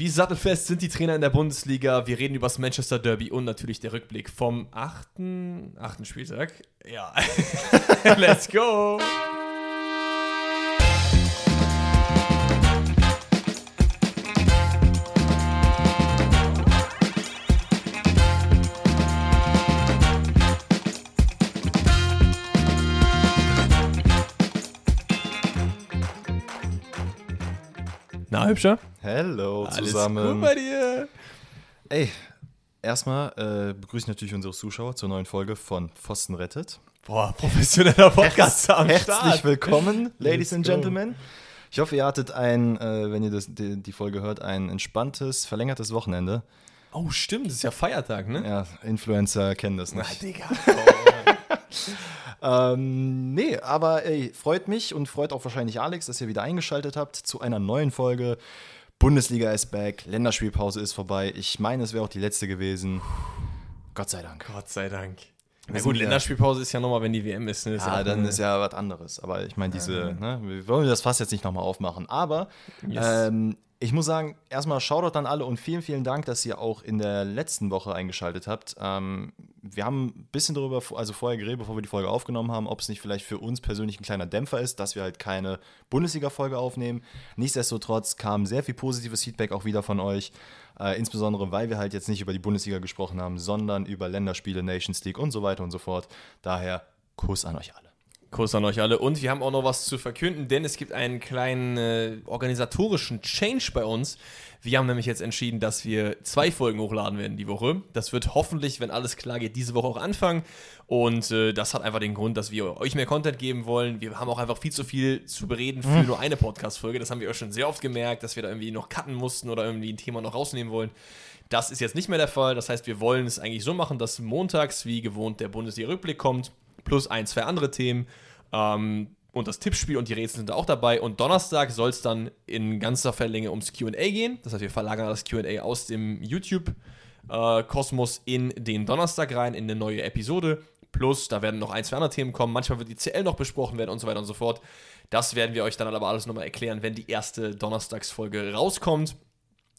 Wie sattelfest sind die Trainer in der Bundesliga? Wir reden über das Manchester Derby und natürlich der Rückblick vom achten, achten Spieltag. Ja, let's go! Hübscher? Hello Alles zusammen. gut bei dir? Ey, erstmal äh, begrüße ich natürlich unsere Zuschauer zur neuen Folge von Pfosten rettet. Boah, professioneller Podcast am Herzlich Start. willkommen, Ladies Let's and go. Gentlemen. Ich hoffe, ihr hattet ein, äh, wenn ihr das, die, die Folge hört, ein entspanntes, verlängertes Wochenende. Oh, stimmt, das ist ja Feiertag, ne? Ja, Influencer kennen das Na, nicht. Digga. Ähm, nee, aber ey, freut mich und freut auch wahrscheinlich Alex, dass ihr wieder eingeschaltet habt zu einer neuen Folge. Bundesliga ist back, Länderspielpause ist vorbei. Ich meine, es wäre auch die letzte gewesen. Gott sei Dank. Gott sei Dank. Na gut, Länderspielpause ist ja nochmal, wenn die WM ist. Ne? Ist Ja, auch dann eine- ist ja was anderes. Aber ich meine, diese, ne, wir wollen das Fass jetzt nicht nochmal aufmachen. Aber Yes. ähm, ich muss sagen, erstmal Shoutout an alle und vielen, vielen Dank, dass ihr auch in der letzten Woche eingeschaltet habt. Ähm, wir haben ein bisschen darüber, also vorher geredet, bevor wir die Folge aufgenommen haben, ob es nicht vielleicht für uns persönlich ein kleiner Dämpfer ist, dass wir halt keine Bundesliga-Folge aufnehmen. Nichtsdestotrotz kam sehr viel positives Feedback auch wieder von euch. Äh, insbesondere, weil wir halt jetzt nicht über die Bundesliga gesprochen haben, sondern über Länderspiele, Nations League und so weiter und so fort. Daher Kuss an euch alle. Kuss an euch alle. Und wir haben auch noch was zu verkünden, denn es gibt einen kleinen äh, organisatorischen Change bei uns. Wir haben nämlich jetzt entschieden, dass wir zwei Folgen hochladen werden die Woche. Das wird hoffentlich, wenn alles klar geht, diese Woche auch anfangen. Und äh, das hat einfach den Grund, dass wir euch mehr Content geben wollen. Wir haben auch einfach viel zu viel zu bereden für nur eine Podcast-Folge. Das haben wir euch schon sehr oft gemerkt, dass wir da irgendwie noch cutten mussten oder irgendwie ein Thema noch rausnehmen wollen. Das ist jetzt nicht mehr der Fall. Das heißt, wir wollen es eigentlich so machen, dass montags wie gewohnt der Bundesliga-Rückblick kommt, plus ein, zwei andere Themen. Ähm, und das Tippspiel und die Rätsel sind auch dabei. Und Donnerstag soll es dann in ganzer Verlänge ums QA gehen. Das heißt, wir verlagern das QA aus dem YouTube-Kosmos in den Donnerstag rein, in eine neue Episode. Plus, da werden noch ein, zwei andere Themen kommen. Manchmal wird die CL noch besprochen werden und so weiter und so fort. Das werden wir euch dann aber alles nochmal erklären, wenn die erste Donnerstagsfolge rauskommt.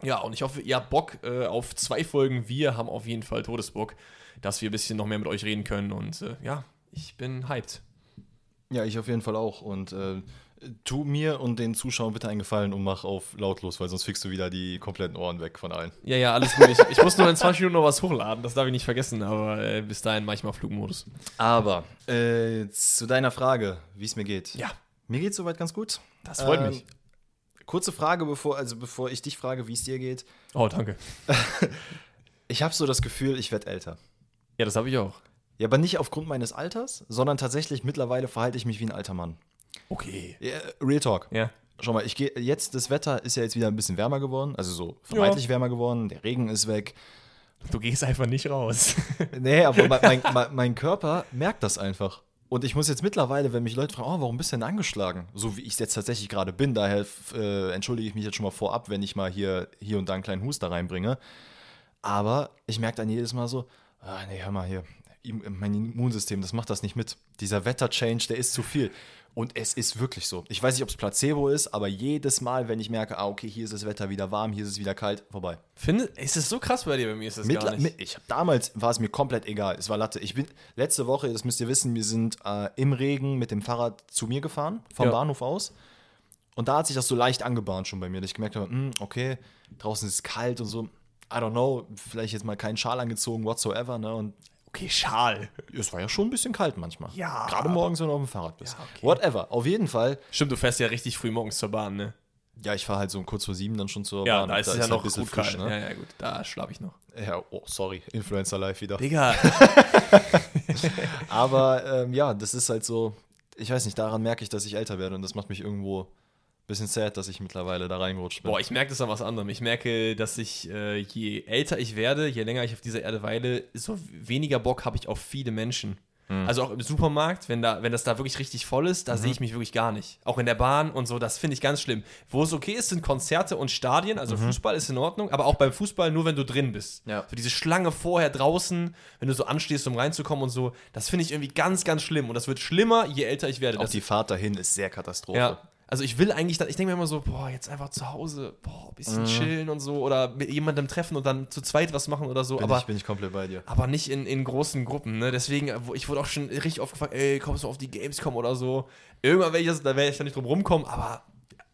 Ja, und ich hoffe, ihr habt Bock äh, auf zwei Folgen. Wir haben auf jeden Fall Todesbock, dass wir ein bisschen noch mehr mit euch reden können. Und äh, ja, ich bin hyped. Ja, ich auf jeden Fall auch. Und äh, tu mir und den Zuschauern bitte einen Gefallen und mach auf lautlos, weil sonst fickst du wieder die kompletten Ohren weg von allen. Ja, ja, alles gut. Ich, ich muss nur in 20 Minuten noch was hochladen, das darf ich nicht vergessen, aber äh, bis dahin mache ich mal Flugmodus. Aber äh, zu deiner Frage, wie es mir geht. Ja, Mir geht soweit ganz gut. das freut Ähm, mich. Kurze Frage, bevor, also bevor ich dich frage, wie es dir geht. Oh, danke. Ich habe so das Gefühl, ich werde älter. Ja, das habe ich auch. Ja, aber nicht aufgrund meines Alters, sondern tatsächlich mittlerweile verhalte ich mich wie ein alter Mann. Okay. Ja, Real Talk. Ja. Schau mal, ich gehe jetzt, das Wetter ist ja jetzt wieder ein bisschen wärmer geworden, also so vermeintlich wärmer geworden, der Regen ist weg. Du gehst einfach nicht raus. Nee, aber mein, mein, mein, Körper merkt das einfach. Und ich muss jetzt mittlerweile, wenn mich Leute fragen, oh, warum bist du denn angeschlagen? So wie ich es jetzt tatsächlich gerade bin, daher äh, entschuldige ich mich jetzt schon mal vorab, wenn ich mal hier, hier und da einen kleinen Huster reinbringe. Aber ich merke dann jedes Mal so, ah, nee, hör mal hier, mein Immunsystem, das macht das nicht mit. Dieser Wetterchange, der ist zu viel. Und es ist wirklich so. Ich weiß nicht, ob es Placebo ist, aber jedes Mal, wenn ich merke, ah, okay, hier ist das Wetter wieder warm, hier ist es wieder kalt, vorbei. Finde, ist es so krass bei dir? Bei mir ist das gar Mittler- nicht. mi- Ich damals war es mir komplett egal. Es war Latte. Ich bin letzte Woche, das müsst ihr wissen, wir sind äh, im Regen mit dem Fahrrad zu mir gefahren, vom Ja. Bahnhof aus. Und da hat sich das so leicht angebahnt schon bei mir, dass ich gemerkt habe, hm, okay, draußen ist es kalt und so. I don't know, vielleicht jetzt mal keinen Schal angezogen, whatsoever, ne? Und Okay, Schal. es war ja schon ein bisschen kalt manchmal. Ja, Gerade morgens, wenn du auf dem Fahrrad bist. Ja, okay. Whatever. Auf jeden Fall. Stimmt, du fährst ja richtig früh morgens zur Bahn, ne? Ja, ich fahre halt so um kurz vor sieben dann schon zur Ja, Bahn. da ist es ja halt noch ein bisschen gut frisch, kalt. ne? Ja, ja, gut. Da schlafe ich noch. Ja, oh, sorry, Influencer Live wieder. Digga. Aber ähm, ja, das ist halt so, ich weiß nicht, daran merke ich, dass ich älter werde und das macht mich irgendwo bisschen sad, dass ich mittlerweile da reingerutscht bin. Boah, ich merke das an was anderem. Ich merke, dass ich, äh, je älter ich werde, je länger ich auf dieser Erde weile, so weniger Bock habe ich auf viele Menschen. Also auch im Supermarkt, wenn, da, wenn das da wirklich richtig voll ist, da sehe ich mich wirklich gar nicht. Auch in der Bahn und so, das finde ich ganz schlimm. Wo es okay ist, sind Konzerte und Stadien, also Fußball ist in Ordnung, aber auch beim Fußball nur, wenn du drin bist. Ja. So diese Schlange vorher draußen, wenn du so anstehst, um reinzukommen und so, das finde ich irgendwie ganz, ganz schlimm. Und das wird schlimmer, je älter ich werde. Auch Das die Fahrt dahin ist sehr Katastrophe. ja. Also ich will eigentlich, dann, ich denke mir immer so, boah, jetzt einfach zu Hause, boah, ein bisschen chillen und so oder mit jemandem treffen und dann zu zweit was machen oder so. Bin, aber ich, bin ich komplett bei dir. aber nicht in, in großen Gruppen, ne? Deswegen, äh, ich wurde auch schon richtig oft gefragt, ey, kommst du auf die Gamescom oder so? Irgendwann werde ich, das- da werde ich da nicht drum rumkommen, aber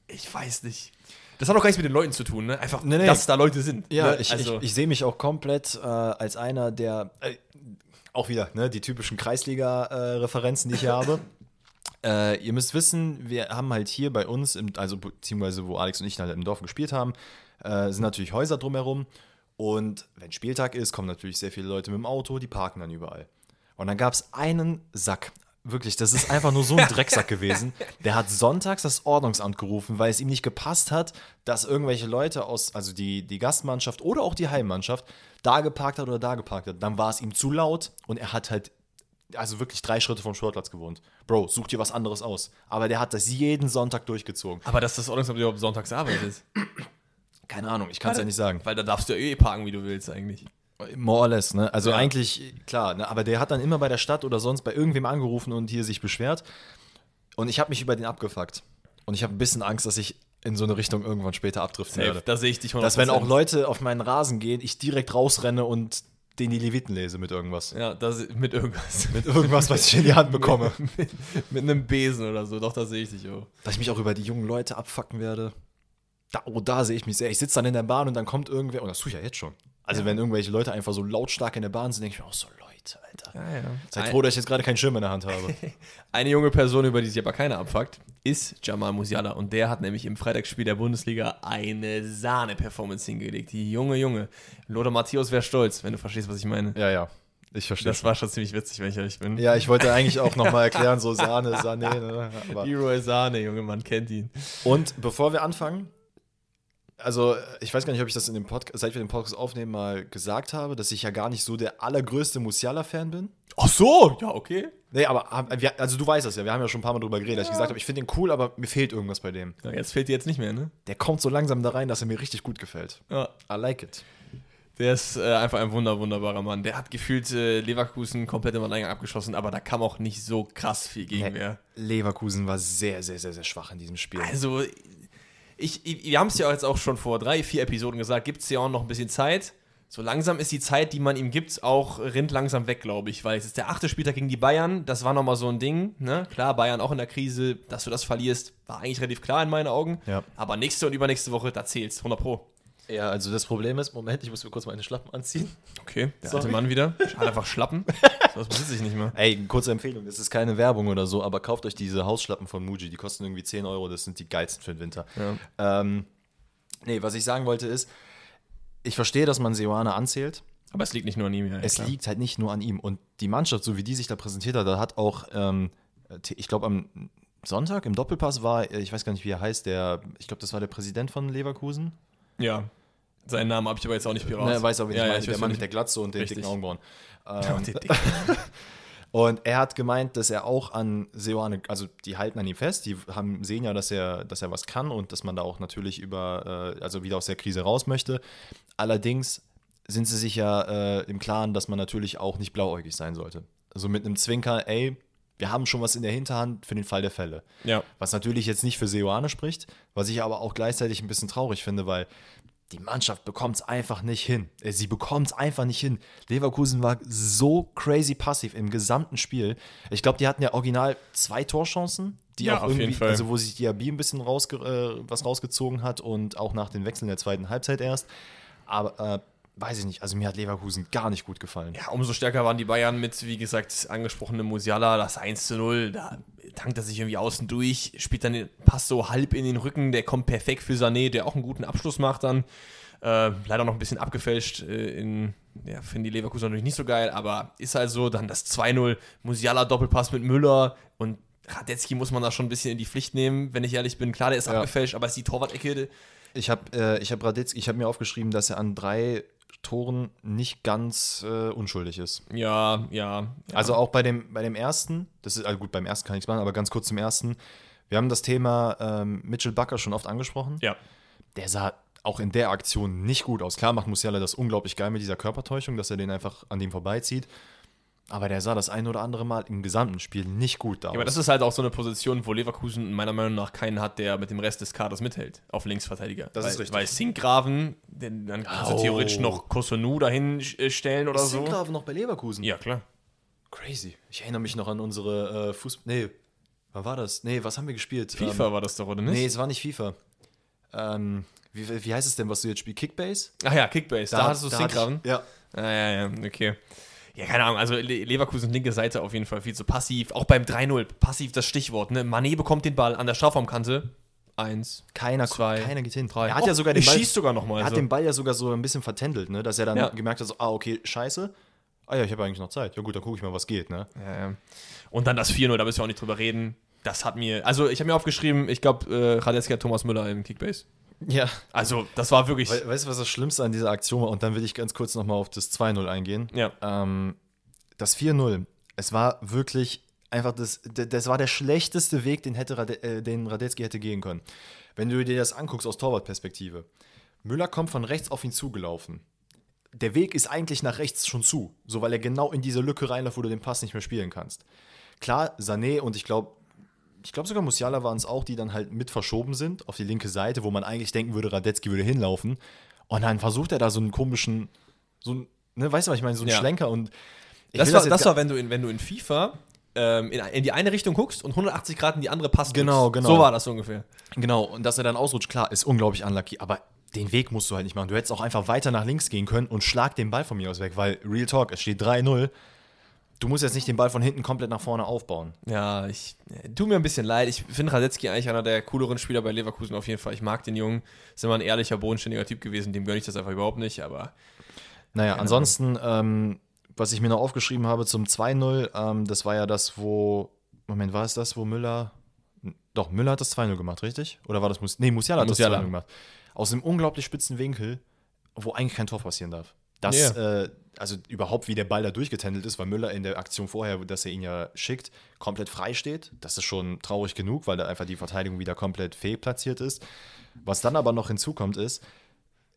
ich weiß nicht. Das hat auch gar nichts mit den Leuten zu tun, ne? Einfach, Nee, nee. dass da Leute sind. Ja, ne? ich, also, ich, ich sehe mich auch komplett äh, als einer der, äh, auch wieder, ne, die typischen Kreisliga-Referenzen, die ich hier habe. Äh, ihr müsst wissen, wir haben halt hier bei uns, im, also beziehungsweise wo Alex und ich halt im Dorf gespielt haben, äh, sind natürlich Häuser drumherum. Und wenn Spieltag ist, kommen natürlich sehr viele Leute mit dem Auto, die parken dann überall. Und dann gab es einen Sack. Wirklich, das ist einfach nur so ein Drecksack gewesen. Der hat sonntags das Ordnungsamt gerufen, weil es ihm nicht gepasst hat, dass irgendwelche Leute aus, also die, die Gastmannschaft oder auch die Heimmannschaft, da geparkt hat oder da geparkt hat. Dann war es ihm zu laut und er hat halt, also wirklich drei Schritte vom Sportplatz gewohnt. Bro, such dir was anderes aus. Aber der hat das jeden Sonntag durchgezogen. aber dass das Ordnungsamt überhaupt sonntags arbeitet. Keine Ahnung, ich kann es ja nicht sagen. Weil da darfst du ja eh parken, wie du willst eigentlich. More or less, ne? Also Ja. eigentlich, klar, ne? aber der hat dann immer bei der Stadt oder sonst bei irgendwem angerufen und hier sich beschwert. Und ich habe mich über den abgefuckt. Und ich habe ein bisschen Angst, dass ich in so eine Richtung irgendwann später abdriften Safe, werde. da sehe ich dich 100%. Dass wenn auch Leute auf meinen Rasen gehen, ich direkt rausrenne und den die Leviten lese mit irgendwas. Ja, das, mit irgendwas. Mit irgendwas, was ich in die Hand bekomme. mit, mit einem Besen oder so. Doch, da sehe ich dich auch. Dass ich mich auch über die jungen Leute abfucken werde. Da, oh, da sehe ich mich sehr. Ich sitze dann in der Bahn und dann kommt irgendwer, und das tue ich ja jetzt schon. Also wenn irgendwelche Leute einfach so lautstark in der Bahn sind, denke ich mir, oh, so Leute, Alter. Ja, ja. Seid froh, dass ich jetzt gerade keinen Schirm in der Hand habe. Eine junge Person, über die sich aber keiner abfuckt, ist Jamal Musiala. Und der hat nämlich im Freitagsspiel der Bundesliga eine Sahne-Performance hingelegt. Die junge Junge. Lothar Matthäus wäre stolz, wenn du verstehst, was ich meine. ja, ja. Ich verstehe. Das war schon ziemlich witzig, wenn ich ehrlich bin. Ja, ich wollte eigentlich auch nochmal erklären, so Sahne, Sahne. Ne? Leroy Sahne, Junge, man kennt ihn. Und bevor wir anfangen, also ich weiß gar nicht, ob ich das in dem Podcast, seit wir den Podcast aufnehmen, mal gesagt habe, dass ich ja gar nicht so der allergrößte Musiala-Fan bin. Ach so, ja, okay. Nee, aber also du weißt das ja, wir haben ja schon ein paar Mal drüber geredet, dass ich gesagt habe, ich finde ihn cool, aber mir fehlt irgendwas bei dem. Ja, jetzt fehlt dir jetzt nicht mehr, ne? Der kommt so langsam da rein, dass er mir richtig gut gefällt. Ja. I like it. Der ist äh, einfach ein wunder, wunderbarer Mann. Der hat gefühlt äh, Leverkusen komplett im Alleingang abgeschossen, aber da kam auch nicht so krass viel Gegenwehr. Leverkusen war sehr, sehr, sehr, sehr schwach in diesem Spiel. Also, ich, wir haben es ja jetzt auch schon vor drei, vier Episoden gesagt, gibt es ja auch noch ein bisschen Zeit. So langsam ist die Zeit, die man ihm gibt, auch rinnt langsam weg, glaube ich, weil es ist der achte Spieltag gegen die Bayern. Das war nochmal so ein Ding, ne? Klar, Bayern auch in der Krise, dass du das verlierst, war eigentlich relativ klar in meinen Augen. Ja. Aber nächste und übernächste Woche, da zählt's, 100 Pro. Ja, also das Problem ist, Moment, ich muss mir kurz meine Schlappen anziehen. Okay, der Sorry. alte Mann wieder. Hat einfach Schlappen. Was besitze ich nicht mehr. Ey, kurze Empfehlung, das ist keine Werbung oder so, aber kauft euch diese Hausschlappen von Muji, die kosten irgendwie 10 Euro, das sind die geilsten für den Winter. Ja. Ähm, nee, was ich sagen wollte ist, ich verstehe, dass man Seoane anzählt. Aber es liegt nicht nur an ihm, ja. Es klar. liegt halt nicht nur an ihm. Und die Mannschaft, so wie die sich da präsentiert hat, da hat auch, ähm, ich glaube, am Sonntag im Doppelpass war, äh, ich weiß gar nicht, wie er heißt, der, ich glaube, das war der Präsident von Leverkusen. Ja. Seinen Namen habe ich aber jetzt auch nicht parat. Ne, weiß auch, wie ja, ich ja, meine, ich der Mann mit der Glatze und den Richtig. dicken Augenbrauen. Ja, Ähm, die Dick- Und er hat gemeint, dass er auch an Seoane, also die halten an ihm fest, die haben, sehen ja, dass er, dass er was kann und dass man da auch natürlich über, äh, also wieder aus der Krise raus möchte. Allerdings sind sie sich ja äh, im Klaren, dass man natürlich auch nicht blauäugig sein sollte. Also mit einem Zwinker, ey, wir haben schon was in der Hinterhand für den Fall der Fälle. ja. Was natürlich jetzt nicht für Seoane spricht, was ich aber auch gleichzeitig ein bisschen traurig finde, weil die Mannschaft bekommt es einfach nicht hin. Äh, Sie bekommt es einfach nicht hin. Leverkusen war so crazy passiv im gesamten Spiel. Ich glaube, die hatten ja original zwei Torchancen, die Ja, auch irgendwie, also wo sich Diaby ein bisschen rausge äh, was rausgezogen hat und auch nach den Wechseln in der zweiten Halbzeit erst. Aber äh, weiß ich nicht, also mir hat Leverkusen gar nicht gut gefallen. Ja, umso stärker waren die Bayern mit, wie gesagt, angesprochenem Musiala, das 1 zu 0. Da tankt er sich irgendwie außen durch, spielt dann den Pass so halb in den Rücken, der kommt perfekt für Sané, der auch einen guten Abschluss macht dann. Äh, leider noch ein bisschen abgefälscht äh, in, ja, finden die Leverkusen natürlich nicht so geil, aber ist halt so. Dann das 2-0, Musiala Doppelpass mit Müller und Radetzky muss man da schon ein bisschen in die Pflicht nehmen, wenn ich ehrlich bin. Klar, der ist Ja. abgefälscht, aber ist die Torwart-Ecke. Ich habe äh, ich hab Radetzky, ich habe mir aufgeschrieben, dass er an drei Toren nicht ganz äh, unschuldig ist. Ja, ja. ja. Also auch bei dem, bei dem ersten, das ist, also gut, beim ersten kann ich nichts machen, aber ganz kurz zum ersten. Wir haben das Thema ähm, Mitchell Bucker schon oft angesprochen. ja. Der sah auch in der Aktion nicht gut aus. Klar macht Musiala das unglaublich geil mit dieser Körpertäuschung, dass er den einfach an dem vorbeizieht. Aber der sah das ein oder andere Mal im gesamten Spiel nicht gut aus. Ja, aber das ist halt auch so eine Position, wo Leverkusen meiner Meinung nach keinen hat, der mit dem Rest des Kaders mithält, auf Linksverteidiger. Das weil, ist richtig. Weil Sinkgraven, dann kannst du Oh. theoretisch noch Kosunu dahin äh, stellen oder ist so. Sinkgraven noch bei Leverkusen? Ja, klar. Crazy. Ich erinnere mich noch an unsere äh, Fußball. Nee, wann war das? Nee, was haben wir gespielt? FIFA war das doch, oder Ähm, nicht? nee, es war nicht FIFA. Ähm, wie, wie heißt es denn, was du jetzt spielst? Kickbase? Ach ja, Kickbase, da, hast du Sinkgraven. Ja. Ah, ja, ja, okay. Ja, keine Ahnung, also Le Leverkusen linke Seite auf jeden Fall viel zu passiv. Auch beim 3-0, passiv das Stichwort. Ne? Mané bekommt den Ball an der Strafraumkante. Eins. Keiner, Zwei, keiner geht hin. drei. Er hat ja Oh, sogar den Ball. schießt sogar noch mal Er hat so. den Ball ja sogar so ein bisschen vertändelt, ne? Dass er dann Ja. gemerkt hat, so, ah, okay, scheiße. Ah ja, ich habe eigentlich noch Zeit. Ja gut, dann gucke ich mal, was geht, ne? Ja, ja. Und dann das 4-0, da müssen wir auch nicht drüber reden. Das hat mir, also ich habe mir aufgeschrieben, ich glaube, äh, Radetzky hat Thomas Müller im Kickbase. Ja. Also, das war wirklich. We weißt du, was das Schlimmste an dieser Aktion war? Und dann will ich ganz kurz nochmal auf das 2-0 eingehen. ja. Ähm, das 4-0, es war wirklich einfach das, das war der schlechteste Weg, den, hätte Rade, äh, den Radetzky hätte gehen können. Wenn du dir das anguckst aus Torwartperspektive. Müller kommt von rechts auf ihn zugelaufen. Der Weg ist eigentlich nach rechts schon zu, so weil er genau in diese Lücke reinläuft, wo du den Pass nicht mehr spielen kannst. Klar, Sané und ich glaube, ich glaube sogar Musiala waren es auch, die dann halt mit verschoben sind auf die linke Seite, wo man eigentlich denken würde, Radetzky würde hinlaufen. Und dann versucht er da so einen komischen, so ein, ne, weißt du, was ich meine, so einen Ja. Schlenker und Das war, das gar- war wenn, du in, wenn du in FIFA ähm, in, in die eine Richtung guckst und 180 Grad in die andere passt. Genau, drückst. genau. So war das ungefähr. Genau, und dass er dann ausrutscht, klar, ist unglaublich unlucky, aber den Weg musst du halt nicht machen. Du hättest auch einfach weiter nach links gehen können und schlag den Ball von mir aus weg, weil Real Talk, es steht 3-0. Du musst jetzt nicht den Ball von hinten komplett nach vorne aufbauen. Ja, ich äh, tu mir ein bisschen leid. Ich finde Radetzky eigentlich einer der cooleren Spieler bei Leverkusen auf jeden Fall. Ich mag den Jungen. Ist immer ein ehrlicher, bodenständiger Typ gewesen. Dem gönne ich das einfach überhaupt nicht. Aber Naja, ansonsten, ähm, was ich mir noch aufgeschrieben habe zum 2-0, ähm, das war ja das, wo, Moment, war es das, wo Müller, doch, Müller hat das 2-0 gemacht, richtig? Oder war das, Mus nee, Musiala hat Musiala. das 2-0 gemacht. Aus einem unglaublich spitzen Winkel, wo eigentlich kein Tor passieren darf. Das, Ja. äh, also überhaupt, wie der Ball da durchgetändelt ist, weil Müller in der Aktion vorher, dass er ihn ja schickt, komplett frei steht. Das ist schon traurig genug, weil da einfach die Verteidigung wieder komplett fehlplatziert ist. Was dann aber noch hinzukommt, ist,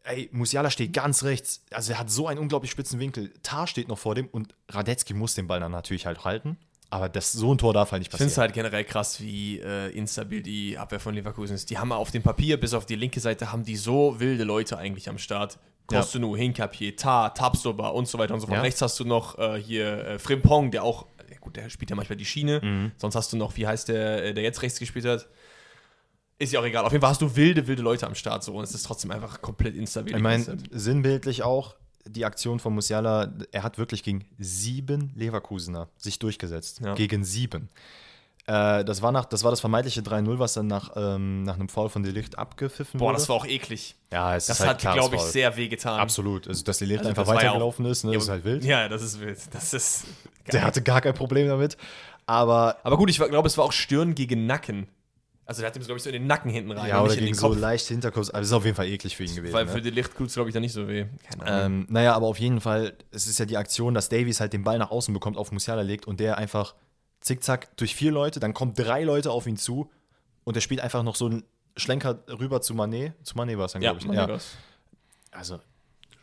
ey, Musiala steht ganz rechts. Also er hat so einen unglaublich spitzen Winkel. Tar steht noch vor dem und Radetzky muss den Ball dann natürlich halt halten. Aber das, so ein Tor darf halt nicht ich finde es passieren. halt generell krass, wie äh, instabil die Abwehr von Leverkusen ist. Die haben auf dem Papier, bis auf die linke Seite, haben die so wilde Leute eigentlich am Start. Ja. Kostenu, Hinkapier, Tar, Tabsoba und so weiter und so fort. Ja. Rechts hast du noch äh, hier äh, Frimpong, der auch, gut, der spielt ja manchmal die Schiene. Mhm. Sonst hast du noch, wie heißt der, äh, der jetzt rechts gespielt hat? Ist ja auch egal. Auf jeden Fall hast du wilde, wilde Leute am Start so und es ist trotzdem einfach komplett instabil. Ich meine, sinnbildlich auch, die Aktion von Musiala, er hat wirklich gegen sieben Leverkusener sich durchgesetzt. Ja. Gegen sieben. Äh, das, war nach, das war das vermeintliche 3-0, was dann nach, ähm, nach einem Foul von Delicht abgepfiffen Boah, wurde. das war auch eklig. ja, es Das ist halt hat, glaube ich, sehr weh getan. Absolut. Also, dass Delicht Also einfach das war ja auch- weitergelaufen ist, ne, Ja, das ist halt wild. Ja, das ist wild. Das ist. Der hatte gar kein Problem damit. Aber Aber gut, ich glaube, es war auch Stirn gegen Nacken. Also, der hat ihm, glaube ich, so in den Nacken hinten rein. ja, oder gegen so leicht Hinterkopf. Aber es ist auf jeden Fall eklig für ihn gewesen. Weil ne? für den tut es, glaube ich, dann nicht so weh. Keine Ahnung. Ähm, naja, aber auf jeden Fall, es ist ja die Aktion, dass Davies halt den Ball nach außen bekommt, auf Musiala legt und der einfach zickzack durch vier Leute, dann kommen drei Leute auf ihn zu und er spielt einfach noch so einen Schlenker rüber zu Mané. Zu Mané war es dann, ja, glaube ich. man Ja. sieht das. Also,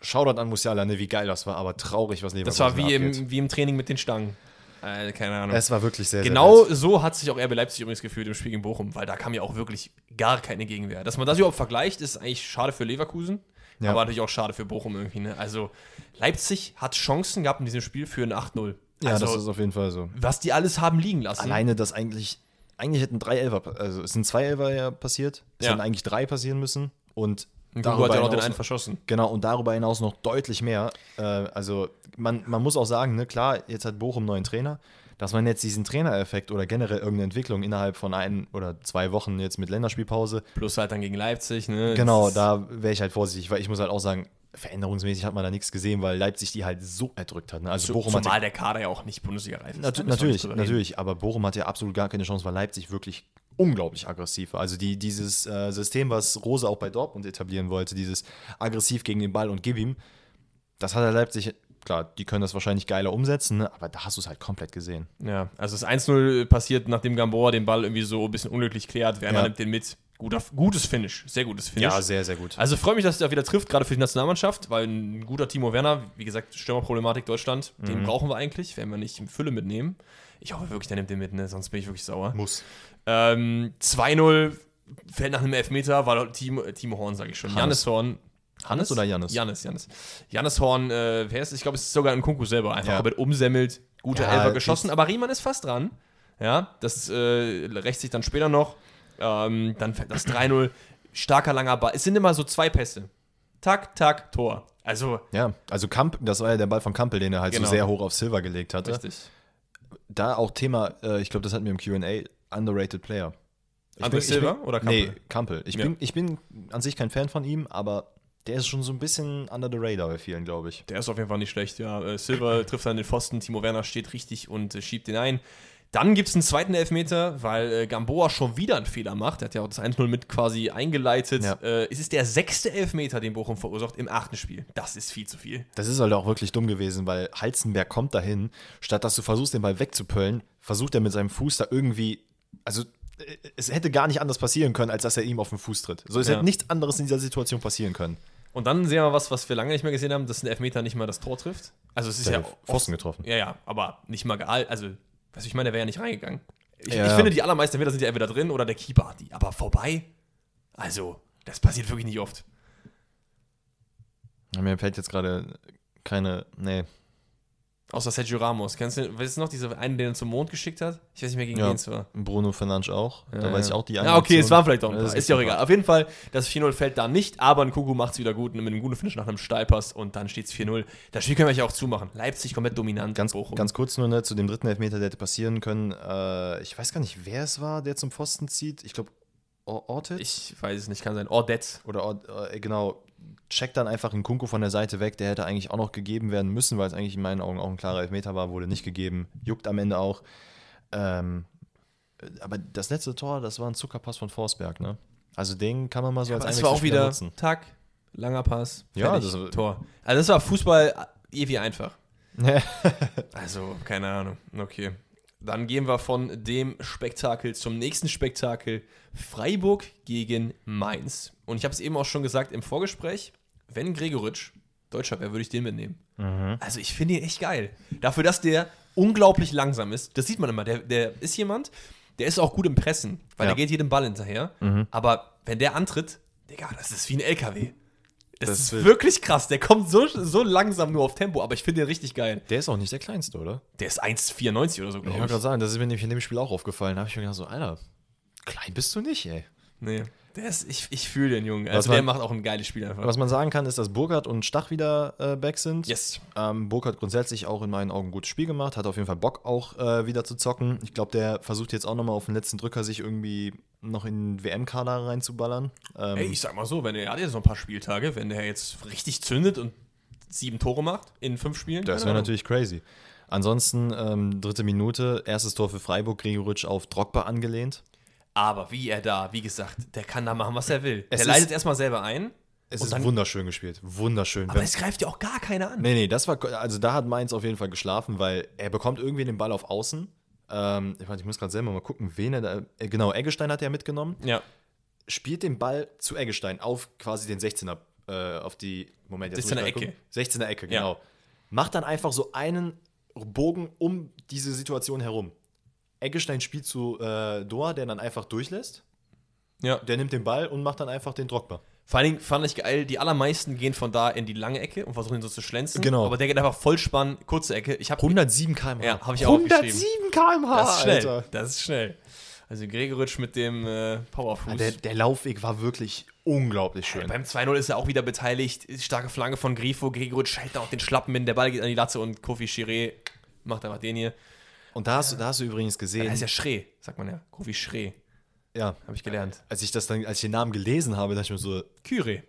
Shoutout an Musiala, ne, wie geil das war, aber traurig, was Das Leverkusen war wie abgeht. im, wie im Training mit den Stangen. Äh, keine Ahnung. Es war wirklich sehr, Genau sehr so hat sich auch RB Leipzig übrigens gefühlt im Spiel gegen Bochum, weil da kam ja auch wirklich gar keine Gegenwehr. Dass man das überhaupt vergleicht, ist eigentlich schade für Leverkusen, Ja. aber natürlich auch schade für Bochum irgendwie. Ne? Also Leipzig hat Chancen gehabt in diesem Spiel für ein 8-0. Ja, also, das ist auf jeden Fall so. was die alles haben liegen lassen. Alleine, dass eigentlich, eigentlich hätten drei Elfer, also es sind zwei Elfer ja passiert, es Ja. hätten eigentlich drei passieren müssen und Und Gugu hat ja noch den einen verschossen. Genau, und darüber hinaus noch deutlich mehr. Äh, also man, man muss auch sagen, ne, klar, jetzt hat Bochum neuen Trainer, dass man jetzt diesen Trainereffekt oder generell irgendeine Entwicklung innerhalb von ein oder zwei Wochen jetzt mit Länderspielpause, Plus halt dann gegen Leipzig. Ne? genau, da wäre ich halt vorsichtig, weil ich muss halt auch sagen, veränderungsmäßig hat man da nichts gesehen, weil Leipzig die halt so erdrückt hat. Ne? Also Zu, Bochum hat zumal der Kader ja auch nicht Bundesliga-reif ist. Müssen wir natürlich, natürlich, aber Bochum hatte ja absolut gar keine Chance, weil Leipzig wirklich unglaublich aggressiv war. Also die, dieses äh, System, was Rose auch bei Dortmund etablieren wollte, dieses aggressiv gegen den Ball und gib ihm, das hat er Leipzig, klar, die können das wahrscheinlich geiler umsetzen, ne? aber da hast du es halt komplett gesehen. Ja, also das 1-0 passiert, nachdem Gamboa den Ball irgendwie so ein bisschen unglücklich klärt. Werner Ja. nimmt den mit. Guter, gutes Finish, sehr gutes Finish. Ja, sehr, sehr gut. Also freue mich, dass er wieder trifft, gerade für die Nationalmannschaft, weil ein guter Timo Werner, wie gesagt, Stürmerproblematik Deutschland, den brauchen wir eigentlich, werden wir nicht in Fülle mitnehmen. Ich hoffe wirklich, der nimmt den mit, ne? sonst bin ich wirklich sauer. Muss. Ähm, 2-0 fällt nach einem Elfmeter, war Timo, Timo Horn, sage ich schon. Hannes. Jannis Horn. Hannes oder Jannis? Jannis, Jannis. Jannis Horn, äh, wer ist es? Ich glaube, es ist sogar ein Kunku selber. Einfach Ja. komplett umsemmelt, guter Ja, Elfer geschossen, aber Riemann ist fast dran. Ja, das äh, rächt sich dann später noch. Ähm, dann fällt das 3-0. Starker langer Ball. Es sind immer so zwei Pässe. Tak, tak, Tor. Also, Ja, also Kamp, das war ja der Ball von Kampel, den er halt Genau. so sehr hoch auf Silver gelegt hatte. richtig. Da auch Thema, äh, ich glaube, das hatten wir im QA, underrated Player. Ich André bin- Silva bin- oder Kampel? Nee, Kampel. Ich, Ja. bin, ich bin an sich kein Fan von ihm, aber der ist schon so ein bisschen under the radar bei vielen, glaube ich. Der ist auf jeden Fall nicht schlecht, ja. Äh, Silva trifft dann den Pfosten, Timo Werner steht richtig und äh, schiebt den ein. Dann gibt es einen zweiten Elfmeter, weil äh, Gamboa schon wieder einen Fehler macht. Er hat ja auch das 1-0 mit quasi eingeleitet. Ja. Äh, es ist der sechste Elfmeter, den Bochum verursacht im achten Spiel. Das ist viel zu viel. Das ist halt auch wirklich dumm gewesen, weil Halzenberg kommt dahin, statt dass du versuchst, den Ball wegzupöllen, versucht er mit seinem Fuß da irgendwie, also äh, es hätte gar nicht anders passieren können, als dass er ihm auf den Fuß tritt. So, es Ja. hätte nichts anderes in dieser Situation passieren können. Und dann sehen wir was, was wir lange nicht mehr gesehen haben, dass ein Elfmeter nicht mal das Tor trifft. Also es ist Der ja Pfosten getroffen. Ja, ja, aber nicht mal geal. Also, du, ich meine, der wäre ja nicht reingegangen. Ich, Ja. ich finde, die allermeisten Elfmeter sind ja entweder drin oder der Keeper hat die. Aber vorbei? Also, das passiert wirklich nicht oft. Mir fällt jetzt gerade keine, nee, Außer Sergio Ramos. Kennst du, weißt du noch, diese einen, den er zum Mond geschickt hat? Ich weiß nicht mehr, gegen Ja. wen es war. Bruno Fernandes auch. da Ja, weiß ja. ich auch die Ja, okay, es waren vielleicht auch ein Das paar. ist Ist ja auch egal. Auf jeden Fall, das 4-0 fällt da nicht, aber ein Kuku macht es wieder gut mit einem guten Finish nach einem Steilpass und dann steht es 4-0. Das Spiel können wir ja auch zumachen. Leipzig komplett dominant. Ganz, Bochum. ganz kurz nur ne, zu dem dritten Elfmeter, der hätte passieren können. Äh, ich weiß gar nicht, wer es war, der zum Pfosten zieht. Ich glaube, Ortiz? ich weiß es nicht, kann sein. Ordet. Oder Ort, äh, genau, checkt dann einfach einen Kunku von der Seite weg. Der hätte eigentlich auch noch gegeben werden müssen, weil es eigentlich in meinen Augen auch ein klarer Elfmeter war. Wurde nicht gegeben. Juckt am Ende auch. Ähm, aber das letzte Tor, das war ein Zuckerpass von Forsberg, ne? Also den kann man mal so Aber als das war auch wieder nutzen. Tack, langer Pass, Ja, fertig, das- Tor. Also das war Fußball ewig einfach. Also, keine Ahnung. Okay. Dann gehen wir von dem Spektakel zum nächsten Spektakel. Freiburg gegen Mainz. Und ich habe es eben auch schon gesagt im Vorgespräch, wenn Gregoritsch Deutscher wäre, würde ich den mitnehmen. Mhm. Also ich finde ihn echt geil. Dafür, dass der unglaublich langsam ist, das sieht man immer, der, der ist jemand, der ist auch gut im Pressen, weil Ja. der geht jedem Ball hinterher. Mhm. Aber wenn der antritt, Digga, das ist wie ein LKW. Das, Das ist wirklich krass. Der kommt so, so langsam nur auf Tempo, aber ich finde den richtig geil. Der ist auch nicht der kleinste, oder? Der ist 1,94 oder so, Ich glaube wollte ich. gerade sagen, das ist mir nämlich in dem Spiel auch aufgefallen. Da habe ich mir gedacht, so, Alter, klein bist du nicht, ey. Nee, ist, ich, ich fühle den Jungen. Also der man- macht auch ein geiles Spiel einfach. Was man sagen kann, ist, dass Burkhardt und Stach wieder äh, back sind. Yes. Ähm, Burkhardt grundsätzlich auch in meinen Augen ein gutes Spiel gemacht, hat auf jeden Fall Bock auch äh, wieder zu zocken. Ich glaube, der versucht jetzt auch nochmal auf den letzten Drücker sich irgendwie noch in den WM-Kader reinzuballern. Ähm, Ey, ich sag mal so, wenn er hat jetzt noch ein paar Spieltage, wenn der jetzt richtig zündet und sieben Tore macht in fünf Spielen. das wäre natürlich crazy. Ansonsten, ähm, dritte Minute, erstes Tor für Freiburg, Gregoritsch auf Drogba angelehnt. Aber wie er da, wie gesagt, der kann da machen, was er will. Es der leitet erstmal selber ein. Es ist wunderschön gespielt. Wunderschön. Aber es greift ja auch gar keiner an. Nee, nee, das war, also da hat Mainz auf jeden Fall geschlafen, weil er bekommt irgendwie den Ball auf Außen. Ähm, ich, warte, ich muss gerade selber mal gucken, wen er da, äh, genau, Eggestein hat er mitgenommen. Ja. Spielt den Ball zu Eggestein auf quasi den 16er, äh, auf die, Moment, jetzt muss 16er ich mal Ecke. gucken. 16er Ecke, Ja. genau. Macht dann einfach so einen Bogen um diese Situation herum. Eggestein spielt zu äh, Doa, der dann einfach durchlässt. ja. Der nimmt den Ball und macht dann einfach den Drogba. Vor allen Dingen fand ich geil, die allermeisten gehen von da in die lange Ecke und versuchen ihn so zu schlänzen. Genau. Aber der geht einfach Vollspann, kurze Ecke. Ich habe 107 km/h. Ja, hab ich auch aufgeschrieben. km/h, Das ist schnell. Das ist schnell. Also Gregoritsch mit dem äh, Powerfuß. Ja, der, der Laufweg war wirklich unglaublich schön. Beim 2-0 ist er auch wieder beteiligt. Starke Flanke von Grifo. Gregoritsch hält da auch den Schlappen hin. Der Ball geht an die Latze und Kofi Chiré macht einfach den hier. Und da hast, du- da hast du übrigens gesehen, Der heißt ja Schree, sagt man ja. Kofi Schree, ja, habe ich gelernt. als ich das dann, als ich den Namen gelesen habe, dachte ich mir so, Kyrie.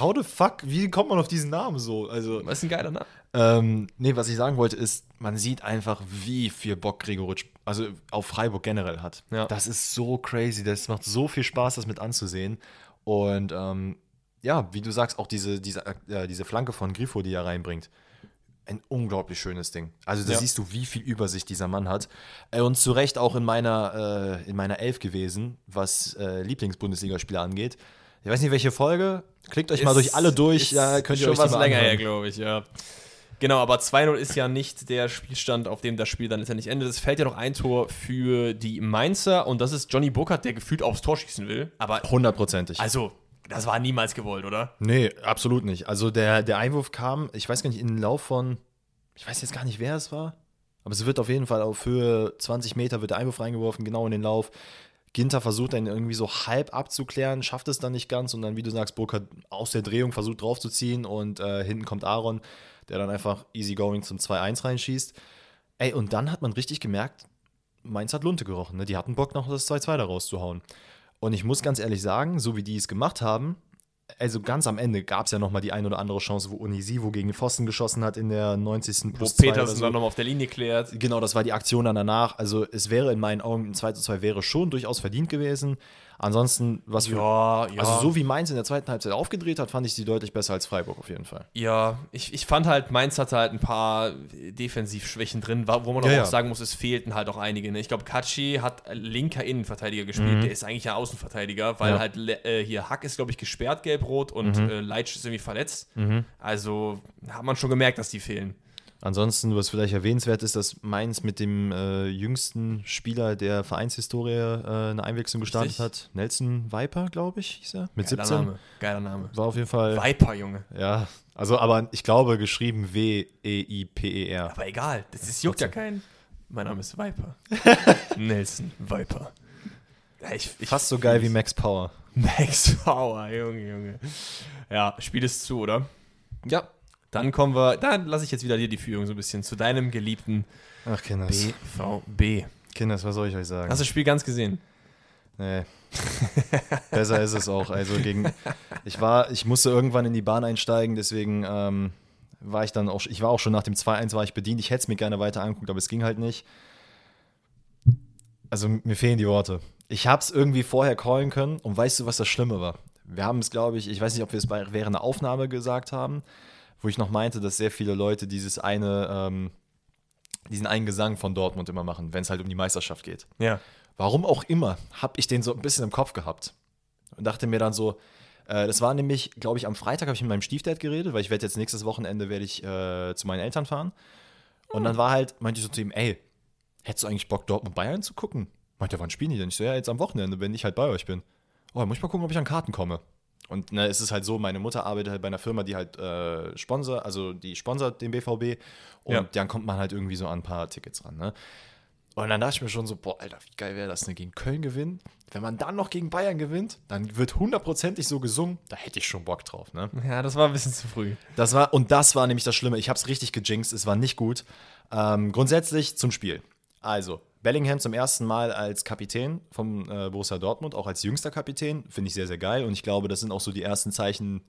how the fuck, wie kommt man auf diesen Namen so? Also, Das ist ein geiler Name. ähm, nee, was ich sagen wollte, ist, man sieht einfach, wie viel Bock Gregoritsch, also auf Freiburg generell hat. Ja. Das ist so crazy, das macht so viel Spaß, das mit anzusehen. Und ähm, ja, wie du sagst, auch diese, diese, äh, diese Flanke von Grifo, die er reinbringt. Ein unglaublich schönes Ding. Also da Ja. siehst du, wie viel Übersicht dieser Mann hat. Äh, Und zu Recht auch in meiner, äh, in meiner Elf gewesen, was äh, Lieblingsbundesligaspieler angeht. Ich weiß nicht, welche Folge. Klickt euch mal Ist- durch alle durch, da könnt ihr schon euch was mal länger her, anhören. glaube ich, ja. Genau, aber 2-0 ist ja nicht der Spielstand, auf dem das Spiel dann letztendlich endet. Es fällt ja noch ein Tor für die Mainzer und das ist Johnny Burkhardt, der gefühlt aufs Tor schießen will. Aber Hundertprozentig. also, das war niemals gewollt, oder? Nee, absolut nicht. Also der, der Einwurf kam, ich weiß gar nicht, in den Lauf von, ich weiß jetzt gar nicht, wer es war, aber es wird auf jeden Fall auf Höhe 20 Meter wird der Einwurf reingeworfen, genau in den Lauf. Ginter versucht dann irgendwie so halb abzuklären, schafft es dann nicht ganz und dann, wie du sagst, Burkhardt aus der Drehung versucht draufzuziehen und äh, hinten kommt Aaron, der dann einfach easygoing zum 2-1 reinschießt. Ey, und dann hat man richtig gemerkt, Mainz hat Lunte gerochen. Ne? Die hatten Bock, noch das 2-2 da rauszuhauen. Und ich muss ganz ehrlich sagen, so wie die es gemacht haben, also ganz am Ende gab es ja noch mal die ein oder andere Chance, wo Unisivo gegen Pfosten geschossen hat in der 90. Wo plus oder Petersen so. dann nochmal auf der Linie klärt. Genau, das war die Aktion dann danach. Also es wäre in meinen Augen ein 2 zu 2 wäre schon durchaus verdient gewesen. Ansonsten, was für. Ja, ja. Also so wie Mainz in der zweiten Halbzeit aufgedreht hat, fand ich sie deutlich besser als Freiburg auf jeden Fall. Ja, ich, ich fand halt, Mainz hatte halt ein paar Defensivschwächen drin, wo man Ja, aber ja. auch sagen muss, es fehlten halt auch einige. Ne? Ich glaube, Katschi hat linker Innenverteidiger gespielt, der ist eigentlich ja Außenverteidiger, weil Mhm. Mhm. halt äh, hier Hack ist, glaube ich, gesperrt, gelb-rot und äh, Leitsch ist irgendwie verletzt. Also hat man schon gemerkt, dass die fehlen. Ansonsten, was vielleicht erwähnenswert ist, dass Mainz mit dem äh, jüngsten Spieler der Vereinshistorie äh, eine Einwechslung gestartet Richtig. hat. Nelson Viper, glaube ich, hieß er. Mit Geiler 17. Name. Geiler Name. War auf jeden Fall. Viper, Junge. Ja, also aber ich glaube geschrieben E W-E-I-P-E-R. Aber egal, das ist, juckt ja keinen. Mein Name ist Viper. Nelson Viper. Ja, ich, ich Fast so geil wie Max Power. Max Power, Junge, Junge. Ja, Spiel ist zu, oder? Ja. Dann kommen wir, dann lasse ich jetzt wieder dir die Führung so ein bisschen zu deinem geliebten Ach, Kinders. BVB. Kinders, was soll ich euch sagen? Hast du das Spiel ganz gesehen? Nee. Besser ist es auch. Also gegen. Ich war, ich musste irgendwann in die Bahn einsteigen, deswegen ähm, war ich dann auch. Ich war auch schon nach dem 2-1 war ich bedient. Ich hätte es mir gerne weiter angeguckt, aber es ging halt nicht. Also mir fehlen die Worte. Ich habe es irgendwie vorher callen können und weißt du, was das Schlimme war? Wir haben es, glaube ich, ich weiß nicht, ob wir es während der Aufnahme gesagt haben, wo ich noch meinte, dass sehr viele Leute dieses eine, ähm, diesen einen Gesang von Dortmund immer machen, wenn es halt um die Meisterschaft geht. Ja. Warum auch immer, habe ich den so ein bisschen im Kopf gehabt. Und dachte mir dann so, äh, das war nämlich, glaube ich, am Freitag habe ich mit meinem Stiefdad geredet, weil ich werde jetzt nächstes Wochenende werde ich äh, zu meinen Eltern fahren. Und dann war halt, meinte ich so zu ihm, ey, hättest du eigentlich Bock, Dortmund Bayern zu gucken? Meinte er, wann spielen die denn? Ich so, ja, jetzt am Wochenende, wenn ich halt bei euch bin. Oh, dann muss ich mal gucken, ob ich an Karten komme. Und ne, es ist halt so, meine Mutter arbeitet halt bei einer Firma, die halt äh, sponsor, also die sponsert den BVB und Ja. dann kommt man halt irgendwie so an ein paar Tickets ran, ne? Und dann dachte ich mir schon so, boah, Alter, wie geil wäre das, ne? Gegen Köln gewinnen. Wenn man dann noch gegen Bayern gewinnt, dann wird hundertprozentig so gesungen. Da hätte ich schon Bock drauf, ne? Ja, das war ein bisschen zu früh. Das war, und das war nämlich das Schlimme. Ich habe es richtig gejinxt, es war nicht gut. Ähm, grundsätzlich zum Spiel. Also, Bellingham zum ersten Mal als Kapitän vom äh, Borussia Dortmund, auch als jüngster Kapitän, finde ich sehr, sehr geil. Und ich glaube, das sind auch so die ersten Zeichen.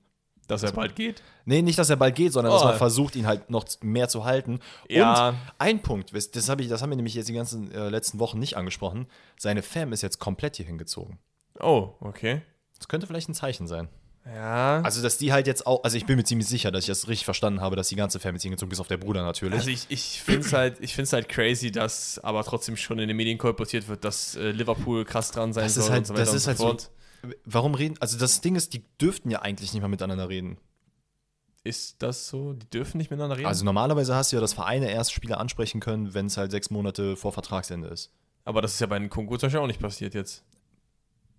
Dass er bald geht. Nee, nicht, dass er bald geht, sondern dass Oh. man versucht, ihn halt noch mehr zu halten. Ja. Und ein Punkt, das, das, hab ich, das haben wir nämlich jetzt die ganzen äh, letzten Wochen nicht angesprochen. Seine Fam ist jetzt komplett hier hingezogen. Oh, okay. Das könnte vielleicht ein Zeichen sein. Ja. Also, dass die halt jetzt auch, also ich bin mir ziemlich sicher, dass ich das richtig verstanden habe, dass die ganze Fam jetzt hingezogen ist, bis auf der Bruder natürlich. Also ich, ich finde es halt, ich find's halt crazy, dass aber trotzdem schon in den Medien kolportiert wird, dass äh, Liverpool krass dran sein Das soll ist halt, und so weiter das und ist so halt fort. so. Warum reden? Also das Ding ist, die dürften ja eigentlich nicht mal miteinander reden. Ist das so? Die dürfen nicht miteinander reden? Also normalerweise hast du ja, dass Vereine erst Spieler ansprechen können, wenn es halt sechs Monate vor Vertragsende ist. aber das ist ja bei den Kongo zum Beispiel auch nicht passiert jetzt.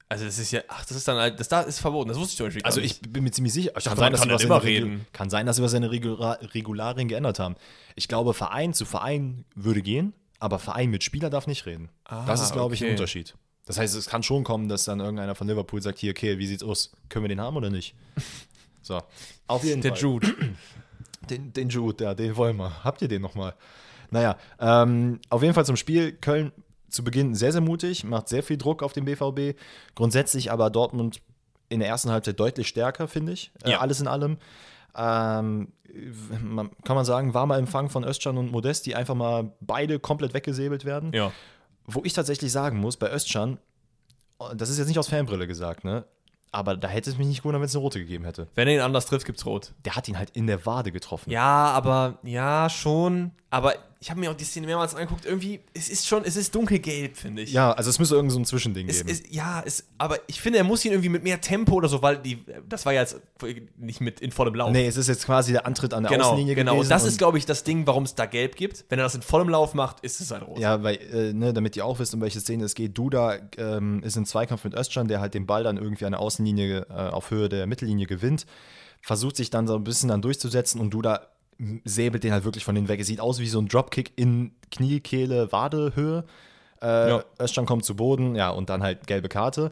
Also das ist ja, ach, das ist dann halt, das da ist verboten, das wusste ich zum Beispiel Also ich bin mir ziemlich sicher. Kann, dachte, sein, dass kann immer den Regul- reden. kann sein, dass sie was in den Regula Regularien geändert haben. Ich glaube, Verein zu Verein würde gehen, aber Verein mit Spieler darf nicht reden. das Ah, ist, glaube ich, ein okay. Unterschied. Das heißt, es kann schon kommen, dass dann irgendeiner von Liverpool sagt, hier, okay, wie sieht's aus? Können wir den haben oder nicht? So. Auf jeden Der Fall. Jude. Den, den Jude, ja, den wollen wir. Habt ihr den nochmal? Naja, ähm, auf jeden Fall zum Spiel. Köln zu Beginn sehr, sehr mutig, macht sehr viel Druck auf den BVB. Grundsätzlich aber Dortmund in der ersten Halbzeit deutlich stärker, finde ich. Äh, Ja. alles in allem. Ähm, man, kann man sagen, warmer Empfang von Özcan und Modest, die einfach mal beide komplett weggesäbelt werden. Ja. Wo ich tatsächlich sagen muss, bei Özcan, das ist jetzt nicht aus Fanbrille gesagt, ne? Aber da hätte es mich nicht gewundert, wenn es eine rote gegeben hätte. Wenn er ihn anders trifft, gibt's rot. Der hat ihn halt in der Wade getroffen. Ja, aber ja, schon. Aber ich habe mir auch die Szene mehrmals angeguckt. Irgendwie, es ist schon, es ist dunkelgelb, finde ich. Ja, also es müsste irgend so ein Zwischending Es geben. ist, ja, es, aber ich finde, er muss ihn irgendwie mit mehr Tempo oder so, weil die, das war ja jetzt nicht mit in vollem Lauf. nee, es ist jetzt quasi der Antritt an der genau, Außenlinie genau. gewesen. Und das ist, glaube ich, das Ding, warum es da gelb gibt. Wenn er das in vollem Lauf macht, ist es halt rot. Ja, weil, äh, ne, damit ihr auch wisst, um welche Szene es geht. Duda ähm, ist im Zweikampf mit Özcan, der halt den Ball dann irgendwie an der Außenlinie äh, auf Höhe der Mittellinie gewinnt, versucht sich dann so ein bisschen dann durchzusetzen und Duda säbelt den halt wirklich von den weg. Es sieht aus wie so ein Dropkick in Kniekehle, Wadehöhe. Äh, Ja. Özcan kommt zu Boden, ja, und dann halt gelbe Karte.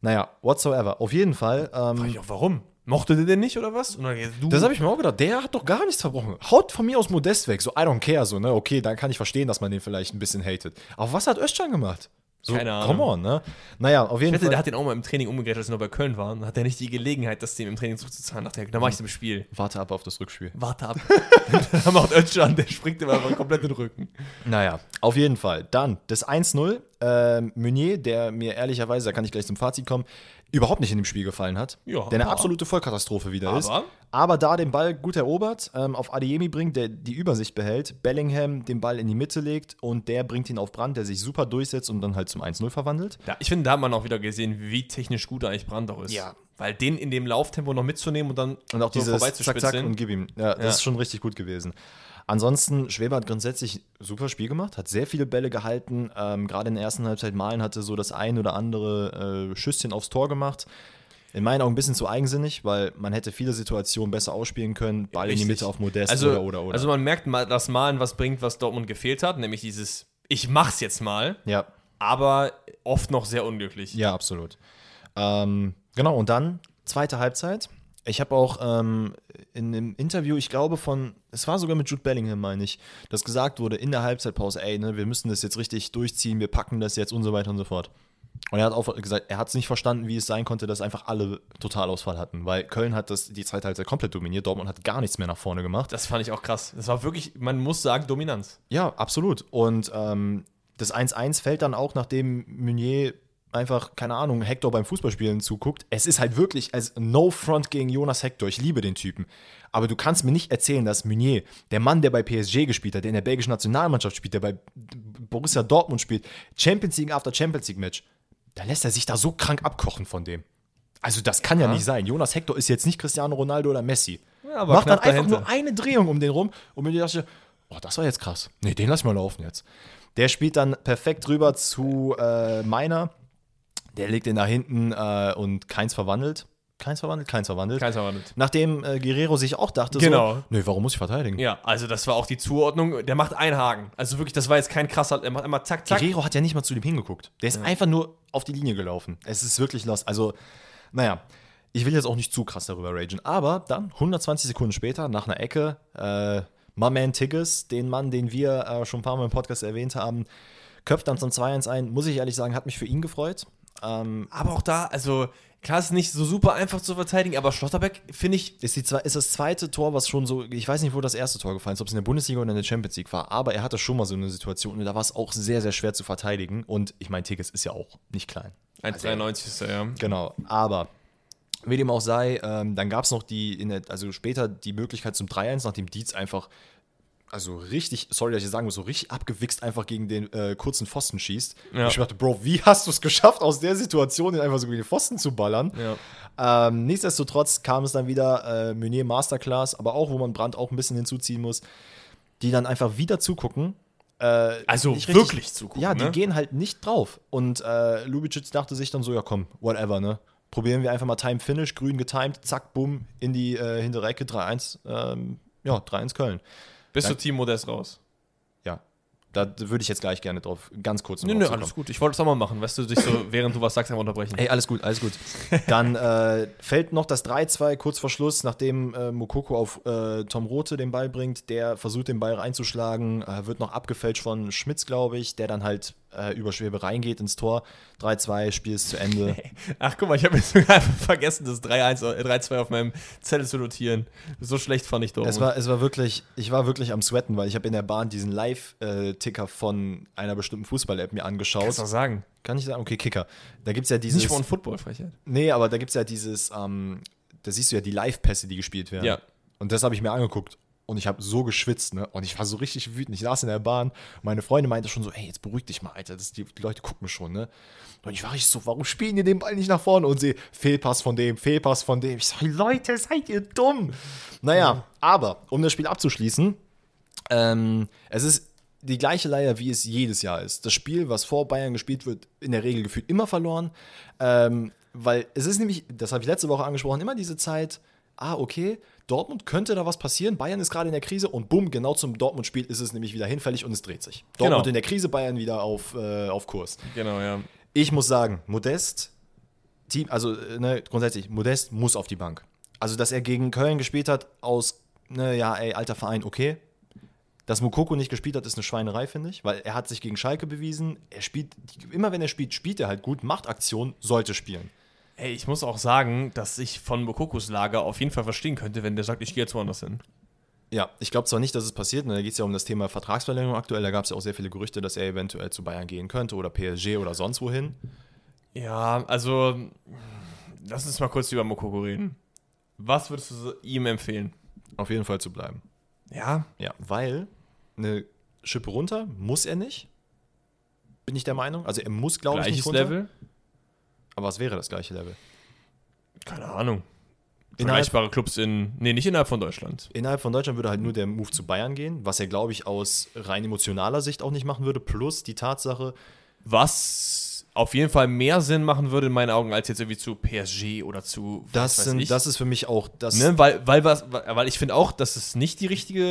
Naja, whatsoever. Auf jeden Fall. Ähm, ich auch, warum? Mochte der den nicht oder was? Du, das habe ich mir auch gedacht. Der hat doch gar nichts verbrochen. Haut von mir aus Modest weg. So, I don't care. So, ne? Okay, dann kann ich verstehen, dass man den vielleicht ein bisschen hatet. Aber was hat Özcan gemacht? So, Keine Ahnung. Come on, ne? Naja, auf jeden ich wette, Fall. der hat den auch mal im Training umgedreht, als wir noch bei Köln waren. Dann hat er nicht die Gelegenheit, das dem im Training zurückzuzahlen. Dachte er, dann mach ich im Spiel. Warte ab auf das Rückspiel. Warte ab. dann macht Özcan, der springt ihm einfach komplett den Rücken. Naja, auf jeden Fall. Dann das 1-0. Ähm, Meunier, der mir ehrlicherweise, da kann ich gleich zum Fazit kommen, überhaupt nicht in dem Spiel gefallen hat. Ja, der eine aber- absolute Vollkatastrophe wieder ist. Aber? Aber da den Ball gut erobert, ähm, auf Adeyemi bringt, der die Übersicht behält, Bellingham den Ball in die Mitte legt und der bringt ihn auf Brand, der sich super durchsetzt und dann halt zum 1-0 verwandelt. Ja, ich finde, da hat man auch wieder gesehen, wie technisch gut eigentlich Brandt auch ist. Ja. Weil den in dem Lauftempo noch mitzunehmen und dann Und auch so dieses Zack, vorbeizuspitzeln. Zack und gib ihm. Ja, das Ja. ist schon richtig gut gewesen. Ansonsten, Schweber hat grundsätzlich super Spiel gemacht, hat sehr viele Bälle gehalten. Ähm, Gerade in der ersten Halbzeit Malen hatte so das ein oder andere äh, Schüsschen aufs Tor gemacht. In meinen Augen ein bisschen zu eigensinnig, weil man hätte viele Situationen besser ausspielen können. Ball in die Richtig. Mitte auf Modest also, oder oder oder. Also man merkt mal, dass Malen was bringt, was Dortmund gefehlt hat, nämlich dieses Ich mach's jetzt mal, ja, aber oft noch sehr unglücklich. ja, absolut. Ähm, genau, und dann zweite Halbzeit. Ich habe auch ähm, in einem Interview, ich glaube von, es war sogar mit Jude Bellingham, meine ich, dass gesagt wurde in der Halbzeitpause, ey, ne, wir müssen das jetzt richtig durchziehen, wir packen das jetzt und so weiter und so fort. Und er hat auch gesagt, er hat es nicht verstanden, wie es sein konnte, dass einfach alle Totalausfall hatten, weil Köln hat das die zweite Halbzeit komplett dominiert, Dortmund hat gar nichts mehr nach vorne gemacht. Das fand ich auch krass. Das war wirklich, man muss sagen, Dominanz. Ja, absolut. Und ähm, das 1-1 fällt dann auch, nachdem Meunier einfach, keine Ahnung, Hector beim Fußballspielen zuguckt. Es ist halt wirklich als No Front gegen Jonas Hector. Ich liebe den Typen. Aber du kannst mir nicht erzählen, dass Meunier, der Mann, der bei PSG gespielt hat, der in der belgischen Nationalmannschaft spielt, der bei Borussia Dortmund spielt, Champions League after Champions League Match, da lässt er sich da so krank abkochen von dem. Also das kann ja, Ja. nicht sein. Jonas Hector ist jetzt nicht Cristiano Ronaldo oder Messi. Ja, aber Macht dann einfach dahinter. nur eine Drehung um den rum und mir dachte, oh, das war jetzt krass. Nee, den lass ich mal laufen jetzt. Der spielt dann perfekt rüber zu äh, Meiner. Der legt den nach hinten äh, und keins verwandelt. Keins verwandelt, keins verwandelt. Keins verwandelt. Nachdem äh, Guerrero sich auch dachte, Genau. so, nee, warum muss ich verteidigen? Ja, also das war auch die Zuordnung. Der macht einen Haken. Also wirklich, das war jetzt kein krasser, er macht einmal zack, zack. Guerrero hat ja nicht mal zu dem hingeguckt. Der ist einfach nur auf die Linie gelaufen. Es ist wirklich lost. Also, naja, ich will jetzt auch nicht zu krass darüber ragen. Aber dann, 120 Sekunden später, nach einer Ecke, äh, my man Tigges, den Mann, den wir äh, schon ein paar Mal im Podcast erwähnt haben, köpft dann zum 2-1 ein. Muss ich ehrlich sagen, hat mich für ihn gefreut. Ähm, Aber auch da, also klar ist nicht so super einfach zu verteidigen, aber Schlotterbeck finde ich, ist, die, ist das zweite Tor, was schon so, ich weiß nicht, wo das erste Tor gefallen ist, ob es in der Bundesliga oder in der Champions League war, aber er hatte schon mal so eine Situation und da war es auch sehr, sehr schwer zu verteidigen. Und ich meine, Tigges ist ja auch nicht klein. 1,93 ist er, ja. Genau, aber wie dem auch sei, ähm, dann gab es noch die, in der, also später die Möglichkeit zum 3-1, nachdem Dietz einfach, also richtig, sorry, dass ich sagen muss, so richtig abgewichst einfach gegen den äh, kurzen Pfosten schießt. Ja. Und ich dachte, Bro, wie hast du es geschafft, aus der Situation den einfach so gegen den Pfosten zu ballern? Ja. Ähm, nichtsdestotrotz kam es dann wieder äh, Meunier Masterclass, aber auch, wo man Brandt auch ein bisschen hinzuziehen muss, die dann einfach wieder zugucken. Äh, Also nicht wirklich zugucken, Ja, die ne? gehen halt nicht drauf. Und äh, Lubicic dachte sich dann so, ja komm, whatever, ne? Probieren wir einfach mal Time Finish, grün getimed, zack, bumm, in die äh, hintere Ecke, 3-1, ähm, ja, 3-1 Köln. Bist du Dank- Team Modest raus? Ja, da würde ich jetzt gleich gerne drauf, ganz kurz Nö, nö, alles gut. Ich wollte es auch mal machen, weißt du, dich so, während du was sagst, einfach unterbrechen. Ey, alles gut, alles gut. Dann äh, fällt noch das 3-2 kurz vor Schluss, nachdem äh, Mokoko auf äh, Tom Rote den Ball bringt. Der versucht, den Ball reinzuschlagen, äh, wird noch abgefälscht von Schmitz, glaube ich, der dann halt äh, über Schwebe reingeht ins Tor. 3-2, Spiel ist zu Ende. Ach, guck mal, ich habe jetzt sogar vergessen, das 3-1, äh, 3-2 auf meinem Zettel zu notieren. So schlecht fand ich Dortmund. Es war, es war wirklich, ich war wirklich am Sweaten, weil ich habe in der Bahn diesen Live-Ticker von einer bestimmten Fußball-App mir angeschaut. Kannst du sagen? Kann ich sagen? Okay, Kicker. Da gibt es ja dieses. Nicht von Football, Frechheit. Nee, aber da gibt es ja dieses, ähm, da siehst du ja die Live-Pässe, die gespielt werden. Ja. Und das habe ich mir angeguckt. Und ich habe so geschwitzt, ne? Und ich war so richtig wütend. Ich saß in der Bahn. Meine Freundin meinte schon so, ey, jetzt beruhig dich mal, Alter. Das, die, die Leute gucken schon, ne? Und ich war richtig so, warum spielen die den Ball nicht nach vorne? Und sie, Fehlpass von dem, Fehlpass von dem. Ich sage, Leute, seid ihr dumm? Naja, mhm. aber, um das Spiel abzuschließen, ähm, es ist die gleiche Leier, wie es jedes Jahr ist. Das Spiel, was vor Bayern gespielt wird, in der Regel gefühlt immer verloren. Ähm, weil es ist nämlich, das habe ich letzte Woche angesprochen, immer diese Zeit, ah, okay, Dortmund könnte da was passieren. Bayern ist gerade in der Krise und bumm, genau zum Dortmund-Spiel ist es nämlich wieder hinfällig und es dreht sich. Dortmund genau. in der Krise, Bayern wieder auf, äh, auf Kurs. Genau, ja. Ich muss sagen, Modest, Team, also ne, grundsätzlich, Modest muss auf die Bank. Also, dass er gegen Köln gespielt hat, aus, ne, ja, ey, alter Verein, okay. Dass Mukoko nicht gespielt hat, ist eine Schweinerei, finde ich, weil er hat sich gegen Schalke bewiesen. Er spielt, immer wenn er spielt, spielt er halt gut, macht Aktion, sollte spielen. Ey, ich muss auch sagen, dass ich von Mokokos Lager auf jeden Fall verstehen könnte, wenn der sagt, ich gehe jetzt woanders hin. Ja, ich glaube zwar nicht, dass es passiert, ne, da geht es ja um das Thema Vertragsverlängerung aktuell. Da gab es ja auch sehr viele Gerüchte, dass er eventuell zu Bayern gehen könnte oder PSG oder sonst wohin. Ja, also lass uns mal kurz über Mokoko reden. Was würdest du ihm empfehlen? Auf jeden Fall zu bleiben. Ja? Ja, weil eine Schippe runter muss er nicht. Bin ich der Meinung. Also er muss, glaube ich, nicht runter. Level? Aber was wäre das gleiche Level? Keine Ahnung. Vergleichbare Clubs in. Nee, nicht innerhalb von Deutschland. Innerhalb von Deutschland würde halt nur der Move zu Bayern gehen, was er, glaube ich, aus rein emotionaler Sicht auch nicht machen würde. Plus die Tatsache. Was auf jeden Fall mehr Sinn machen würde in meinen Augen als jetzt irgendwie zu PSG oder zu das sind, das ist für mich auch das ne? weil weil was weil ich finde auch dass es nicht die richtige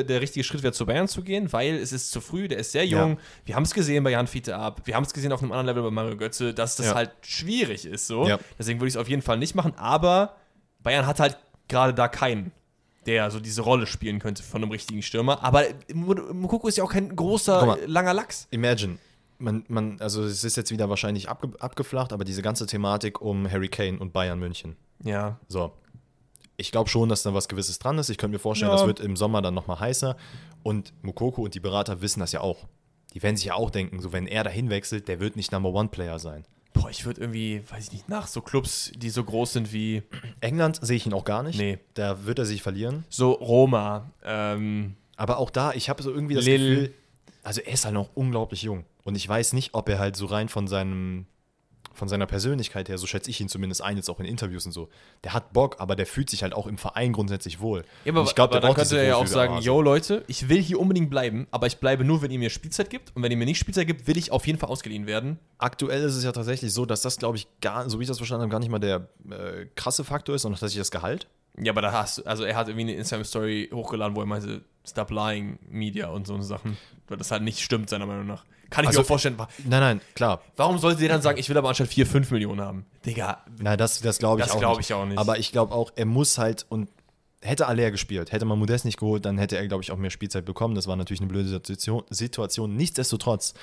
äh, der richtige Schritt wäre zu Bayern zu gehen weil es ist zu früh der ist sehr jung ja. wir haben es gesehen bei Jan Fiete ab wir haben es gesehen auf einem anderen Level bei Mario Götze dass das ja. halt schwierig ist so ja. deswegen würde ich es auf jeden Fall nicht machen aber Bayern hat halt gerade da keinen der so diese Rolle spielen könnte von einem richtigen Stürmer. Aber Mukoko ist ja auch kein großer, langer Lachs. Imagine, man, man, also es ist jetzt wieder wahrscheinlich abge, abgeflacht, aber diese ganze Thematik um Harry Kane und Bayern München. Ja. So. Ich glaube schon, dass da was Gewisses dran ist. Ich könnte mir vorstellen, ja. das wird im Sommer dann nochmal heißer. Und Mukoko und die Berater wissen das ja auch. Die werden sich ja auch denken, so wenn er dahin wechselt, der wird nicht Number One Player sein. Boah, ich würde irgendwie, weiß ich nicht, nach so Clubs, die so groß sind wie. England sehe ich ihn auch gar nicht. Nee. Da wird er sich verlieren. So Roma. Ähm, Aber auch da, ich habe so irgendwie das Lille. Gefühl, also er ist halt noch unglaublich jung. Und ich weiß nicht, ob er halt so rein von seinem von seiner Persönlichkeit her, so schätze ich ihn zumindest ein, jetzt auch in Interviews und so, der hat Bock, aber der fühlt sich halt auch im Verein grundsätzlich wohl. Ja, aber, ich glaube, der dann könnte er ja auch sagen, yo Leute, ich will hier unbedingt bleiben, aber ich bleibe nur, wenn ihr mir Spielzeit gibt und wenn ihr mir nicht Spielzeit gibt, will ich auf jeden Fall ausgeliehen werden. Aktuell ist es ja tatsächlich so, dass das, glaube ich, gar, so wie ich das verstanden habe, gar nicht mal der äh, krasse Faktor ist, sondern tatsächlich das Gehalt. Ja, aber da hast du, also er hat irgendwie eine Instagram-Story hochgeladen, wo er meinte, stop lying, Media und so Sachen. Weil das halt nicht stimmt, seiner Meinung nach. Kann ich also, mir auch vorstellen. Nein, nein, klar. Warum sollte der dann sagen, ich will aber anstatt 4, 5 Millionen haben? Digga. Nein, das, das glaube ich, das glaub ich auch nicht. Aber ich glaube auch, er muss halt und hätte Aller gespielt, hätte man Modest nicht geholt, dann hätte er, glaube ich, auch mehr Spielzeit bekommen. Das war natürlich eine blöde. Situation. Nichtsdestotrotz,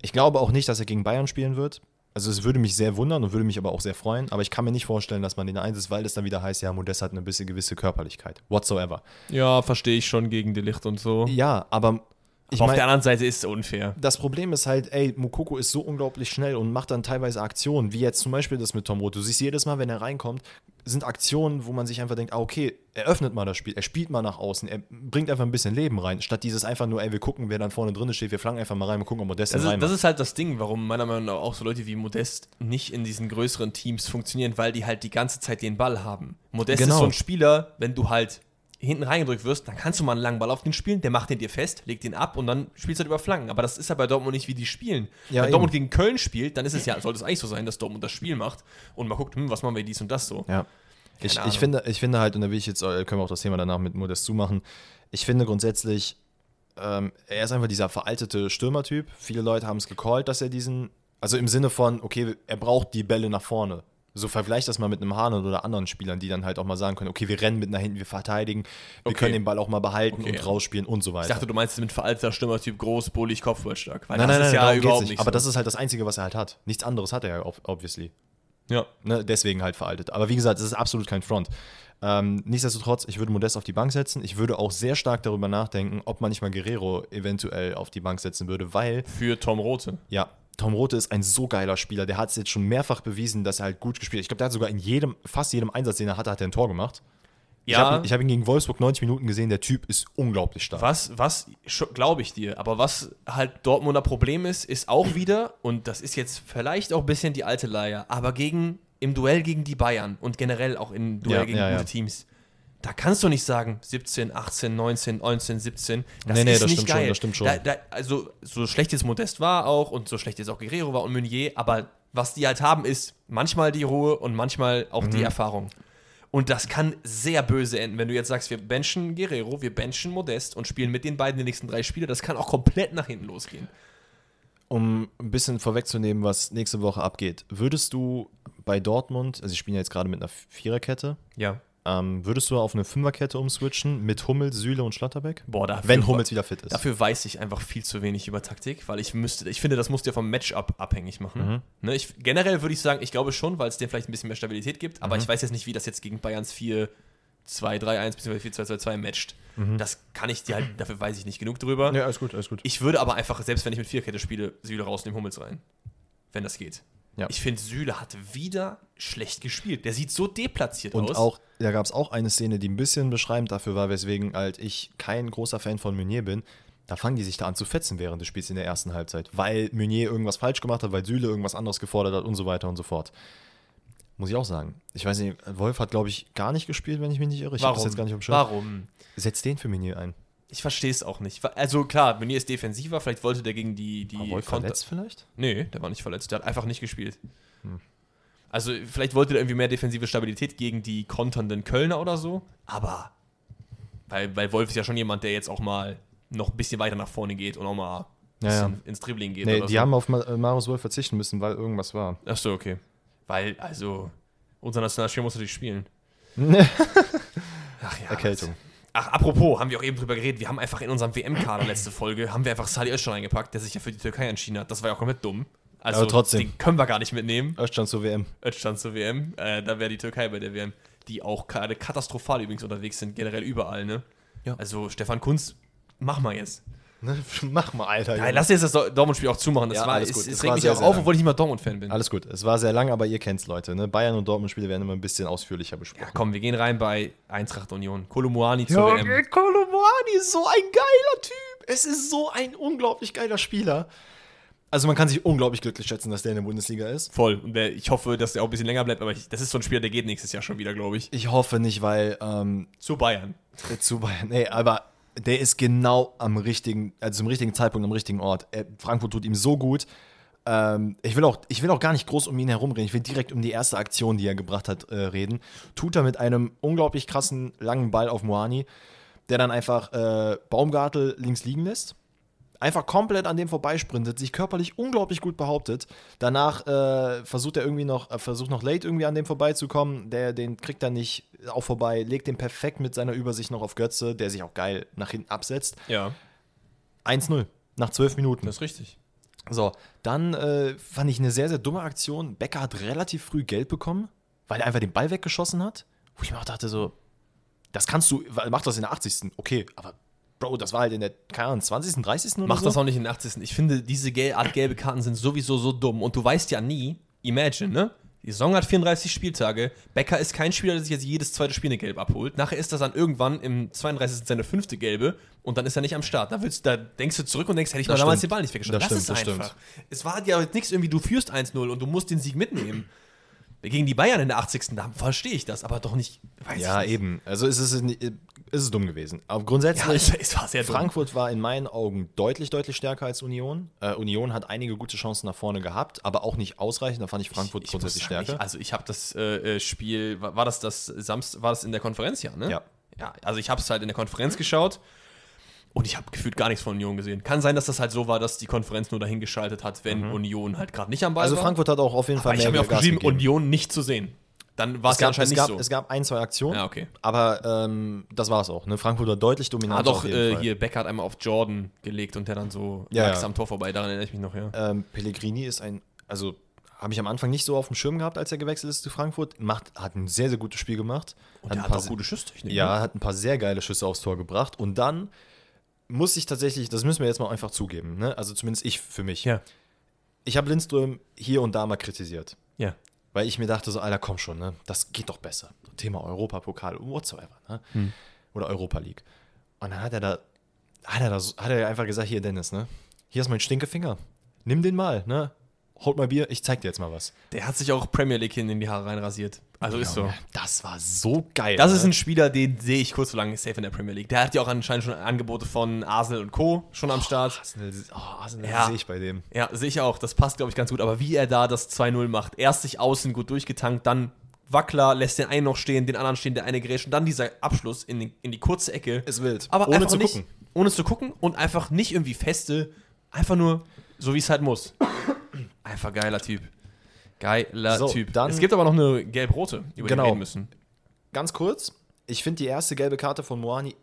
ich glaube auch nicht, dass er gegen Bayern spielen wird. Also es würde mich sehr wundern und würde mich aber auch sehr freuen, aber ich kann mir nicht vorstellen, dass man den einsetzt, weil es dann wieder heißt, ja, Modest hat eine bisschen gewisse Körperlichkeit. Whatsoever. Ja, verstehe ich schon gegen die Licht und so. Ja, aber ich aber auf der anderen Seite ist es unfair. Das Problem ist halt, ey, Mukoko ist so unglaublich schnell und macht dann teilweise Aktionen, wie jetzt zum Beispiel das mit Tom Roth. Du siehst jedes Mal, wenn er reinkommt, sind Aktionen, wo man sich einfach denkt, ah, okay, er öffnet mal das Spiel, er spielt mal nach außen, er bringt einfach ein bisschen Leben rein, statt dieses einfach nur, ey, wir gucken, wer dann vorne drin steht, wir flanken einfach mal rein, wir gucken, ob Modest das ist, Das ist halt das Ding, warum meiner Meinung nach auch so Leute wie Modest nicht in diesen größeren Teams funktionieren, weil die halt die ganze Zeit den Ball haben. Modest genau. ist so ein Spieler, wenn du halt hinten reingedrückt wirst, dann kannst du mal einen langen Ball auf den spielen, der macht den dir fest, legt den ab und dann spielst du halt über Flanken. Aber das ist ja bei Dortmund nicht, wie die spielen. Ja, Wenn eben. Dortmund gegen Köln spielt, dann ist es ja, sollte es eigentlich so sein, dass Dortmund das Spiel macht und man guckt, hm, was machen wir dies und das so. Ja. Ich, ich, finde, ich finde halt, und da will ich jetzt, äh, können wir auch das Thema danach mit Modest zumachen, ich finde grundsätzlich, ähm, er ist einfach dieser veraltete Stürmertyp. Viele Leute haben es gecallt, dass er diesen, also im Sinne von, okay, er braucht die Bälle nach vorne. So vergleich das mal mit einem Hahn oder anderen Spielern, die dann halt auch mal sagen können, okay, wir rennen mit nach hinten, wir verteidigen, wir Okay. können den Ball auch mal behalten Okay, und ja. rausspielen und so weiter. Ich dachte, du meinst mit veralteter Stürmertyp groß, bullig, kopfballstark. Weil nein, das nein, nein, ist ja darum geht's überhaupt nicht. nicht Aber so. das ist halt das Einzige, was er halt hat. Nichts anderes hat er ja, ob- obviously. ja. Ne? Deswegen halt veraltet. Aber wie gesagt, es ist absolut kein Front. Ähm, nichtsdestotrotz, ich würde Modest auf die Bank setzen. Ich würde auch sehr stark darüber nachdenken, ob man nicht mal Guerrero eventuell auf die Bank setzen würde, weil Für Tom Rote. Ja, Tom Rote ist ein so geiler Spieler. Der hat es jetzt schon mehrfach bewiesen, dass er halt gut gespielt hat. Ich glaube, der hat sogar in jedem, fast jedem Einsatz, den er hatte, hat er ein Tor gemacht. Ich Ja. habe ihn, ich hab ihn gegen Wolfsburg 90 Minuten gesehen. Der Typ ist unglaublich stark. Was, was, glaube ich dir, aber was halt Dortmunder Problem ist, ist auch wieder, und das ist jetzt vielleicht auch ein bisschen die alte Leier, aber gegen, im Duell gegen die Bayern und generell auch im Duell Ja, gegen ja, gute ja. Teams, da kannst du nicht sagen 17, 18, 19, 19, 17. Das Nee, nee, ist das nicht stimmt schon, geil. das stimmt schon. Da, da, also, so schlecht jetzt Modest war auch und so schlecht jetzt auch Guerrero war und Meunier, aber was die halt haben, ist manchmal die Ruhe und manchmal auch Mhm. die Erfahrung. Und das kann sehr böse enden, wenn du jetzt sagst, wir benchen Guerrero, wir benchen Modest und spielen mit den beiden die nächsten drei Spiele. Das kann auch komplett nach hinten losgehen. Um ein bisschen vorwegzunehmen, was nächste Woche abgeht. Würdest du bei Dortmund, also ich spiele ja jetzt gerade mit einer Viererkette, Ja. Ähm, würdest du auf eine Fünferkette umswitchen mit Hummels, Süle und Schlotterbeck? Boah, dafür, Wenn Hummels wieder fit ist. Dafür weiß ich einfach viel zu wenig über Taktik, weil ich müsste, ich finde, das musst du ja vom Matchup abhängig machen. Mhm. Ne, ich, generell würde ich sagen, ich glaube schon, weil es dir vielleicht ein bisschen mehr Stabilität gibt, Mhm. aber ich weiß jetzt nicht, wie das jetzt gegen Bayerns 4 2-3-1 bzw. 4-2-2-2 matcht. Das kann ich dir halt, dafür weiß ich nicht genug drüber. Mhm. ja, alles gut, alles gut. Ich würde aber einfach, selbst wenn ich mit Vierkette spiele, Süle rausnehmen, Hummels rein. Wenn das geht. Ja. Ich finde, Süle hat wieder schlecht gespielt. Der sieht so deplatziert Und aus. auch, da gab es auch eine Szene, die ein bisschen beschreibend dafür war, weswegen halt ich kein großer Fan von Meunier bin. Da fangen die sich da an zu fetzen während des Spiels in der ersten Halbzeit, weil Meunier irgendwas falsch gemacht hat, weil Süle irgendwas anderes gefordert hat und so weiter und so fort. Muss ich auch sagen. Ich weiß nicht, Wolf hat, glaube ich, gar nicht gespielt, wenn ich mich nicht irre. Ich habe Warum? das jetzt gar nicht Schirm. Warum? Setz den für Meunier ein. Ich verstehe es auch nicht. Also klar, Meunier ist defensiver, vielleicht wollte der gegen die, die War Wolf Konter- verletzt vielleicht? Nee, der war nicht verletzt, der hat einfach nicht gespielt. Hm. Also vielleicht wollte der irgendwie mehr defensive Stabilität gegen die konternden Kölner oder so, aber weil, weil Wolf ist ja schon jemand, der jetzt auch mal noch ein bisschen weiter nach vorne geht und auch mal Ja, ja. ins Dribbling geht Nee, die so. haben auf äh, Marius Wolf verzichten müssen, weil irgendwas war. Achso, okay. Weil, also, unser Nationalspieler muss natürlich spielen. Ach ja. Erkältung. Ach, apropos, haben wir auch eben drüber geredet, wir haben einfach in unserem WM-Kader letzte Folge, haben wir einfach Salih Özcan reingepackt, der sich ja für die Türkei entschieden hat. Das war ja auch komplett dumm. Also, Aber trotzdem. den können wir gar nicht mitnehmen. Özcan zur WM. Özcan zur WM. Äh, da wäre die Türkei bei der WM, die auch gerade katastrophal übrigens unterwegs sind, generell überall, ne? Ja. Also, Stefan Kunz, mach mal jetzt. Ne, Mach mal, Alter. Ja, Junge. lass jetzt das Dor- Dortmund-Spiel auch zumachen. Das Ja, war, alles es, gut. es Es regt war mich sehr, auch sehr auf, obwohl ich nicht mal Dortmund-Fan bin. Alles gut. Es war sehr lang, aber ihr kennt's, Leute. Ne? Bayern und Dortmund-Spiele werden immer ein bisschen ausführlicher Ja, besprochen. komm, wir gehen rein bei Eintracht Union. Kolumuani zur WM. Kolomani ist so ein geiler Typ. Es ist so ein unglaublich geiler Spieler. Also man kann sich unglaublich glücklich schätzen, dass der in der Bundesliga ist. Voll. Und der, ich hoffe, dass der auch ein bisschen länger bleibt, aber ich, das ist so ein Spieler, der geht nächstes Jahr schon wieder, glaube ich. Ich hoffe nicht, weil ähm, Zu Bayern. zu Bayern. Nee, aber der ist genau am richtigen, also zum richtigen Zeitpunkt am richtigen Ort. Er, Frankfurt tut ihm so gut. Ähm, ich, will auch, ich will auch gar nicht groß um ihn herum reden. Ich will direkt um die erste Aktion, die er gebracht hat, äh, reden. Tut er mit einem unglaublich krassen langen Ball auf Moani, der dann einfach äh, Baumgartel links liegen lässt. Einfach komplett an dem vorbeisprintet, sich körperlich unglaublich gut behauptet. Danach äh, versucht er irgendwie noch, äh, versucht noch late irgendwie an dem vorbeizukommen. Der, den kriegt er nicht auch vorbei, legt den perfekt mit seiner Übersicht noch auf Götze, der sich auch geil nach hinten absetzt. Ja, 1-0 nach 12 Minuten. das ist richtig. So, dann äh, fand ich eine sehr, sehr dumme Aktion. Becker hat relativ früh Geld bekommen, weil er einfach den Ball weggeschossen hat. Wo ich mir auch dachte, so, das kannst du, mach das in der 80. Okay, aber Bro, das war halt in der, keine Ahnung, 20., 30. oder Mach so. das auch nicht in den 80. Ich finde, diese gel Art gelbe Karten sind sowieso so dumm. Und du weißt ja nie, imagine, ne? Die Saison hat 34 Spieltage. Becker ist kein Spieler, der sich jetzt jedes zweite Spiel eine Gelb abholt. Nachher ist das dann irgendwann im 32. seine fünfte Gelbe und dann ist er nicht am Start. Da, willst, da denkst du zurück und denkst, hätte ich mal Das damals stimmt. den Ball nicht weggeschossen. Das Das, stimmt, ist das einfach. Es war ja jetzt nichts irgendwie, du führst 1-0 und du musst den Sieg mitnehmen. Gegen die Bayern in der 80. Da verstehe ich das, aber doch nicht. Ja, ich nicht. eben. Also ist es, ist es dumm gewesen. Aber grundsätzlich, Ja, es, es war sehr dumm. Frankfurt war in meinen Augen deutlich, deutlich stärker als Union. Äh, Union hat einige gute Chancen nach vorne gehabt, aber auch nicht ausreichend. Da fand ich Frankfurt Ich- ich grundsätzlich sagen, stärker. Ich, also ich habe das äh, äh, Spiel, war, war das das Samstag, war das in der Konferenz, ja, ne? Ja. Ja, also ich habe es halt in der Konferenz geschaut Und ich habe gefühlt gar nichts von Union gesehen. Kann sein, dass das halt so war, dass die Konferenz nur dahin geschaltet hat, wenn Union halt gerade nicht am Ball Also war. Frankfurt hat auch auf jeden Fall Aber ich habe mir auch Gas geschrieben, gegeben. Union nicht zu sehen. Dann war es Es ja gab, anscheinend es, nicht gab, so. es gab ein, zwei Aktionen, Ja, okay. aber ähm, das war es auch. Ne? Frankfurt war deutlich dominanter. Ah, doch, äh, hier, Becker hat einmal auf Jordan gelegt und der dann so Ja, ja. am Tor vorbei. Daran erinnere ich mich noch, ja. Ähm, Pellegrini ist ein, also habe ich am Anfang nicht so auf dem Schirm gehabt, als er gewechselt ist zu Frankfurt. Macht, hat ein sehr, sehr gutes Spiel gemacht. Und ein der hat paar auch gute Schusstechnik. Ja, hat ein paar sehr geile Schüsse aufs Tor gebracht. Und dann muss ich tatsächlich, das müssen wir jetzt mal einfach zugeben, ne? also zumindest ich für mich. Ja. Ich habe Lindström hier und da mal kritisiert. Ja. Weil ich mir dachte so, Alter, komm schon, ne? das geht doch besser. Thema Europapokal, whatsoever. Ne? Hm. Oder Europa League. Und dann hat er da, hat er da, hat er einfach gesagt, hier Dennis, ne? hier ist mein Stinkefinger. Nimm den mal, ne? Holt mal Bier, ich zeig dir jetzt mal was. Der hat sich auch Premier League hin in die Haare reinrasiert. Also ist so. Das war so geil. Das ist ein Spieler, den sehe ich kurz so lange safe in der Premier League. Der hat ja auch anscheinend schon Angebote von Arsenal und Co. schon am Start. Arsenal, oh, Arsenal Ja. sehe ich bei dem. Ja, sehe ich auch. Das passt, glaube ich, ganz gut. Aber wie er da das 2-0 macht, erst sich außen gut durchgetankt, dann Wackler lässt den einen noch stehen, den anderen stehen, der eine grätscht und dann dieser Abschluss in die, in die kurze Ecke. Ist wild. Aber Ohne zu nicht, gucken. Ohne zu gucken und einfach nicht irgendwie feste, einfach nur so, wie es halt muss. Einfach geiler Typ. Geiler So, Typ. dann- es gibt aber noch eine gelb-rote, über die Genau. wir reden müssen. Ganz kurz, ich finde die erste gelbe Karte von Moani,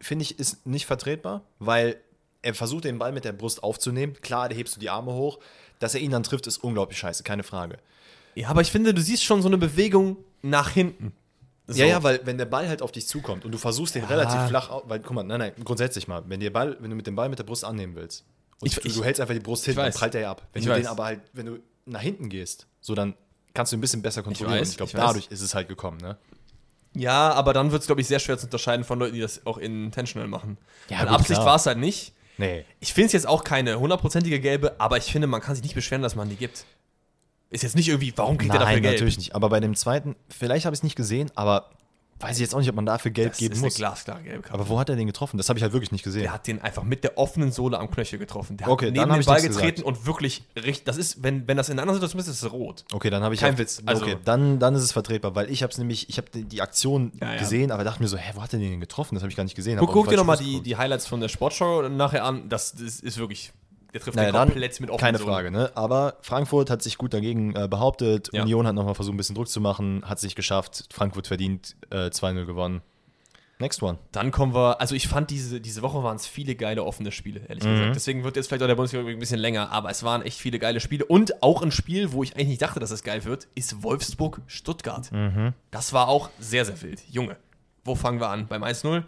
finde ich, ist nicht vertretbar, weil er versucht den Ball mit der Brust aufzunehmen. Klar, da hebst du die Arme hoch. Dass er ihn dann trifft, ist unglaublich scheiße, keine Frage. Ja, aber ich finde, du siehst schon so eine Bewegung nach hinten. So. Ja, ja, weil wenn der Ball halt auf dich zukommt und du versuchst den relativ flach, weil guck mal, nein, nein, grundsätzlich mal, wenn, der Ball, wenn du mit dem Ball mit der Brust annehmen willst und Ich- du, ich- du hältst einfach die Brust hin, dann prallt er ja ab. Wenn Ich du den weiß. aber halt, wenn du nach hinten gehst, so dann kannst du ein bisschen besser kontrollieren. weiß, ich glaube, ich weiß. dadurch ist es halt gekommen, ne? Ja, aber dann wird es, glaube ich, sehr schwer zu unterscheiden von Leuten, die das auch intentional machen. Ja, gut, Absicht war es halt nicht. Nee. Ich finde es jetzt auch keine hundertprozentige gelbe, aber ich finde, man kann sich nicht beschweren, dass man die gibt. Ist jetzt nicht irgendwie, warum kriegt er dafür Nein, natürlich nicht. Aber bei dem zweiten, vielleicht habe ich es nicht gesehen, aber weiß ich jetzt auch nicht, ob man dafür Gelb Das geben ist eine muss. glasklare Gelbkarte. Aber wo hat er den getroffen? Das habe ich halt wirklich nicht gesehen. Der hat den einfach mit der offenen Sohle am Knöchel getroffen. Der Okay, hat neben hab den Ball getreten gesagt. und wirklich richtig. Das ist, wenn, wenn das in einer anderen Situation ist, ist es rot. Okay, dann habe ich Kein ja- Witz, also- okay, dann, dann ist es vertretbar, weil ich habe es nämlich, ich habe die, die Aktion Ja, ja. gesehen, aber dachte mir so, hä, wo hat er den getroffen? Das habe ich gar nicht gesehen. Guck, Hab guck dir nochmal die, die Highlights von der Sportschau nachher an. Das, das ist wirklich. Der trifft Naja, den dann, komplett mit offenen keine. Frage, ne? Aber Frankfurt hat sich gut dagegen äh, behauptet. Ja. Union hat nochmal versucht, ein bisschen Druck zu machen, hat sich geschafft. Frankfurt verdient äh, 2-0 gewonnen. Next one. Dann kommen wir, also ich fand diese, diese Woche waren es viele geile offene Spiele, ehrlich gesagt. Deswegen wird jetzt vielleicht auch der Bundesliga ein bisschen länger, aber es waren echt viele geile Spiele. Und auch ein Spiel, wo ich eigentlich nicht dachte, dass es geil wird, ist Wolfsburg-Stuttgart. Das war auch sehr, sehr wild. Junge, wo fangen wir an? Beim 1-0?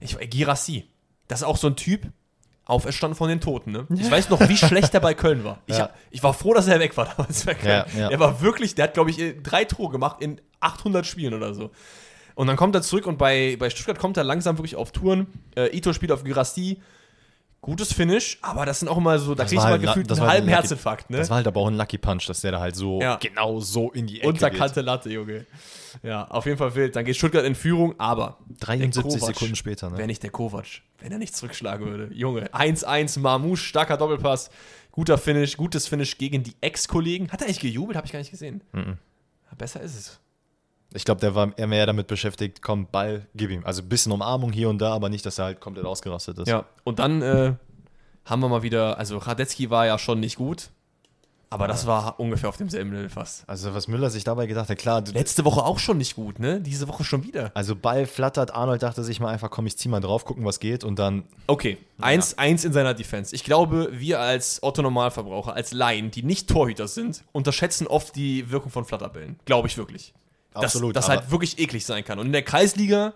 Ich Girassi. Das ist auch so ein Typ, auferstanden von den Toten, ne? Ich weiß noch, wie schlecht er bei Köln war. Ich, Ja. hab, ich war froh, dass er weg war damals bei Köln. Ja, ja. Er war wirklich, der hat, glaube ich, äh, drei Tore gemacht in 800 Spielen oder so. Und dann kommt er zurück und bei, bei Stuttgart kommt er langsam wirklich auf Touren. Äh, Ito spielt auf Girassi. Gutes Finish, aber das sind auch immer so, da kriegst du mal halt gefühlt einen war halben ein Lucky- Herzinfarkt, ne? Das war halt aber auch ein Lucky Punch, dass der da halt so Ja. genau so in die Ecke geht. Unterkante Latte, Junge. Ja, auf jeden Fall wild. Dann geht Stuttgart in Führung, aber 73 der Kovac, Sekunden später, ne? Wäre nicht der Kovac, wenn er nicht zurückschlagen würde. Junge, 1-1, Marmouche, starker Doppelpass, guter Finish, gutes Finish gegen die Ex-Kollegen. Hat er eigentlich gejubelt? Habe ich gar nicht gesehen. Mhm. Ja, Besser ist es. Ich glaube, der war eher mehr damit beschäftigt, komm, Ball, gib ihm. Also ein bisschen Umarmung hier und da, aber nicht, dass er halt komplett ausgerastet ist. Ja, und dann äh, haben wir mal wieder, also Radetzky war ja schon nicht gut, aber das war ungefähr auf demselben Level fast. Also was Müller sich dabei gedacht hat, klar, Letzte Woche auch schon nicht gut, ne? Diese Woche schon wieder. also Ball flattert, Arnold dachte sich mal einfach, komm, ich zieh mal drauf, gucken, was geht und dann, Okay, 1-1 in seiner Defense. Ich glaube, wir als Otto-Normalverbraucher, als Laien, die nicht Torhüter sind, unterschätzen oft die Wirkung von Flatterbällen. Glaube ich wirklich. Absolut, Dass das halt wirklich eklig sein kann. Und in der Kreisliga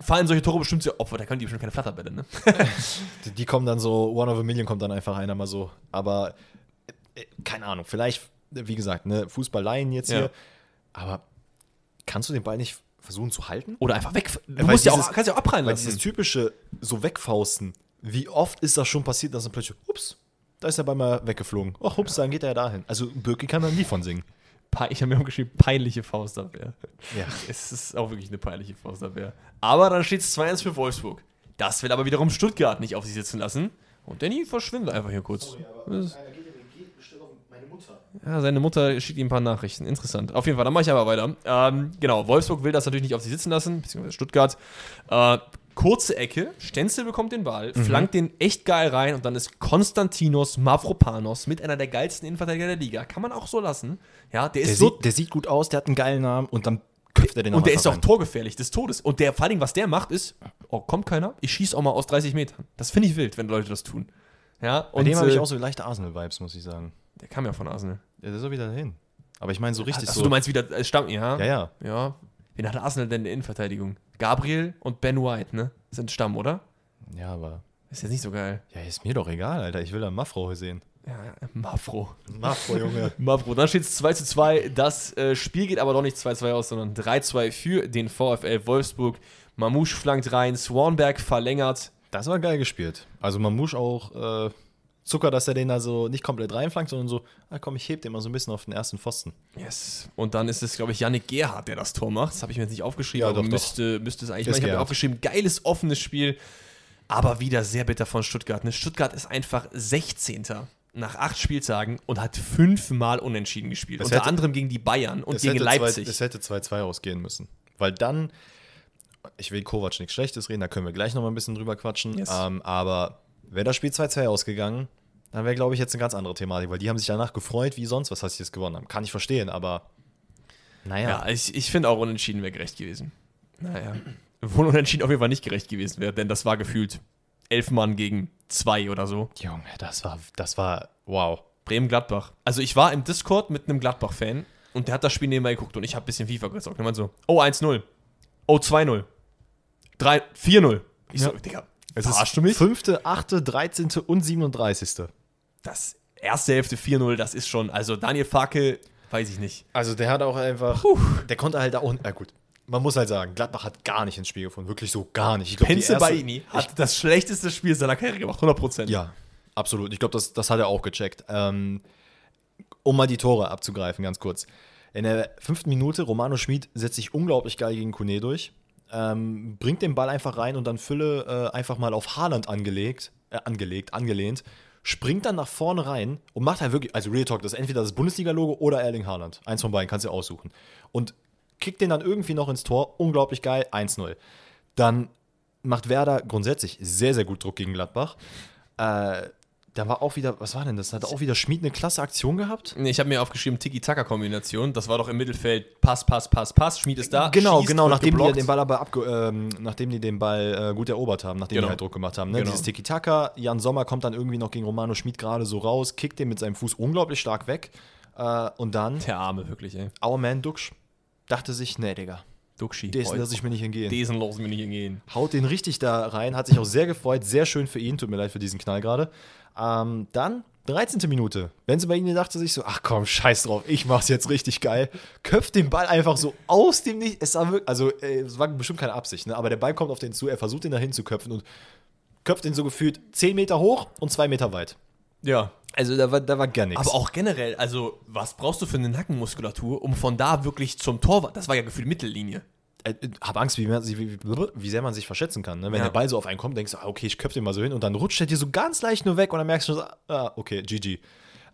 fallen solche Tore bestimmt sehr Opfer. Da können die bestimmt keine Flatterbälle, ne? die, die kommen dann so, One of a Million kommt dann einfach einer mal so. Aber äh, keine Ahnung, vielleicht, wie gesagt, ne, Fußball-Laien jetzt Ja. hier, aber kannst du den Ball nicht versuchen zu halten? Oder einfach weg. Du Weil musst ja dieses- auch, kannst ja auch abprallen Weil lassen. dieses typische so wegfausten, wie oft ist das schon passiert, dass dann plötzlich, ups, da ist der Ball mal weggeflogen. Ach, ups, dann geht er dahin. Also Birki kann dann nie von singen. Ich habe mir auch geschrieben, peinliche Faustabwehr. Ja. Es ist auch wirklich eine peinliche Faustabwehr. Aber dann steht es 2-1 für Wolfsburg. Das will aber wiederum Stuttgart nicht auf sich sitzen lassen. Und Danny verschwindet einfach hier kurz. Das- Ja, seine Mutter schickt ihm ein paar Nachrichten. Interessant. Auf jeden Fall, dann mache ich aber weiter. Ähm, genau, Wolfsburg will das natürlich nicht auf sich sitzen lassen, beziehungsweise Stuttgart. Äh, kurze Ecke, Stenzel bekommt den Ball, flankt den echt geil rein und dann ist Konstantinos Mavropanos mit einer der geilsten Innenverteidiger der Liga. Kann man auch so lassen. Ja, der ist Der, so. sieht, der sieht gut aus, der hat einen geilen Namen und dann köpft er den und der ist auch rein. torgefährlich des Todes. Und der, vor allem, was der macht, ist, oh, kommt keiner, ich schieße auch mal aus 30 Metern. Das finde ich wild, wenn Leute das tun. Ja, Bei und dem habe ich äh, auch so leichte Arsenal-Vibes, muss ich sagen. der kam ja von Arsenal. Ja, der ist auch wieder dahin. Aber ich meine so richtig Achso, so. du meinst wieder äh, Stamm, ja? ja, ja. Ja. Wen hat Arsenal denn in der Innenverteidigung? Gabriel und Ben White, ne? Sind Stamm, oder? Ja, aber. Ist jetzt nicht so geil. Ja, ist mir doch egal, Alter. Ich will da Mafro sehen. Ja, Mafro. Mafro, Junge. Mafro. Dann steht es 2 zu 2. Das äh, Spiel geht aber doch nicht 2-2 aus, sondern 3-2 für den VfL Wolfsburg. Mamouche flankt rein, Swanberg verlängert. Das war geil gespielt. Also Mamouche auch äh, Zucker, dass er den da so nicht komplett reinflankt, sondern so, ah komm, ich heb den mal so ein bisschen auf den ersten Pfosten. Yes. Und dann ist es, glaube ich, Yannick Gerhardt, der das Tor macht. Das habe ich mir jetzt nicht aufgeschrieben, Ja, aber doch, doch. müsste, müsste es eigentlich Ist. Ich habe mir aufgeschrieben, geiles, offenes Spiel, aber wieder sehr bitter von Stuttgart. Ne? Stuttgart ist einfach 16. nach acht Spieltagen und hat fünfmal unentschieden gespielt. Das Unter hätte- anderem gegen die Bayern und Es gegen Leipzig. Zwei, es hätte 2-2 ausgehen müssen. Weil dann, ich will Kovac nichts Schlechtes reden, da können wir gleich noch mal ein bisschen drüber quatschen. Yes. Ähm, aber wäre das Spiel 2-2 ausgegangen, dann wäre, glaube ich, jetzt eine ganz andere Thematik, weil die haben sich danach gefreut, wie sonst was, dass sie es gewonnen haben. Kann ich verstehen, aber naja. ja, ich, ich finde auch unentschieden wäre gerecht gewesen. Naja. Wohl unentschieden auf jeden Fall nicht gerecht gewesen wäre, denn das war gefühlt elf Mann gegen zwei oder so. Junge, das war, das war, wow. Bremen-Gladbach. Also ich war im Discord mit einem Gladbach-Fan und der hat das Spiel nebenbei geguckt und ich habe ein bisschen FIFA gezockt. Und man so, oh 1-0, oh 2-0, 3 4-0. Ich so, Ja. Digga, Es ist du mich? 5., 8., 13. und 37. Das erste Hälfte 4-0, das ist schon, also Daniel Farke, weiß ich nicht. Also der hat auch einfach, der konnte halt auch, na gut, man muss halt sagen, Gladbach hat gar nicht ins Spiel gefunden, wirklich so gar nicht. Ich glaub, Penze Baini hat das schlechteste Spiel seiner Karriere gemacht, 100%. Ja, absolut. Ich glaube, das, das hat er auch gecheckt. Ähm, um mal die Tore abzugreifen, ganz kurz. In der fünften Minute, Romano Schmid setzt sich unglaublich geil gegen Kone durch, ähm, bringt den Ball einfach rein und dann Fülle äh, einfach mal auf Haaland angelegt, äh, angelegt, angelehnt, springt dann nach vorne rein und macht halt wirklich, also Real Talk, das ist entweder das Bundesliga-Logo oder Erling Haaland. Eins von beiden, kannst du aussuchen. Und kickt den dann irgendwie noch ins Tor, unglaublich geil, 1-0. Dann macht Werder grundsätzlich sehr, sehr gut Druck gegen Gladbach. Äh, da war auch wieder, was war denn das? Hat auch wieder Schmied eine klasse Aktion gehabt? Nee, Ich habe mir aufgeschrieben, Tiki-Taka-Kombination. Das war doch im Mittelfeld Pass, Pass, Pass, Pass. Schmied ist da. Genau, schießt, genau, nachdem die den Ball aber abge ähm, nachdem die den Ball äh, gut erobert haben, nachdem Genau. die halt Druck gemacht haben. Ne? Genau. Dieses Tiki-Taka, Jan Sommer kommt dann irgendwie noch gegen Romano Schmid gerade so raus, kickt den mit seinem Fuß unglaublich stark weg. Äh, und dann, Der Arme, wirklich, ey. our man Duxch dachte sich, nee, Digga, Duxi. dessen lasse ich mir nicht hingehen. Desen lassen wir nicht hingehen. haut den richtig da rein, hat sich auch sehr gefreut, sehr schön für ihn, tut mir leid für diesen Knall gerade. Ähm, dann 13. Minute. Benze bei ihnen dachte sich so, ach komm, scheiß drauf, ich mach's jetzt richtig geil. Köpft den Ball einfach so aus dem Nicht. Es war wirklich, also äh, es war bestimmt keine Absicht, ne? aber der Ball kommt auf den zu, er versucht ihn dahin zu köpfen und köpft ihn so gefühlt 10 Meter hoch und 2 Meter weit. Ja. Also da war, da war gar nichts. Aber auch generell, also, was brauchst du für eine Nackenmuskulatur, um von da wirklich zum Torwart, das war ja gefühlt Mittellinie. äh, hab Angst, wie, man, wie, wie, sehr man sich verschätzen kann. Ne? Wenn Ja. der Ball so auf einen kommt, denkst du, ah, okay, ich köpfe den mal so hin und dann rutscht er dir so ganz leicht nur weg und dann merkst du so, ah, okay, GG.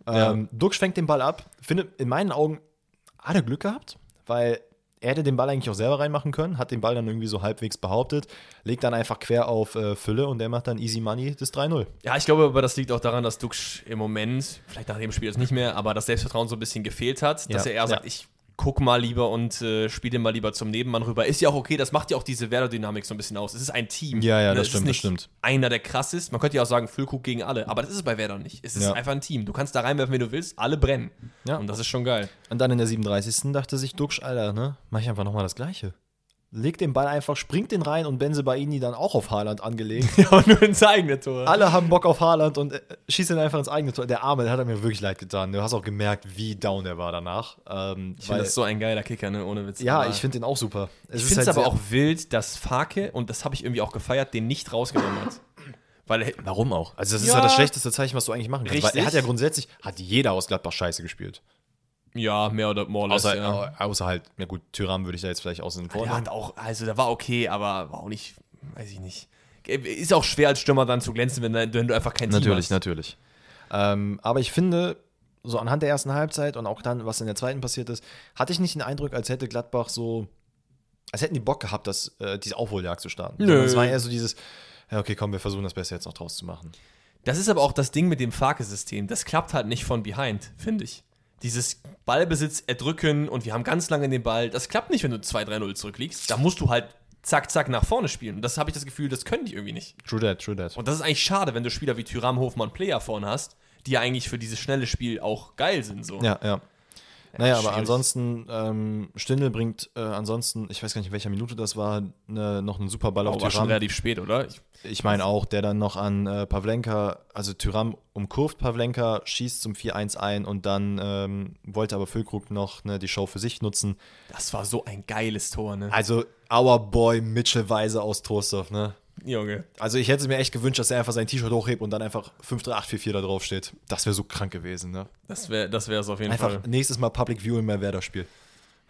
Ja. Ähm, Duxch fängt den Ball ab. Finde, in meinen Augen hat er Glück gehabt, weil er hätte den Ball eigentlich auch selber reinmachen können, hat den Ball dann irgendwie so halbwegs behauptet, legt dann einfach quer auf äh, Fülle und der macht dann easy money das 3-0. Ja, ich glaube aber, das liegt auch daran, dass Dux im Moment, vielleicht nach dem Spiel jetzt nicht mehr, aber das Selbstvertrauen so ein bisschen gefehlt hat, dass Ja, er eher sagt, ja. ich guck mal lieber und äh, spiele den mal lieber zum Nebenmann rüber. Ist ja auch okay, das macht ja auch diese Werder-Dynamik so ein bisschen aus. Es ist ein Team. Ja, ja, Ne, das ist stimmt, das stimmt. Einer, der krass ist. Man könnte ja auch sagen, Füllkrug gegen alle, aber das ist es bei Werder nicht. Es ist Ja. einfach ein Team. Du kannst da reinwerfen, wenn du willst, alle brennen. Ja. Und das ist schon geil. Und dann in der 37. dachte sich Duxch, Alter, ne, mach ich einfach nochmal das Gleiche. Legt den Ball einfach, springt den rein und Benze Baini dann auch auf Haaland angelegt. Ja, aber nur ins eigene Tor. Alle haben Bock auf Haaland und äh, schießt ihn einfach ins eigene Tor. Der Arme, der hat mir wirklich leid getan. Du hast auch gemerkt, wie down er war danach. Ähm, Ich finde das so ein geiler Kicker, ne? Ohne Witz. ja, Aber- ich finde den auch super. Es Ich finde es halt aber auch wild, dass Farke, und das habe ich irgendwie auch gefeiert, den nicht rausgenommen hat. Weil er, Warum auch? Also, das ist Ja. ja das schlechteste Zeichen, was du eigentlich machen kannst. Weil Richtig. er hat ja grundsätzlich, hat jeder aus Gladbach scheiße gespielt. Ja, mehr oder more or less, Außer, ja. au- außer halt, na gut, Tyram würde ich da jetzt vielleicht außen vor. Der hat auch, also der war okay, aber war auch nicht, weiß ich nicht. Ist auch schwer als Stürmer dann zu glänzen, wenn, du- wenn du einfach kein Team Natürlich, hast. natürlich. Ähm, aber ich finde, so anhand der ersten Halbzeit und auch dann, was in der zweiten passiert ist, hatte ich nicht den Eindruck, als hätte Gladbach so als hätten die Bock gehabt, das, äh, diese Aufholjagd zu starten. Nö. Es war eher so dieses, ja, okay, komm, wir versuchen das Beste jetzt noch draus zu machen. Das ist aber auch das Ding mit dem Farke-System. Das klappt halt nicht von behind, finde ich. Dieses Ballbesitz erdrücken und wir haben ganz lange den Ball, das klappt nicht, wenn du 2-3-0 zurückliegst. Da musst du halt zack, zack nach vorne spielen. Und das habe ich das Gefühl, das können die irgendwie nicht. True that, true that. Und das ist eigentlich schade, wenn du Spieler wie Tyram, Hofmann, Player vorne hast, die ja eigentlich für dieses schnelle Spiel auch geil sind. So. Ja, ja. Naja, aber schwierig. ansonsten, ähm, Stindl bringt äh, ansonsten, ich weiß gar nicht, in welcher Minute das war, ne, noch einen super Ball Oh, auf war schon Tyram. relativ spät, oder? Ich, Ich meine auch, der dann noch an äh, Pavlenka, also Tyram umkurvt Pavlenka, schießt zum 4-1 ein und dann ähm, wollte aber Füllkrug noch ne, die Show für sich nutzen. das war so ein geiles Tor, ne? Also, our boy Mitchell Weise aus Troisdorf, ne? Junge. Also, ich hätte mir echt gewünscht, dass er einfach sein T-Shirt hochhebt und dann einfach 53844 da drauf steht. Das wäre so krank gewesen, ne? Das wäre das wär's auf jeden Einfach Fall. nächstes Mal Public Viewing mehr Werder-Spiel.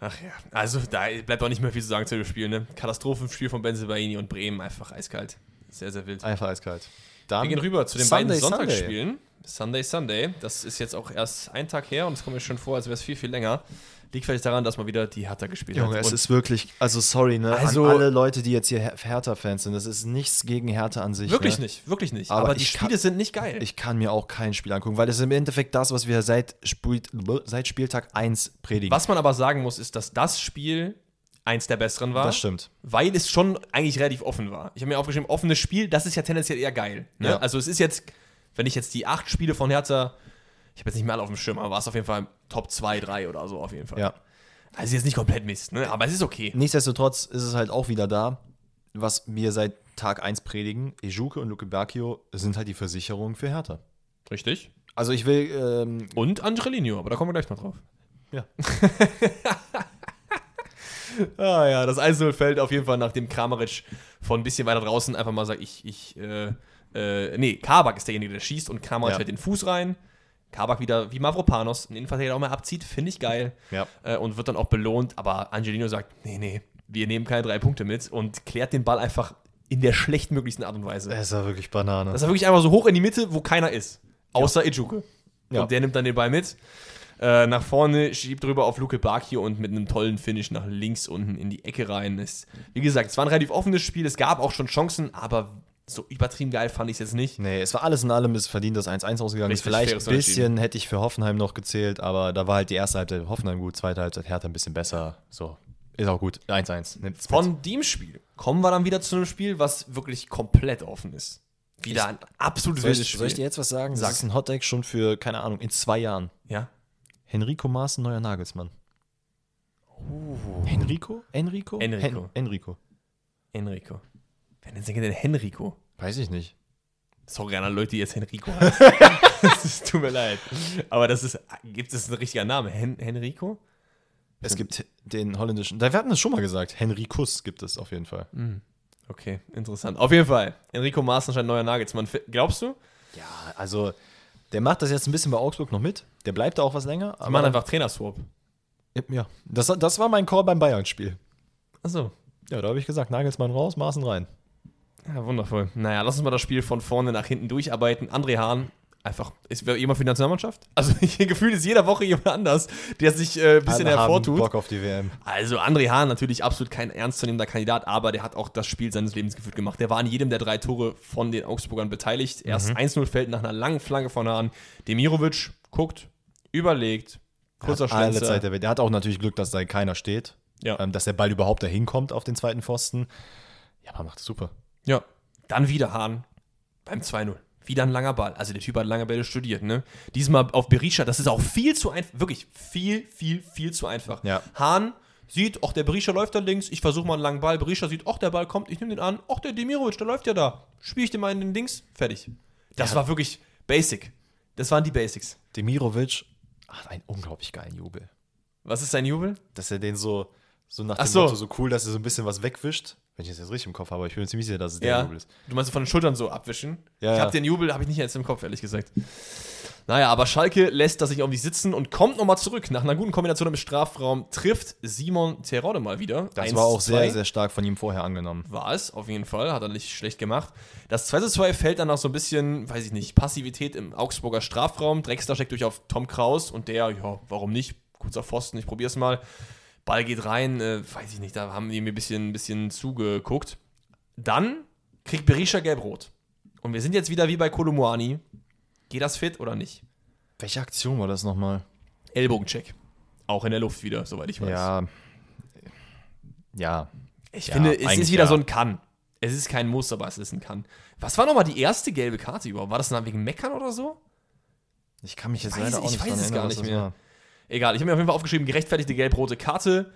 Ach ja, also da bleibt auch nicht mehr viel zu sagen zu dem Spiel, ne? Katastrophenspiel von Benzebaini und Bremen, einfach eiskalt. Sehr, sehr wild. Einfach eiskalt. Dann Wir gehen rüber zu den Sunday, beiden Sunday. Sonntagsspielen. Sunday, Sunday. Das ist jetzt auch erst ein Tag her und es kommt mir schon vor, als wäre es viel, viel länger. Liegt vielleicht daran, dass man wieder die Hertha gespielt Junge, hat. es Und ist wirklich, also sorry, ne, Also- an alle Leute, die jetzt hier Her- Hertha-Fans sind, das ist nichts gegen Hertha an sich. wirklich ne? nicht, wirklich nicht. Aber Aber, die Spiele kann- sind nicht geil. Ich kann mir auch kein Spiel angucken, weil das ist im Endeffekt das, was wir seit, Spiel, seit Spieltag 1 predigen. Was man aber sagen muss, ist, dass das Spiel eins der besseren war. Das stimmt. Weil es schon eigentlich relativ offen war. Ich habe mir aufgeschrieben, offenes Spiel, das ist ja tendenziell eher geil. Ne? Ja. Also es ist jetzt, wenn ich jetzt die acht Spiele von Hertha, ich habe jetzt nicht mehr alle auf dem Schirm, aber war es auf jeden Fall Top 2, 3 oder so auf jeden Fall. Ja. Also jetzt nicht komplett Mist, ne? aber es ist okay. Nichtsdestotrotz ist es halt auch wieder da, was wir seit Tag 1 predigen. Ejuke und Luke Bacchio sind halt die Versicherung für Hertha. Richtig. Also ich will, ähm, Und Angelino, aber da kommen wir gleich noch drauf. ja. Ah ja, das 1-0 fällt auf jeden Fall, nachdem Kramaric von ein bisschen weiter draußen einfach mal sagt, ich, ich, äh, äh, nee, Kabak ist derjenige, der schießt und Kramaric Ja. hält den Fuß rein. Kabak wieder wie Mavropanos, einen Innenverteidiger auch mal abzieht, finde ich geil. Ja. Äh, und wird dann auch belohnt, aber Angelino sagt, nee, nee, wir nehmen keine drei Punkte mit und klärt den Ball einfach in der schlechtmöglichsten Art und Weise. Es war wirklich Banane. Das ist wirklich einfach so hoch in die Mitte, wo keiner ist. Außer Ijuke. Ja. Und der nimmt dann den Ball mit. Äh, nach vorne schiebt drüber auf Luke Bakio und mit einem tollen Finish nach links unten in die Ecke rein. Ist, wie gesagt, es war ein relativ offenes Spiel. Es gab auch schon Chancen, aber so übertrieben geil fand ich es jetzt nicht. Nee, es war alles in allem ist verdient, dass 1-1 ausgegangen ist. Richtig, Vielleicht ein bisschen hätte ich für Hoffenheim noch gezählt, aber da war halt die erste Halbzeit Hoffenheim gut, zweite Halbzeit Hertha ein bisschen besser. So, ist auch gut. 1-1. Nimmt's mit. Von dem Spiel kommen wir dann wieder zu einem Spiel, was wirklich komplett offen ist. Wieder ein absolutes soll, ich, Spiel. soll ich dir jetzt was sagen? Sag. Das ist ein Hotdeck schon für, keine Ahnung, in zwei Jahren. ja? Henrico Maaßen, neuer Nagelsmann. Henrico? Enrico? Enrico. Hen Enrico. Enrico. Wer nennt sich denn Henrico? Weiß ich nicht. Sorry an alle Leute, die jetzt Henrico heißen. Es tut mir leid. Aber das ist, gibt es ein richtiger Name? Hen Henrico? Es gibt den holländischen, da wir hatten es schon mal gesagt, Henricus gibt es auf jeden Fall. Okay, interessant. Auf jeden Fall. Enrico Maaßen scheint neuer Nagelsmann. Glaubst du? Ja, also der macht das jetzt ein bisschen bei Augsburg noch mit. Der bleibt da auch was länger. Die machen einfach Trainerswap. ja, das, das war mein Call beim Bayern-Spiel. Achso. Ja, da habe ich gesagt, Nagelsmann raus, Maaßen rein. Ja, wundervoll. Naja, lass uns mal das Spiel von vorne nach hinten durcharbeiten. André Hahn, einfach, ist jemand für die Nationalmannschaft? Also, hier gefühlt ist jeder Woche jemand anders, der sich äh, ein bisschen Alle hervortut. Bock auf die WM. Also André Hahn natürlich absolut kein ernstzunehmender Kandidat, aber der hat auch das Spiel seines Lebens gefühlt gemacht. Der war an jedem der drei Tore von den Augsburgern beteiligt. Erst 1-0 fällt nach einer langen Flanke von Hahn. Demirovic guckt, überlegt, kurzer alle Schlenzer. Zeit der Welt. Der hat auch natürlich Glück, dass da keiner steht. Ja. Ähm, dass der Ball überhaupt dahin kommt auf den zweiten Pfosten. Ja, aber macht es super. Ja. Dann wieder Hahn beim 2-0. Wieder ein langer Ball. Also der Typ hat lange Bälle studiert, ne? Diesmal auf Berisha, das ist auch viel zu einfach. Wirklich viel, viel, viel zu einfach. Ja. Hahn sieht, ach, der Berisha läuft da links, ich versuche mal einen langen Ball. Berisha sieht, ach, der Ball kommt, ich nehme den an. Ach, der Demirovic, der läuft ja da. Spiele ich den mal in den Dings, fertig. Das war wirklich basic. Das waren die Basics. Demirovic hat einen unglaublich geilen Jubel. Was ist sein Jubel? Dass er den so, so nach Ach dem so. Motto so cool, dass er so ein bisschen was wegwischt. Wenn ich das jetzt richtig im Kopf habe, aber ich bin mir ziemlich sicher, dass es der Ja. Jubel ist. Du meinst von den Schultern so abwischen? Ja, ich habe den Jubel, habe ich nicht jetzt im Kopf, ehrlich gesagt. Naja, aber Schalke lässt das sich auf sitzen und kommt nochmal zurück. Nach einer guten Kombination im Strafraum trifft Simon Terodde mal wieder. Das 1 war auch zu sehr, 2. sehr stark von ihm vorher angenommen. War es, auf jeden Fall. Hat er nicht schlecht gemacht. Das 2 zu 2 fällt dann nach so ein bisschen, weiß ich nicht, Passivität im Augsburger Strafraum. Drexler steckt durch auf Tom Kraus und der, ja, warum nicht? Kurzer Pfosten, ich probier's mal. Ball geht rein, äh, weiß ich nicht, da haben die mir ein bisschen, ein bisschen zugeguckt. Dann kriegt Berisha gelb-rot. Und wir sind jetzt wieder wie bei Kolumuani. Geht das fit oder nicht? Welche Aktion war das nochmal? Ellbogencheck. Auch in der Luft wieder, soweit ich weiß. Ja. Ja. Ich Ja, finde, es ist wieder ja. so ein Kann. Es ist kein Muss, aber es ist ein Kann. Was war nochmal die erste gelbe Karte überhaupt? War das dann wegen Meckern oder so? Ich kann mich jetzt weiß- leider auch ich nicht weiß dran es gar nicht mehr. war. Egal, ich habe mir auf jeden Fall aufgeschrieben, gerechtfertigte gelb-rote Karte.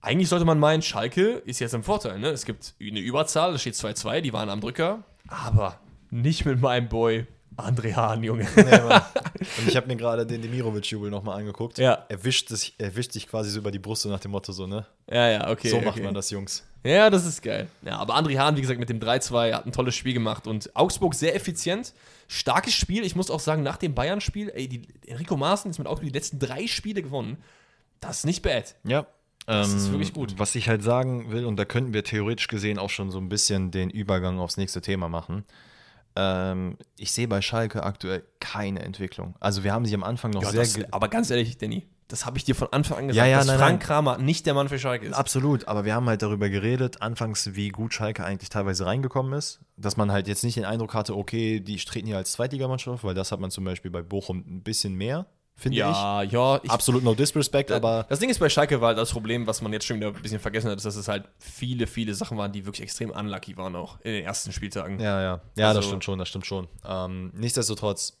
Eigentlich sollte man meinen, Schalke ist jetzt im Vorteil. Ne? Es gibt eine Überzahl, es steht 2-2, die waren am Drücker. Aber nicht mit meinem Boy André Hahn, Junge. Nee, Mann. Und ich habe mir gerade den Demirovic-Jubel nochmal angeguckt. Ja. Er wischt, sich, er wischt sich quasi so über die Brust so nach dem Motto so, ne? ja, ja, okay. so okay. macht man das, Jungs. Ja, das ist geil. Ja, aber André Hahn, wie gesagt, mit dem 3-2 hat ein tolles Spiel gemacht und Augsburg sehr effizient. Starkes Spiel. Ich muss auch sagen, nach dem Bayern-Spiel, ey, die, Enrico Maaßen ist mit Augsburg die letzten drei Spiele gewonnen. Das ist nicht bad. Ja. Das ist Ähm, wirklich gut. Was ich halt sagen will, und da könnten wir theoretisch gesehen auch schon so ein bisschen den Übergang aufs nächste Thema machen. Ähm, ich sehe bei Schalke aktuell keine Entwicklung. Also wir haben sie am Anfang noch Ja, sehr das, aber ganz ehrlich, Danny, das habe ich dir von Anfang an gesagt, Ja, ja, dass nein, Frank nein. Kramer nicht der Mann für Schalke ist. Absolut, aber wir haben halt darüber geredet, anfangs, wie gut Schalke eigentlich teilweise reingekommen ist. Dass man halt jetzt nicht den Eindruck hatte, okay, die treten hier als Zweitligamannschaft weil das hat man zum Beispiel bei Bochum ein bisschen mehr, finde ja, ja, ich. ich, Absolut no disrespect, aber das Ding ist bei Schalke war halt das Problem, was man jetzt schon wieder ein bisschen vergessen hat, ist, dass es halt viele, viele Sachen waren, die wirklich extrem unlucky waren auch in den ersten Spieltagen. ja, ja. Ja, das Also- stimmt schon, das stimmt schon. Ähm, nichtsdestotrotz,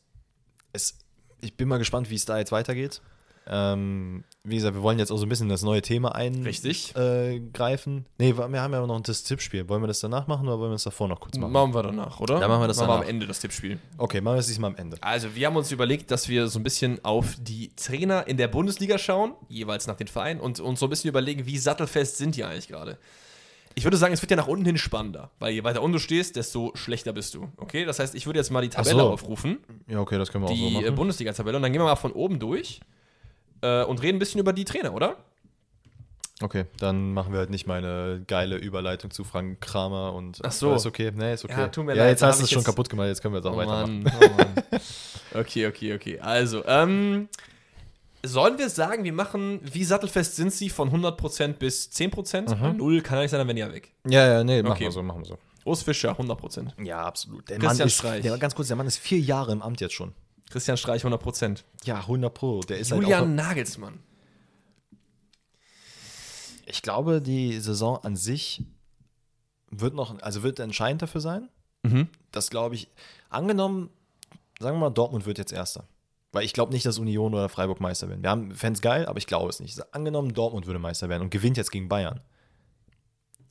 es, ich bin mal gespannt, wie es da jetzt weitergeht. Ähm, wie gesagt, wir wollen jetzt auch so ein bisschen das neue Thema Richtig. eingreifen. nee, wir haben ja noch das Tippspiel. Wollen wir das danach machen oder wollen wir das davor noch kurz machen? Machen wir danach, oder? Dann machen wir das am danach. Ende, das Tippspiel. Okay, machen wir es diesmal am Ende. Also, wir haben uns überlegt, dass wir so ein bisschen auf die Trainer in der Bundesliga schauen, jeweils nach den Vereinen, und uns so ein bisschen überlegen, wie sattelfest sind die eigentlich gerade. Ich würde sagen, es wird ja nach unten hin spannender, weil je weiter unten du stehst, desto schlechter bist du. Okay, das heißt, ich würde jetzt mal die Tabelle so. aufrufen, Ja, okay, das können wir auch so die äh, machen. Bundesliga-Tabelle, und dann gehen wir mal von oben durch äh, und reden ein bisschen über die Trainer, oder? Okay, dann machen wir halt nicht meine geile Überleitung zu Frank Kramer und. Ach so. Ist okay, nee, ist okay. Ja, tut mir ja, leid, jetzt hast du es schon jetzt- kaputt gemacht, jetzt können wir jetzt auch weitermachen. Mann, oh Mann. Okay, okay, okay. Also, ähm, sollen wir sagen, wir machen, wie sattelfest sind sie von 100% bis 10%? Mhm. Null kann ja nicht sein, dann werden die ja weg. Ja, ja, nee, machen Okay. wir so, machen wir so. Urs Fischer, 100%. Ja, absolut. Der Christian Mann ist, Streich. Der, ganz kurz, der Mann ist vier Jahre im Amt jetzt schon. Christian Streich, 100%. Ja, 100 Pro. Der ist Julian halt Nagelsmann. auch, Ich glaube, die Saison an sich wird noch, also wird entscheidend dafür sein. Mhm. Das glaube ich. Angenommen, sagen wir mal, Dortmund wird jetzt Erster. Weil ich glaube nicht, dass Union oder Freiburg Meister werden. Wir haben Fans geil, aber ich glaube es nicht. Angenommen, Dortmund würde Meister werden und gewinnt jetzt gegen Bayern.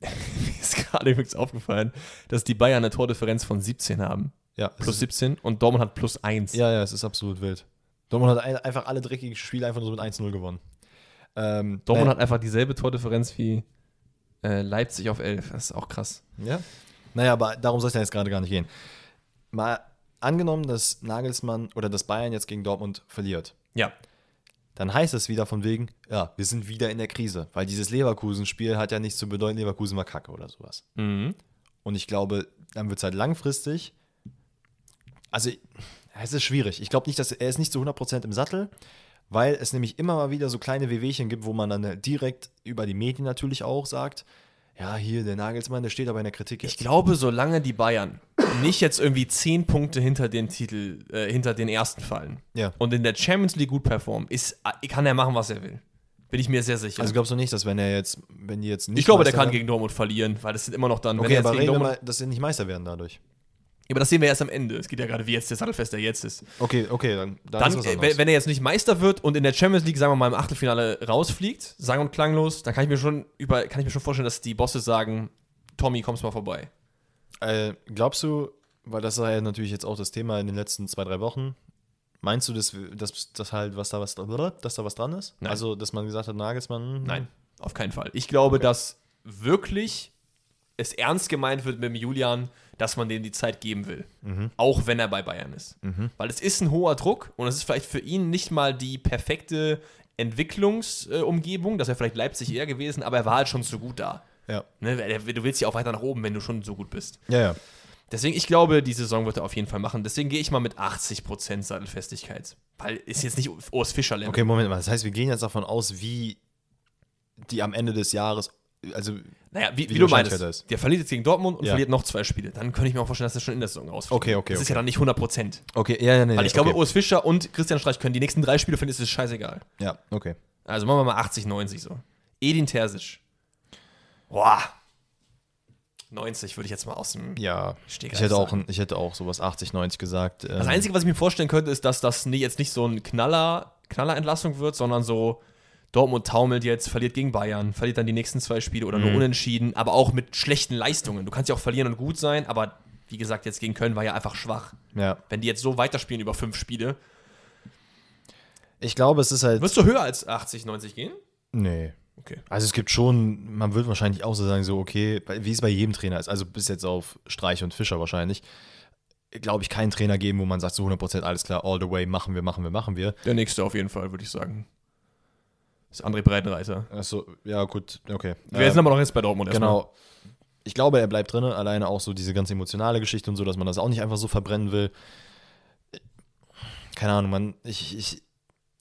Mir ist gerade übrigens aufgefallen, dass die Bayern eine Tordifferenz von 17 haben. Ja, Plus ist, 17 und Dortmund hat plus 1. ja, ja, es ist absolut wild. Dortmund hat ein, einfach alle dreckigen Spiele einfach nur so mit 1-0 gewonnen. Ähm, Dortmund naja, hat einfach dieselbe Tordifferenz wie äh, Leipzig auf 11. Das ist auch krass. Ja. Naja, aber darum soll es ja jetzt gerade gar nicht gehen. Mal angenommen, dass Nagelsmann oder dass Bayern jetzt gegen Dortmund verliert, Ja. Dann heißt es wieder von wegen, ja, wir sind wieder in der Krise. Weil dieses Leverkusen-Spiel hat ja nichts zu bedeuten, Leverkusen war kacke oder sowas. Mhm. Und ich glaube, dann wird es halt langfristig. Also, es ist schwierig. Ich glaube nicht, dass er ist nicht zu 100% im Sattel, weil es nämlich immer mal wieder so kleine Wehwehchen gibt, wo man dann direkt über die Medien natürlich auch sagt, ja, hier, der Nagelsmann, der steht aber in der Kritik Ich jetzt. glaube, solange die Bayern nicht jetzt irgendwie 10 Punkte hinter den Titel, äh, hinter den ersten fallen Ja. und in der Champions League gut performen, ist, äh, kann er machen, was er will. Bin ich mir sehr sicher. Also glaubst du nicht, dass wenn er jetzt, wenn die jetzt nicht ich glaube, der Meister kann werden- gegen Dortmund verlieren, weil das sind immer noch dann, wenn Okay, er jetzt aber gegen reden wir Dortmund. mal, dass sie nicht Meister werden dadurch. Ja, aber das sehen wir erst am Ende. Es geht ja gerade, wie jetzt der Sattelfest, der jetzt ist. Okay, okay, dann, dann, Dann, ist was äh, wenn, wenn er jetzt nicht Meister wird und in der Champions League, sagen wir mal, im Achtelfinale rausfliegt, sang- und klanglos, dann kann ich mir schon über, kann ich mir schon vorstellen, dass die Bosse sagen, Tommy, kommst mal vorbei. Äh, glaubst du, weil das war ja natürlich jetzt auch das Thema in den letzten zwei, drei Wochen, meinst du, dass, dass, dass halt, was da was, dass da was dran ist? Nein. Also, dass man gesagt hat, Nagelsmann? hm, Nein, auf keinen Fall. Ich glaube, dass wirklich es ernst gemeint wird mit dem Julian, dass man dem die Zeit geben will. Auch wenn er bei Bayern ist. Weil es ist ein hoher Druck und es ist vielleicht für ihn nicht mal die perfekte Entwicklungsumgebung. Das wäre vielleicht Leipzig eher gewesen, aber er war halt schon so gut da. Ja. Ne? Du willst ja auch weiter nach oben, wenn du schon so gut bist. Ja, ja. Deswegen, ich glaube, die Saison wird er auf jeden Fall machen. Deswegen gehe ich mal mit 80% Sattelfestigkeit. Weil ist jetzt nicht Urs Fischer Level. Okay, Moment mal. Das heißt, wir gehen jetzt davon aus, wie die am Ende des Jahres, also Naja, wie, Wie wie, du meinst, ist. der verliert jetzt gegen Dortmund und Ja. verliert noch zwei Spiele. Dann könnte ich mir auch vorstellen, dass er schon in der Saison rausfliegt. Okay, okay, Das ist okay. ja dann nicht 100 Prozent. okay, ja, ja, nee, Weil ich glaube, okay. Urs Fischer und Christian Streich können die nächsten drei Spiele finden, ist es scheißegal. ja, okay. Also machen wir mal 80, 90 so. Edin Terzic. Boah. 90 würde ich jetzt mal aus dem. Ja, Steht ich hätte, nicht auch, ich hätte auch sowas 80, 90 gesagt. ähm, Das Einzige, was ich mir vorstellen könnte, ist, dass das jetzt nicht so ein Knaller, Knallerentlassung wird, sondern so Dortmund taumelt jetzt, verliert gegen Bayern, verliert dann die nächsten zwei Spiele oder nur Mhm. unentschieden, aber auch mit schlechten Leistungen. Du kannst ja auch verlieren und gut sein, aber wie gesagt, jetzt gegen Köln war ja einfach schwach. ja, Wenn die jetzt so weiterspielen über fünf Spiele, ich glaube, es ist halt. wirst du höher als 80, 90 gehen? Nee. Okay. Also es gibt schon, man wird wahrscheinlich auch so sagen, so, okay, wie es bei jedem Trainer ist, also bis jetzt auf Streich und Fischer wahrscheinlich, glaube ich, keinen Trainer geben, wo man sagt, so 100% alles klar, all the way, machen wir, machen wir, machen wir. Der nächste auf jeden Fall, würde ich sagen. Das ist André Breitenreiter. Achso, ja, gut, okay. Wir Ähm, sind aber noch jetzt bei Dortmund erstmal. Genau. Ich glaube, er bleibt drin, alleine auch so diese ganze emotionale Geschichte und so, dass man das auch nicht einfach so verbrennen will. Keine Ahnung, man, ich, ich,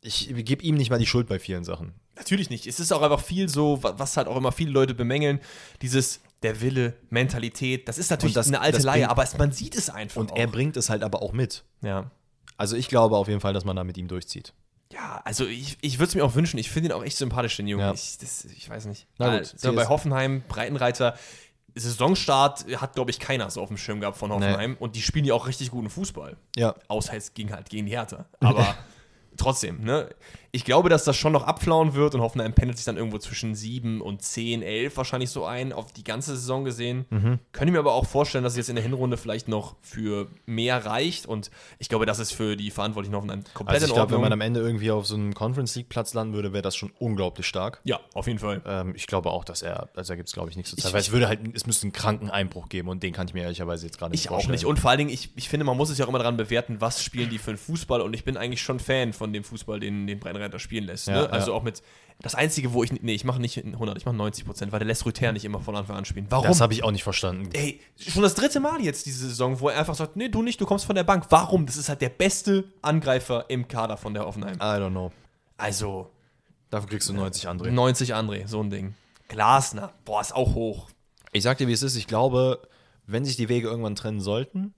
ich gebe ihm nicht mal die Schuld bei vielen Sachen. Natürlich nicht. Es ist auch einfach viel so, wa- was halt auch immer viele Leute bemängeln, dieses der Wille, Mentalität. Das ist natürlich das- eine alte bringt- aber es, man sieht es einfach. Und auch. er bringt es halt aber auch mit. ja. Also ich glaube auf jeden Fall, dass man da mit ihm durchzieht. Ja, also ich, ich würde es mir auch wünschen. Ich finde ihn auch echt sympathisch, den Jungen. Ja. Ich, das, ich weiß nicht. Na gut, gut, bei Hoffenheim, Breitenreiter, Saisonstart hat, glaube ich, keiner so auf dem Schirm gehabt von Hoffenheim. Und die spielen ja auch richtig guten Fußball. Ja. Außer es ging halt gegen die Hertha. Aber trotzdem, ne? Ich glaube, dass das schon noch abflauen wird und Hoffenheim pendelt sich dann irgendwo zwischen 7 und 10, 11 wahrscheinlich so ein, auf die ganze Saison gesehen. Mhm. Könnte mir aber auch vorstellen, dass es jetzt in der Hinrunde vielleicht noch für mehr reicht und ich glaube, das ist für die Verantwortlichen Hoffenheim komplett Also ich glaube, wenn man am Ende irgendwie auf so einem Conference League Platz landen würde, wäre das schon unglaublich stark. ja, auf jeden Fall. Ähm, ich glaube auch, dass er, also da gibt es glaube ich nichts zu Ich- zeigen, weil es würde halt, es müsste einen kranken Einbruch geben und den kann ich mir ehrlicherweise jetzt gerade nicht Ich auch vorstellen. nicht. Und vor allen Dingen, ich, ich finde, man muss es ja auch immer daran bewerten, was spielen die für einen Fußball. Und ich bin eigentlich schon Fan von dem Fußball, den den Brennreiter spielen lässt. Ja, ne? Also ja. auch mit. Das Einzige, wo ich. Nee, ich mache nicht 100, ich mache 90 Prozent, weil der lässt Rüther nicht immer von Anfang an spielen. Warum? das habe ich auch nicht verstanden. Ey, schon das dritte Mal jetzt diese Saison, wo er einfach sagt: Nee, du nicht, du kommst von der Bank. Warum? Das ist halt der beste Angreifer im Kader von der Hoffenheim. I don't know. Also, Dafür kriegst du 90 André. 90 André, so ein Ding. Glasner, boah, ist auch hoch. Ich sag dir, wie es ist. Ich glaube, wenn sich die Wege irgendwann trennen sollten,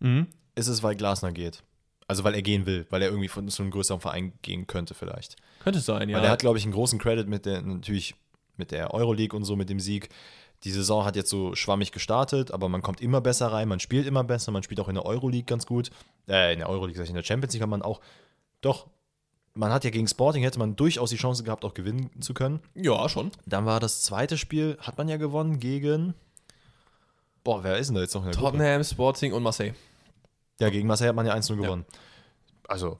Mhm. ist es, weil Glasner geht. Also weil er gehen will, weil er irgendwie von so einem größeren Verein gehen könnte vielleicht. Könnte sein, ja. Weil er hat, glaube ich, einen großen Credit mit der, natürlich mit der Euroleague und so, mit dem Sieg. Die Saison hat jetzt so schwammig gestartet, aber man kommt immer besser rein, man spielt immer besser, man spielt auch in der Euroleague ganz gut. Äh, in der Euroleague, sag ich, in der Champions League kann man auch. Doch, man hat ja gegen Sporting, hätte man durchaus die Chance gehabt, auch gewinnen zu können. ja, schon. Dann war das zweite Spiel, hat man ja gewonnen gegen. Boah, wer ist denn da jetzt noch in der Gruppe? Tottenham, Sporting und Marseille. Ja, gegen Marseille hat man ja 1-0 gewonnen. Also,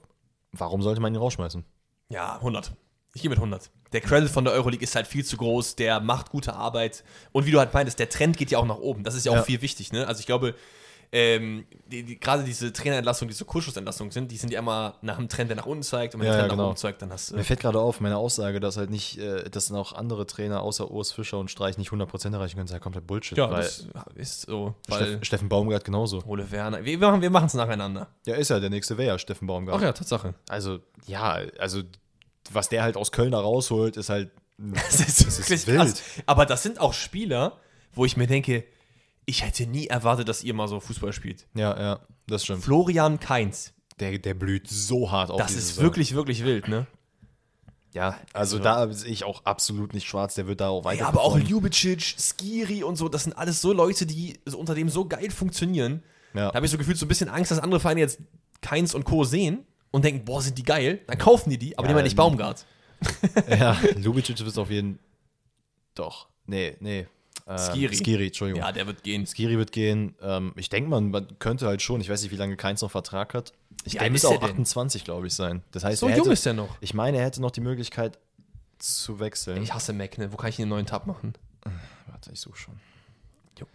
warum sollte man ihn rausschmeißen? Ja, 100. Ich gehe mit 100. Der Credit von der Euroleague ist halt viel zu groß, der macht gute Arbeit. Und wie du halt meintest, der Trend geht ja auch nach oben. Das ist ja auch Ja. viel wichtig. Ne? Also ich glaube, ähm, die, die, gerade diese Trainerentlassungen, die so Kurzschlussentlassungen sind, die sind ja immer nach einem Trend, der nach unten zeigt. Und wenn Ja, der ja, Trend genau. nach oben zeigt, dann hast du. Mir fällt gerade auf, meine Aussage, dass halt nicht, äh, dass auch andere Trainer außer Urs Fischer und Streich nicht 100% erreichen können, ist ja komplett Bullshit. ja, weil das ist so. Steff, Steffen Baumgart genauso. Ole Werner. Wir machen wir es nacheinander. Ja, ist ja der nächste wäre ja Steffen Baumgart. Ach ja, Tatsache. Also, ja, also, was der halt aus Köln da rausholt, ist halt. Das ist wirklich krass. Aber das sind auch Spieler, wo ich mir denke, ich hätte nie erwartet, dass ihr mal so Fußball spielt. Ja, ja, das stimmt. Florian Kainz. Der, der blüht so hart auf Das ist Saison. wirklich, wirklich wild, ne? Ja, also, Also- da sehe ich auch absolut nicht schwarz, der wird da auch weiter. Ja, aber auch. Ljubicic, Skiri und so, das sind alles so Leute, die so unter dem so geil funktionieren. Ja. Da habe ich so gefühlt so ein bisschen Angst, dass andere Vereine jetzt Keins und Co. sehen und denken, boah, sind die geil. Dann kaufen die die, aber Ja, nehmen wir nicht Baumgart. Ja, Lubicic wird auf jeden Doch. Nee, nee. Ähm, Skiri. Skiri, Entschuldigung. Ja, der wird gehen. Skiri wird gehen. Ähm, ich denke, man, man könnte halt schon, ich weiß nicht, wie lange Keins noch Vertrag hat. Ich alt müsste auch er denn? 28, glaube ich, sein. Das heißt, So er jung hätte, ist der noch. Ich meine, er hätte noch die Möglichkeit zu wechseln. Ich hasse Mac, ne? Wo kann ich einen neuen Tab machen? Warte, ich suche schon.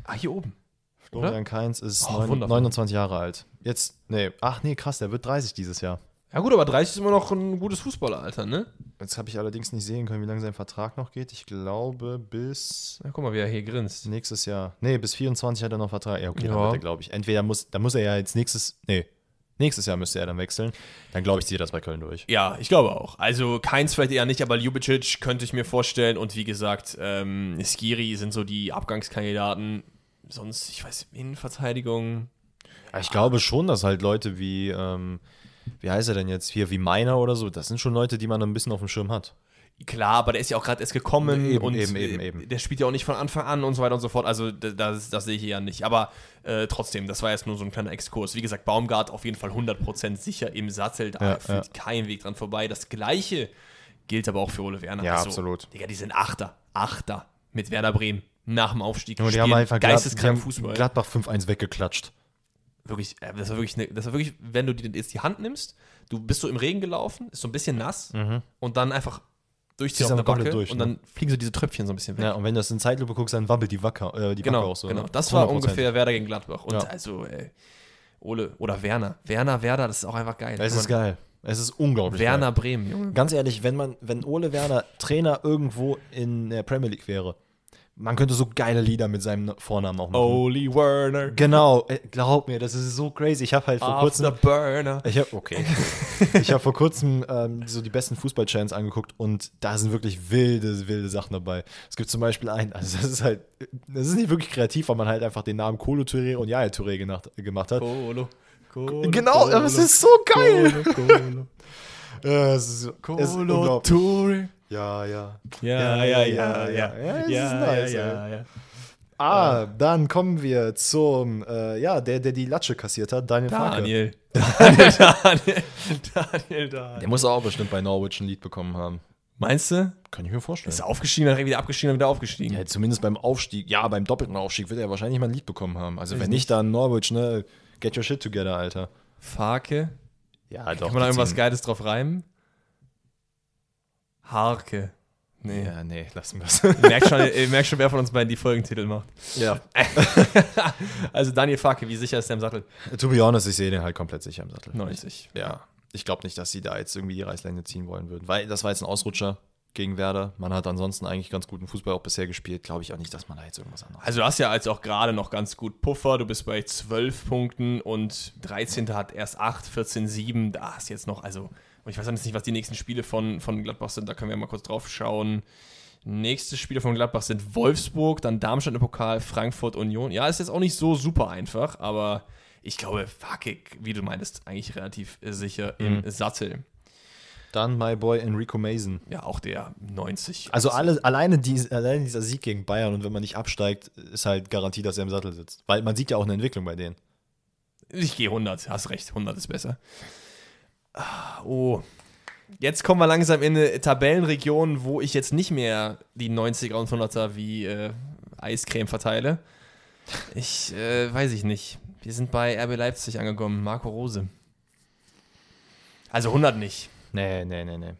Ah, hier oben. Florian Kainz ist Oh, neun, wundervoll. 29 Jahre alt. Jetzt, nee, ach nee, krass, der wird 30 dieses Jahr. Ja gut, aber 30 ist immer noch ein gutes Fußballeralter, ne? Jetzt habe ich allerdings nicht sehen können, wie lange sein Vertrag noch geht. Ich glaube, bis Ja, guck mal, wie er hier grinst. nächstes Jahr. Nee, bis 24 hat er noch Vertrag. Ja, okay, dann Ja. wird er, glaube ich. Entweder muss, dann muss er ja jetzt nächstes, nee, Nächstes Jahr müsste er dann wechseln. Dann glaube ich, zieht das bei Köln durch. Ja, ich glaube auch. Also Keins vielleicht eher nicht, aber Ljubicic könnte ich mir vorstellen. Und wie gesagt, ähm, Skiri sind so die Abgangskandidaten. Sonst, ich weiß, Innenverteidigung. Ja, ich glaube schon, dass halt Leute wie, ähm, wie heißt er denn jetzt hier, wie Meiner oder so, das sind schon Leute, die man ein bisschen auf dem Schirm hat. Klar, aber der ist ja auch gerade erst gekommen Eben, und eben, eben, eben. der spielt ja auch nicht von Anfang an und so weiter und so fort. Also das, das sehe ich hier ja nicht. Aber äh, trotzdem, das war jetzt nur so ein kleiner Exkurs. Wie gesagt, Baumgart auf jeden Fall 100% sicher im Sattel. Da Ja, führt ja. kein Weg dran vorbei. Das Gleiche gilt aber auch für Ole Werner. Ja, absolut. Digga, die sind Achter. Achter mit Werder Bremen nach dem Aufstieg. Und die haben einfach Glad, geisteskrank haben Fußball. Gladbach 5-1 weggeklatscht. Wirklich, äh, das war wirklich, ne, das war wirklich, wenn du die, jetzt die Hand nimmst, du bist so im Regen gelaufen, ist so ein bisschen nass und dann einfach durchziehst Ziehst auf eine einfach komplett Backe durch, und ne? dann fliegen so diese Tröpfchen so ein bisschen weg. Ja, und wenn du das in Zeitlupe guckst, dann wabbelt die Wacker, äh, die genau, Wacke auch so. genau. ne? Das war 100%. ungefähr Werder gegen Gladbach. Und Ja. also, ey, Ole oder Werner. Werner, Werder, das ist auch einfach geil. Es ist man- geil. Es ist unglaublich Werner geil. Bremen, Junge. Ganz ehrlich, wenn man, wenn Ole Werner Trainer irgendwo in der Premier League wäre, man könnte so geile Lieder mit seinem Vornamen auch machen. Oli Werner. Genau, äh, glaub mir, das ist so crazy. Ich habe halt vor After kurzem Burner. Ich habe okay. ich habe vor kurzem ähm, so die besten Fußball-Chants angeguckt und da sind wirklich wilde, wilde Sachen dabei. Es gibt zum Beispiel einen, also das ist halt, das ist nicht wirklich kreativ, weil man halt einfach den Namen Kolo Touré und Yaya Touré genacht, gemacht hat. Colo. Colo. Genau, aber es ist so geil. Colo. Ist, es ist Colo. Touré. Ja, ja. Ja, ja, ja, ja. Ja, Ja, ist nice, ja, ja, ja. Ah, dann kommen wir zum, äh, ja, der, der die Latsche kassiert hat, Daniel Farke. Daniel. Daniel, Daniel, Daniel, Daniel. Der muss auch bestimmt bei Norwich ein Lied bekommen haben. Meinst du? Kann ich mir vorstellen. Ist er aufgestiegen, dann wieder abgestiegen, dann wieder aufgestiegen. Ja, zumindest beim Aufstieg, ja, beim doppelten Aufstieg wird er wahrscheinlich mal ein Lied bekommen haben. Also Weiß wenn nicht, dann Norwich, ne, get your shit together, Alter. Farke. Ja, doch. Kann man da irgendwas Geiles drauf reimen? Harke. Nee. Ja, nee, lassen wir es. Ihr merkt schon, ihr merkt schon, wer von uns beiden die Folgentitel macht. ja. Also Daniel Farke, wie sicher ist der im Sattel? To be honest, ich sehe den halt komplett sicher im Sattel. 90. Ja. Ich glaube nicht, dass sie da jetzt irgendwie die Reißleine ziehen wollen würden. Weil das war jetzt ein Ausrutscher gegen Werder. Man hat ansonsten eigentlich ganz guten Fußball auch bisher gespielt. Glaube ich auch nicht, dass man da jetzt irgendwas anderes. Also du hast ja als auch gerade noch ganz gut Puffer. Du bist bei 12 Punkten und 13. hat erst 8, 14, 7. Da hast du jetzt noch, also, und ich weiß jetzt nicht, was die nächsten Spiele von, von Gladbach sind. Da können wir mal kurz drauf schauen. Nächste Spiele von Gladbach sind Wolfsburg, dann Darmstadt im Pokal, Frankfurt, Union. Ja, ist jetzt auch nicht so super einfach, aber ich glaube, Fakik, wie du meintest, eigentlich relativ sicher im Sattel. Dann my boy Enrico Mason. Ja, auch der 90. Also alle, alleine, die, alleine dieser Sieg gegen Bayern und wenn man nicht absteigt, ist halt Garantie, dass er im Sattel sitzt. Weil man sieht ja auch eine Entwicklung bei denen. Ich gehe 100, hast recht, 100 ist besser. Oh, jetzt kommen wir langsam in eine Tabellenregion, wo ich jetzt nicht mehr die 90er und 100er wie äh, Eiscreme verteile. Ich äh, weiß ich nicht. Wir sind bei RB Leipzig angekommen, Marco Rose. Also 100 nicht. Nee, nee, nee, nee.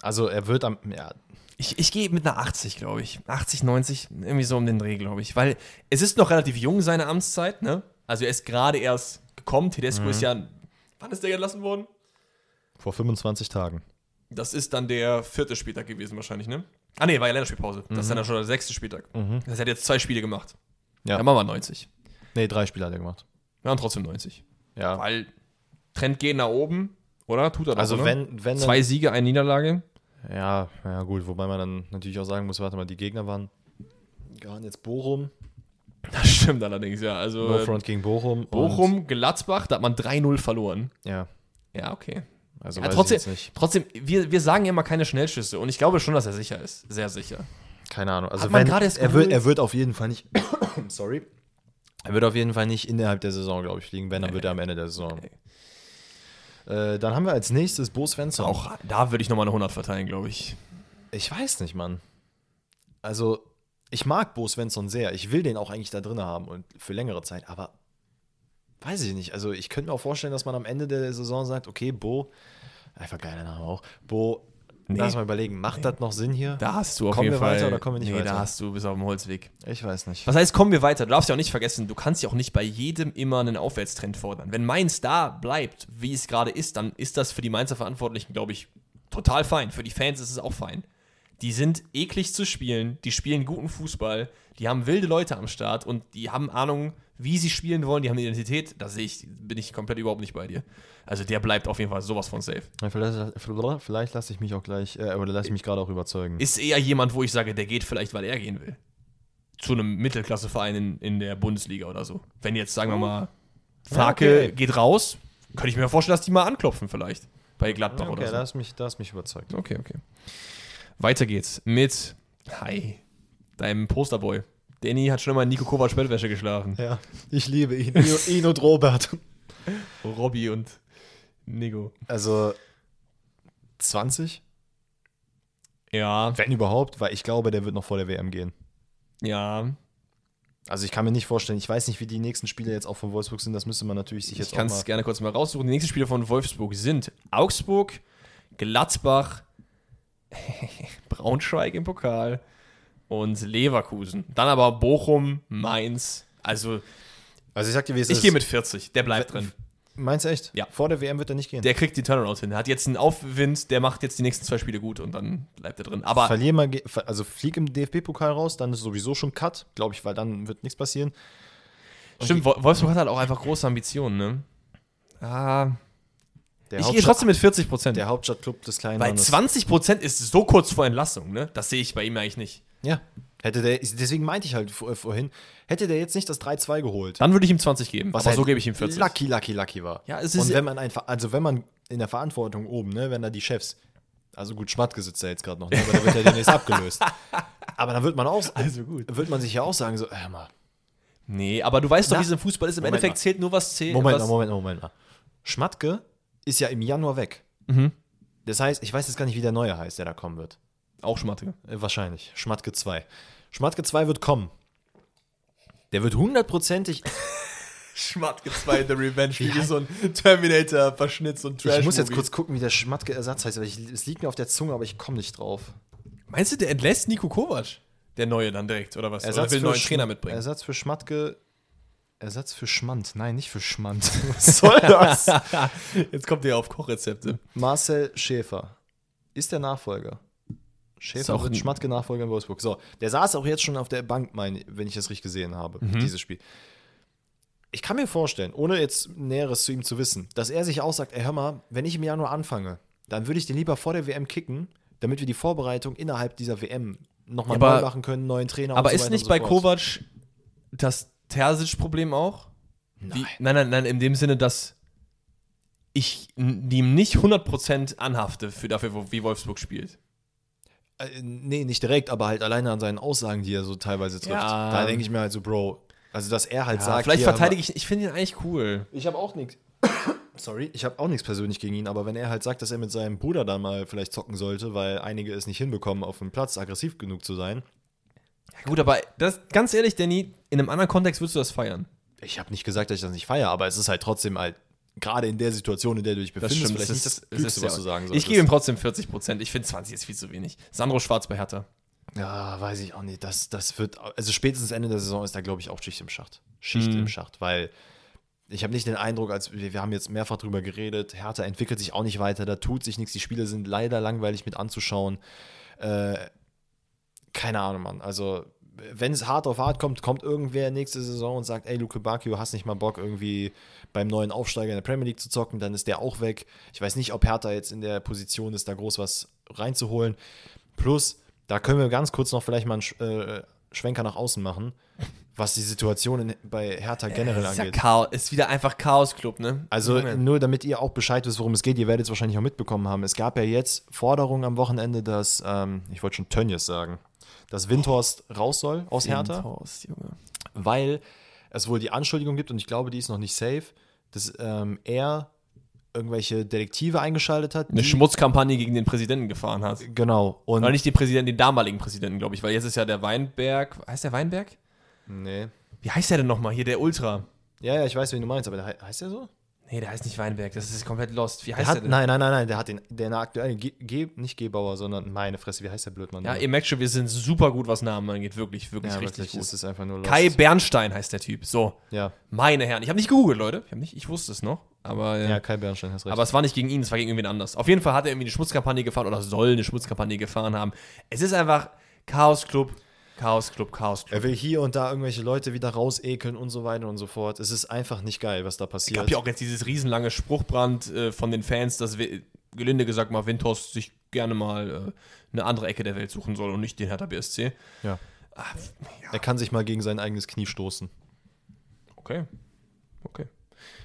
Also er wird am, ja, Ich, ich gehe mit einer 80, glaube ich. 80, 90, irgendwie so um den Dreh, glaube ich. Weil es ist noch relativ jung, seine Amtszeit, ne? Also er ist gerade erst gekommen. Tedesco ist ja. Wann ist der gelassen worden? Vor 25 Tagen. Das ist dann der vierte Spieltag gewesen, wahrscheinlich, ne? Ah, ne, war ja Länderspielpause. Das ist dann schon der sechste Spieltag. Das heißt, er hat jetzt zwei Spiele gemacht. Ja. Dann machen wir 90. Nee, drei Spiele hat er gemacht. Ja, und trotzdem 90. Ja. Weil Trend geht nach oben, oder? Tut er doch, Also oder? wenn, wenn Zwei Siege, eine Niederlage. Ja, ja gut, wobei man dann natürlich auch sagen muss, warte mal, die Gegner waren waren jetzt Bochum, Das stimmt allerdings, ja. Also No äh, Front gegen Bochum. Bochum, Gladbach, da hat man 3-0 verloren. Ja, Ja, okay. Also Ja, weiß trotzdem, ich jetzt nicht. trotzdem wir, wir sagen ja immer keine Schnellschüsse und ich glaube schon, dass er sicher ist. Sehr sicher. Keine Ahnung. Also wenn, er, wird, er wird auf jeden Fall nicht, sorry, er wird auf jeden Fall nicht innerhalb der Saison, glaube ich, fliegen. Wenn, dann wird er am Ende der Saison. Äh, dann haben wir als nächstes Bo Svensson. Auch da würde ich nochmal eine 100 verteilen, glaube ich. Ich weiß nicht, Mann. Also, ich mag Bo Svensson sehr. Ich will den auch eigentlich da drin haben und für längere Zeit, aber weiß ich nicht. Also, ich könnte mir auch vorstellen, dass man am Ende der Saison sagt, okay, Bo, einfach geiler Name auch, Bo, Nee. lass mal überlegen, macht das noch Sinn hier? Da hast du auf Kommen jeden wir Fall. weiter oder kommen wir nicht nee, weiter? da hast du bis auf dem Holzweg. Ich weiß nicht. Was heißt, kommen wir weiter? Du darfst ja auch nicht vergessen, du kannst ja auch nicht bei jedem immer einen Aufwärtstrend fordern. Wenn Mainz da bleibt, wie es gerade ist, dann ist das für die Mainzer Verantwortlichen, glaube ich, total fein. Für die Fans ist es auch fein. Die sind eklig zu spielen, die spielen guten Fußball, die haben wilde Leute am Start und die haben Ahnung, Wie sie spielen wollen, die haben eine Identität, da sehe ich, bin ich komplett überhaupt nicht bei dir. Also der bleibt auf jeden Fall sowas von safe. Ja, Vielleicht, vielleicht lasse ich mich auch gleich, äh, oder lasse ich mich gerade auch überzeugen. Ist eher jemand, wo ich sage, der geht vielleicht, weil er gehen will. Zu einem Mittelklasseverein in, in der Bundesliga oder so. Wenn jetzt, sagen wir mal, Farke Ja, okay. geht raus, könnte ich mir vorstellen, dass die mal anklopfen vielleicht. Bei Gladbach okay, oder so. da hast mich, da hast mich überzeugt. Okay, okay. Weiter geht's mit, hi, deinem Posterboy. Danny hat schon immer Nico Kovac Bettwäsche geschlagen. Ja, ich liebe ihn. ihn, und Robert. Robby und Nico. Also 20, Ja, wenn überhaupt, weil ich glaube, der wird noch vor der WM gehen. ja. Also ich kann mir nicht vorstellen, ich weiß nicht, wie die nächsten Spiele jetzt auch von Wolfsburg sind, das müsste man natürlich sich jetzt Ich kann es gerne kurz mal raussuchen. Die nächsten Spiele von Wolfsburg sind Augsburg, Gladbach, Braunschweig im Pokal und Leverkusen. Dann aber Bochum, Mainz. Also Also ich sag dir, wie es ich gehe mit 40. Der bleibt drin. Meinst du echt? Ja. Vor der WM wird er nicht gehen. Der kriegt die Turnaround hin. Der hat jetzt einen Aufwind, der macht jetzt die nächsten zwei Spiele gut und dann bleibt er drin. Aber Verlier mal, also flieg im DFB-Pokal raus, dann ist sowieso schon Cut, glaube ich, weil dann wird nichts passieren. stimmt, Wol- Wolfsburg hat halt auch einfach große Ambitionen, ne? Ah, Der, ich gehe trotzdem mit 40 Prozent. der Hauptstadtclub des kleinen Weil Mannes. 20 Prozent ist so kurz vor Entlassung, ne? Das sehe ich bei ihm eigentlich nicht. Ja. Hätte der, deswegen meinte ich halt vor- vorhin, hätte der jetzt nicht das 3-2 geholt, Dann würde ich ihm 20 geben. aber halt so gebe ich ihm 40. Lucky, lucky, lucky war. Ja, es ist- Und wenn man einfach, also wenn man in der Verantwortung oben, ne, wenn da die Chefs, also gut, Schmatke sitzt da jetzt gerade noch, ne, aber da wird ja demnächst abgelöst. Aber dann wird man auch, Also gut. wird man sich ja auch sagen, so, hör mal, Nee, aber du weißt doch, wie es im Fußball ist. Im Moment Endeffekt mal. zählt nur was zählt. Moment was, mal, Moment mal, Moment mal. Schmatke ist ja im Januar weg. Mhm. Das heißt, ich weiß jetzt gar nicht, wie der neue heißt, der da kommen wird. Auch Schmatte. Äh, wahrscheinlich. Schmatke 2. Schmatke 2 wird kommen. Der wird hundertprozentig. Schmatke 2, The Revenge, wie so ein Terminator-Verschnitt, so ein trash Ich muss jetzt kurz gucken, wie der Schmatke-Ersatz heißt. Aber ich, es liegt mir auf der Zunge, aber ich komme nicht drauf. Meinst du, der entlässt Nico Kovac? Der Neue dann direkt, oder was? oder will einen neuen Sch- Trainer mitbringen? Ersatz für Schmatke. Ersatz für Schmand. Nein, nicht für Schmand. Was soll das? Jetzt kommt ihr auf Kochrezepte. Marcel Schäfer ist der Nachfolger. Schäfer auch wird Schmatke-Nachfolger in Wolfsburg. So, der saß auch jetzt schon auf der Bank, mein, wenn ich das richtig gesehen habe, Mhm. dieses Spiel. Ich kann mir vorstellen, ohne jetzt Näheres zu ihm zu wissen, dass er sich auch sagt, ey, hör mal, wenn ich im Januar anfange, dann würde ich den lieber vor der WM kicken, damit wir die Vorbereitung innerhalb dieser WM nochmal neu machen können, neuen Trainer Aber und so ist nicht so bei fort. Kovac das Terzic-Problem auch? Wie, nein, nein, nein, in dem Sinne, dass ich ihm nicht 100% anhafte für dafür, wie Wolfsburg spielt. Äh, nee, nicht direkt, aber halt alleine an seinen Aussagen, die er so teilweise trifft. Ja. Da denke ich mir halt so, Bro, also dass er halt Ja, sagt, vielleicht verteidige ich, ich finde ihn eigentlich cool. Ich habe auch nichts. Sorry, ich habe auch nichts persönlich gegen ihn, aber wenn er halt sagt, dass er mit seinem Bruder da mal vielleicht zocken sollte, weil einige es nicht hinbekommen, auf dem Platz aggressiv genug zu sein. Ja, gut, aber das, ganz ehrlich, Danny, in einem anderen Kontext würdest du das feiern. Ich habe nicht gesagt, dass ich das nicht feiere, aber es ist halt trotzdem halt, gerade in der Situation, in der du dich befindest, vielleicht nicht das Klügste, was du sagen Ich solltest. gebe ihm trotzdem 40%. Ich finde 20 ist viel zu wenig. Sandro Schwarz bei Hertha. Ja, weiß ich auch nicht. Das, das wird, also spätestens Ende der Saison ist da, glaube ich, auch Schicht im Schacht. Schicht Mhm. im Schacht, weil ich habe nicht den Eindruck, als wir, wir haben jetzt mehrfach drüber geredet, Hertha entwickelt sich auch nicht weiter, da tut sich nichts, die Spiele sind leider langweilig mit anzuschauen. Äh, keine Ahnung, Mann. Also, wenn es hart auf hart kommt, kommt irgendwer nächste Saison und sagt, ey, Luke Bakio, hast nicht mal Bock, irgendwie beim neuen Aufsteiger in der Premier League zu zocken, dann ist der auch weg. Ich weiß nicht, ob Hertha jetzt in der Position ist, da groß was reinzuholen. Plus, da können wir ganz kurz noch vielleicht mal einen Sch äh, Schwenker nach außen machen, was die Situation in, bei Hertha generell ist, ja angeht. Chaos, ist wieder einfach Chaos-Club, ne? Also Junge. nur damit ihr auch Bescheid wisst, worum es geht, ihr werdet es wahrscheinlich auch mitbekommen haben. Es gab ja jetzt Forderungen am Wochenende, dass, ähm, ich wollte schon Tönnies sagen, dass Windhorst raus soll aus Hertha, Windhorst, Junge. weil es wohl die Anschuldigung gibt, und ich glaube, die ist noch nicht safe, dass ähm, er irgendwelche Detektive eingeschaltet hat. Eine Schmutzkampagne gegen den Präsidenten gefahren hat. Genau. Und Oder nicht den Präsidenten, den damaligen Präsidenten, glaube ich, weil jetzt ist ja der Weinberg. Heißt der Weinberg? Nee. Wie heißt der denn nochmal? Hier, der Ultra. Ja, ja, ich weiß, wen du meinst, aber der, he- heißt der so? Nee, der heißt nicht Weinberg, das ist komplett lost. Wie Der heißt hat, der denn? nein, nein, nein, nein, der hat den, der aktuell, Ge, Ge, nicht Gebauer, sondern meine Fresse, wie heißt der Blödmann? Ja, ihr merkt schon, wir sind super gut, was Namen angeht. Wirklich, wirklich ja richtig wirklich, gut. ist es einfach nur Kai lost. Bernstein heißt der Typ. So, Ja, meine Herren. Ich habe nicht gegoogelt, Leute. Ich, nicht, ich wusste es noch. Aber, äh, ja, Kai Bernstein, hast recht. aber es war nicht gegen ihn, es war gegen irgendwen anders. Auf jeden Fall hat er irgendwie eine Schmutzkampagne gefahren oder soll eine Schmutzkampagne gefahren haben. Es ist einfach Chaos Club. Chaos Club, Chaos Club. Er will hier und da irgendwelche Leute wieder rausekeln und so weiter und so fort. Es ist einfach nicht geil, was da passiert. gab ja auch jetzt dieses riesenlange Spruchbrand äh, von den Fans, dass wir, gelinde gesagt mal Windhorst sich gerne mal äh, eine andere Ecke der Welt suchen soll und nicht den Hertha BSC. ja. Ah, ja, Er kann sich mal gegen sein eigenes Knie stoßen. okay. Okay.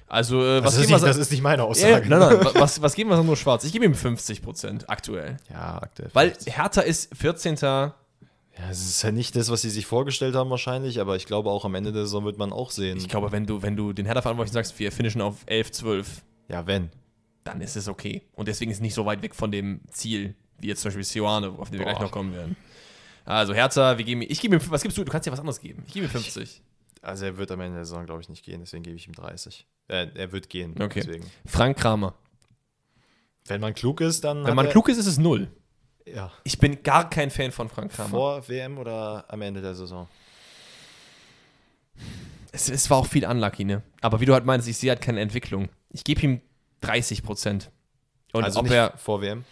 Also, äh, was Das ist, nicht, das ist nicht meine Aussage. nein, nein, wa- was, was geben wir Sandro Schwarz? Ich gebe ihm 50% aktuell. Ja, aktuell. Weil. Hertha ist 14. ja, es ist ja nicht das, was sie sich vorgestellt haben wahrscheinlich, aber ich glaube auch am Ende der Saison wird man auch sehen. Ich glaube, wenn du, wenn du den Hertha-Verantwortlichen sagst, wir finishen auf 11, 12, ja, wenn. dann ist es okay. Und deswegen ist es nicht so weit weg von dem Ziel, wie jetzt zum Beispiel Sioane, auf den wir Boah. gleich noch kommen werden. Also Hertha, wir geben, ich gebe ihm, was gibst du? Du kannst ja was anderes geben. Ich gebe ihm 50. Also er wird am Ende der Saison, glaube ich, nicht gehen, deswegen gebe ich ihm 30. Äh, er wird gehen, Okay. deswegen. Frank Kramer. Wenn man klug ist, dann Wenn man klug ist, ist es null. Ja. Ich bin gar kein Fan von Frank Kramer. Vor WM oder am Ende der Saison? Es, es war auch viel unlucky, ne? Aber wie du halt meinst, ich sehe halt keine Entwicklung. Ich gebe ihm 30 Prozent. Und also ob nicht er vor WM.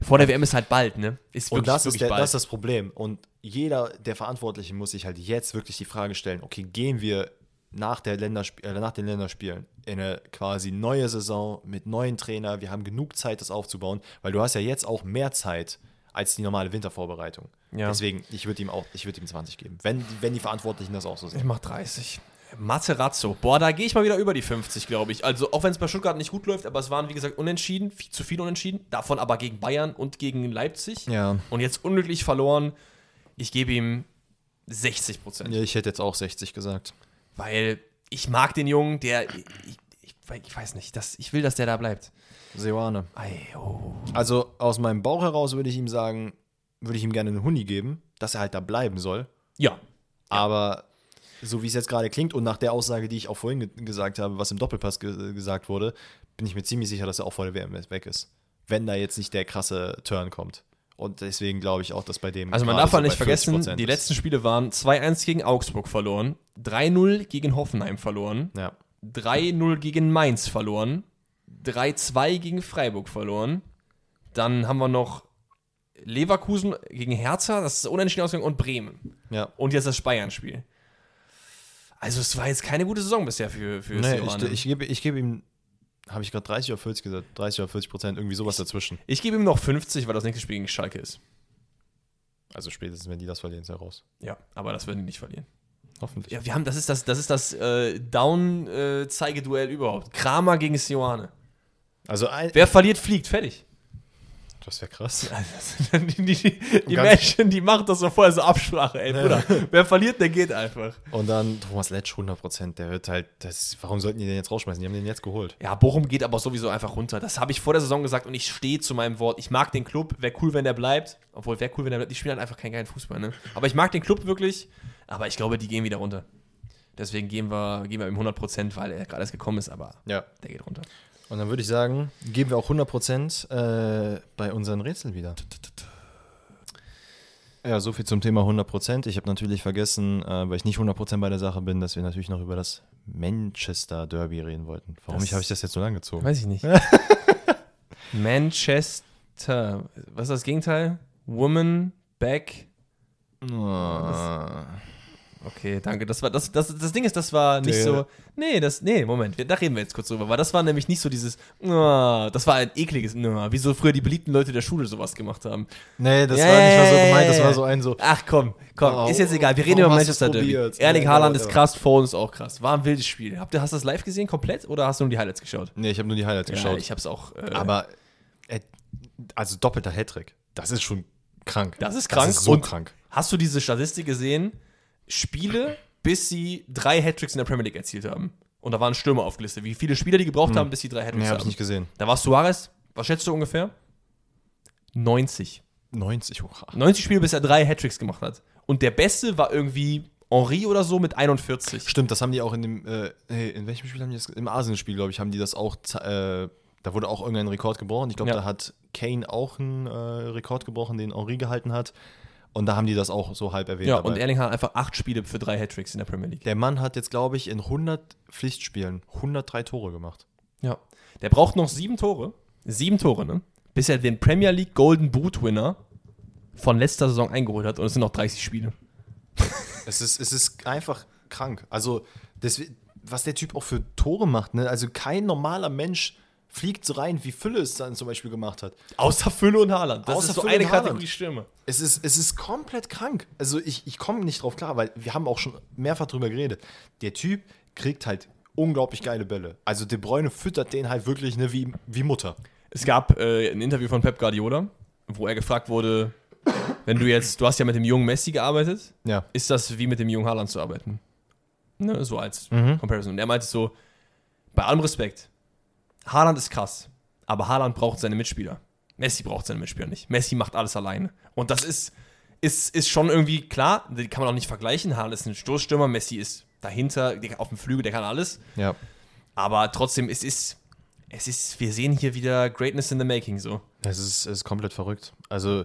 vor der WM ist halt bald, ne? Ist Und das ist, der, bald. das ist das Problem. Und jeder der Verantwortlichen muss sich halt jetzt wirklich die Frage stellen, okay, gehen wir nach, der Ländersp äh, nach den Länderspielen in eine quasi neue Saison mit neuen Trainer. Wir haben genug Zeit, das aufzubauen, weil du hast ja jetzt auch mehr Zeit als die normale Wintervorbereitung. Ja. Deswegen, ich würde ihm auch, ich würde ihm 20 geben, wenn, wenn die Verantwortlichen das auch so Ich sehen. mach 30. Materazzo. Boah, da gehe ich mal wieder über die 50, glaube ich. Also, auch wenn es bei Stuttgart nicht gut läuft, aber es waren, wie gesagt, unentschieden, viel, zu viel unentschieden. Davon aber gegen Bayern und gegen Leipzig. Ja. Und jetzt unglücklich verloren. Ich gebe ihm 60 Prozent. ja. Ich hätte jetzt auch 60 gesagt. Weil ich mag den Jungen, der. Ich, ich, ich weiß nicht, das, ich will, dass der da bleibt. Seoane. Oh. Also aus meinem Bauch heraus würde ich ihm sagen, würde ich ihm gerne einen Huni geben, dass er halt da bleiben soll. Ja. Aber so wie es jetzt gerade klingt und nach der Aussage, die ich auch vorhin ge gesagt habe, was im Doppelpass ge gesagt wurde, bin ich mir ziemlich sicher, dass er auch vor der WM weg ist. Wenn da jetzt nicht der krasse Turn kommt. Und deswegen glaube ich auch, dass bei dem. Also man darf halt so nicht vergessen, 40% die ist. letzten Spiele waren 2-1 gegen Augsburg verloren, 3-0 gegen Hoffenheim verloren, Ja. 3-0 gegen Mainz verloren, 3-2 gegen Freiburg verloren. Dann haben wir noch Leverkusen gegen Hertha, das ist unentschieden ausgegangen, und Bremen. ja. Und jetzt das Bayern-Spiel. Also es war jetzt keine gute Saison bisher für, für Nee, Sioane. ich, ich gebe ich gebe ihm, habe ich gerade 30 oder 40 gesagt? 30 oder 40 Prozent, irgendwie sowas dazwischen. Ich gebe ihm noch 50, weil das nächste Spiel gegen Schalke ist. Also spätestens, wenn die das verlieren, ist er raus. Ja, aber das werden die nicht verlieren. Hoffentlich. Ja, wir haben, das ist das, das ist das äh, Down-Zeigeduell überhaupt. Kramer gegen Sioane. Also, ein, Wer verliert, fliegt. Fertig. Das wäre krass. die, die, die, die Menschen, die machen das so vorher so Absprache, ey, Bruder. Wer verliert, der geht einfach. Und dann Thomas Letsch 100%, der wird halt, das, warum sollten die den jetzt rausschmeißen? Die haben den jetzt geholt. Ja, Bochum geht aber sowieso einfach runter. Das habe ich vor der Saison gesagt und ich stehe zu meinem Wort. Ich mag den Club. Wäre cool, wenn der bleibt. Obwohl, wäre cool, wenn der bleibt. Die spielen halt einfach keinen geilen Fußball, ne? Aber ich mag den Club wirklich. Aber ich glaube, die gehen wieder runter. Deswegen gehen wir, gehen wir ihm 100%, weil er gerade erst gekommen ist, aber Ja. der geht runter. Und dann würde ich sagen, geben wir auch 100% äh, bei unseren Rätseln wieder. Ja, so viel zum Thema 100%. Ich habe natürlich vergessen, äh, weil ich nicht 100% bei der Sache bin, dass wir natürlich noch über das Manchester Derby reden wollten. Warum habe ich das jetzt so lang gezogen? Weiß ich nicht. Manchester. Was ist das Gegenteil? Woman, Back. Ah. Okay, danke. Das war das, das, das Ding ist, das war nicht Der- so. Nee, das. Nee, Moment, da reden wir jetzt kurz drüber. Weil das war nämlich nicht so dieses. Das war ein ekliges, wie so früher die beliebten Leute der Schule sowas gemacht haben. Nee, das Ja, war nicht mal so ja, gemeint, ja, das ja. war so ein so. Ach komm, komm, Oh, ist jetzt egal. Wir reden über Manchester Derby. Erling Ja, Haaland whatever. ist krass, Foden ist auch krass. War ein wildes Spiel. Habt ihr, hast du das live gesehen komplett oder hast du nur die Highlights geschaut? Nee, ich habe nur die Highlights Ja, geschaut. ich hab's auch. Äh, Aber, äh, also doppelter Hattrick. Das ist schon krank. Das ist krank. Das ist so Und krank. Hast du diese Statistik gesehen? Spiele, bis sie drei Hattricks in der Premier League erzielt haben. Und da waren Stürmer aufgelistet. Wie viele Spieler die gebraucht haben, bis sie drei Hattricks Nee, habe ich haben. nicht gesehen. Da war Suarez, was schätzt du ungefähr? 90. 90, oha. 90 Spiele, bis er drei Hattricks gemacht hat. Und der Beste war irgendwie Henri oder so mit 41. Stimmt, das haben die auch in dem, äh, hey, in welchem Spiel haben die das? Im Arsenal-Spiel, glaube ich, haben die das auch, äh, da wurde auch irgendein Rekord gebrochen. Ich glaube, Ja. da hat Kane auch einen äh, Rekord gebrochen, den Henri gehalten hat. Und da haben die das auch so halb erwähnt. Ja, dabei. und Erling hat einfach acht Spiele für drei Hattricks in der Premier League. der Mann hat jetzt, glaube ich, in 100 Pflichtspielen 103 Tore gemacht. Ja. Der braucht noch sieben Tore. Sieben Tore, ne? Bis er den Premier League Golden Boot Winner von letzter Saison eingeholt hat. Und es sind noch 30 Spiele. Es ist, es ist einfach krank. Also, das, was der Typ auch für Tore macht, ne? Also kein normaler Mensch fliegt so rein, wie Fülle es dann zum Beispiel gemacht hat. Außer Fülle und Haaland. Das Außer ist so Fülle eine. Kategorie Stürmer. Es ist, es ist komplett krank. Also ich, ich komme nicht drauf klar, weil wir haben auch schon mehrfach drüber geredet. Der Typ kriegt halt unglaublich geile Bälle. Also De Bruyne füttert den halt wirklich ne, wie, wie Mutter. Es gab äh, ein Interview von Pep Guardiola, wo er gefragt wurde, wenn du jetzt, du hast ja mit dem jungen Messi gearbeitet, Ja. ist das wie mit dem jungen Haaland zu arbeiten? Ne, so als Mhm. Comparison. Und er meinte so, bei allem Respekt, Haaland ist krass, aber Haaland braucht seine Mitspieler. Messi braucht seine Mitspieler nicht. Messi macht alles alleine. Und das ist, ist, ist schon irgendwie klar, die kann man auch nicht vergleichen. Haaland ist ein Stoßstürmer, Messi ist dahinter, auf dem Flügel, der kann alles. Ja. Aber trotzdem, es ist, es ist, wir sehen hier wieder Greatness in the Making so. Es ist, es ist komplett verrückt. Also,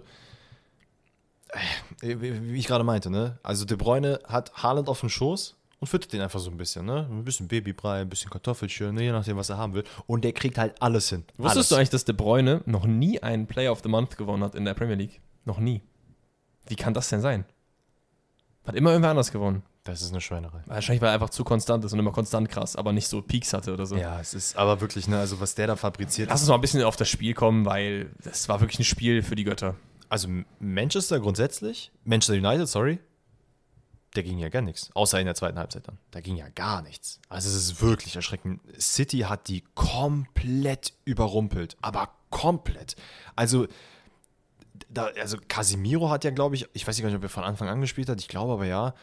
äh, wie wie ich gerade meinte, ne? Also De Bruyne hat Haaland auf dem Schoß und füttert den einfach so ein bisschen, ne? Ein bisschen Babybrei, ein bisschen Kartoffelchen, ne? je nachdem, was er haben will. Und der kriegt halt alles hin. Wusstest alles. du eigentlich, dass De Bruyne noch nie einen Player of the Month gewonnen hat in der Premier League? Noch nie. Wie kann das denn sein? Hat immer irgendwer anders gewonnen. Das ist eine Schweinerei. Wahrscheinlich, weil er einfach zu konstant ist und immer konstant krass, aber nicht so Peaks hatte oder so. Ja, es ist aber wirklich, ne? Also, was der da fabriziert Lass uns mal ein bisschen auf das Spiel kommen, weil das war wirklich ein Spiel für die Götter. Also Manchester grundsätzlich, Manchester United, sorry, da ging ja gar nichts. Außer in der zweiten Halbzeit dann. Da ging ja gar nichts. Also es ist wirklich erschreckend. City hat die komplett überrumpelt. Aber komplett. Also, da, also Casimiro hat ja, glaube ich, ich weiß gar nicht, ob er von Anfang an gespielt hat, ich glaube aber ja,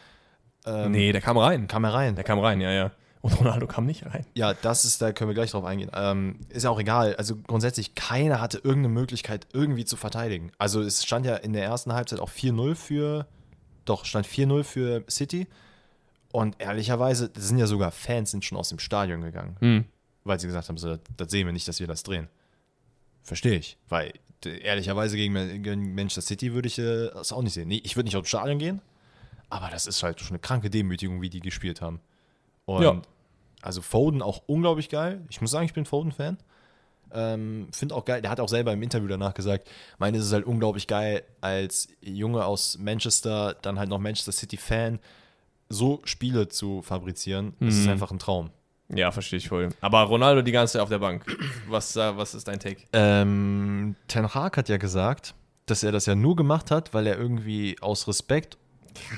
nee, der kam rein. kam er rein. Der kam rein, ja, ja. Und Ronaldo kam nicht rein. Ja, das ist, da können wir gleich drauf eingehen. Ähm, ist ja auch egal. Also grundsätzlich, keiner hatte irgendeine Möglichkeit, irgendwie zu verteidigen. Also es stand ja in der ersten Halbzeit auch 4-0 für, doch, stand 4-0 für City. Und ehrlicherweise, das sind ja sogar Fans, sind schon aus dem Stadion gegangen, Hm. weil sie gesagt haben, so, das, das sehen wir nicht, dass wir das drehen. Verstehe ich. Weil ehrlicherweise gegen, Man- gegen Manchester City würde ich äh, das auch nicht sehen. Nee, ich würde nicht aufs Stadion gehen, aber das ist halt schon eine kranke Demütigung, wie die gespielt haben. Und Ja. also Foden auch unglaublich geil. Ich muss sagen, ich bin Foden-Fan. Ähm, Finde auch geil. Der hat auch selber im Interview danach gesagt, meine, es ist halt unglaublich geil, als Junge aus Manchester, dann halt noch Manchester City-Fan, so Spiele zu fabrizieren. Das ist Mhm. einfach ein Traum. Ja, verstehe ich voll. Aber Ronaldo die ganze Zeit auf der Bank. Was, äh, was ist dein Take? Ähm, Ten Hag hat ja gesagt, dass er das ja nur gemacht hat, weil er irgendwie aus Respekt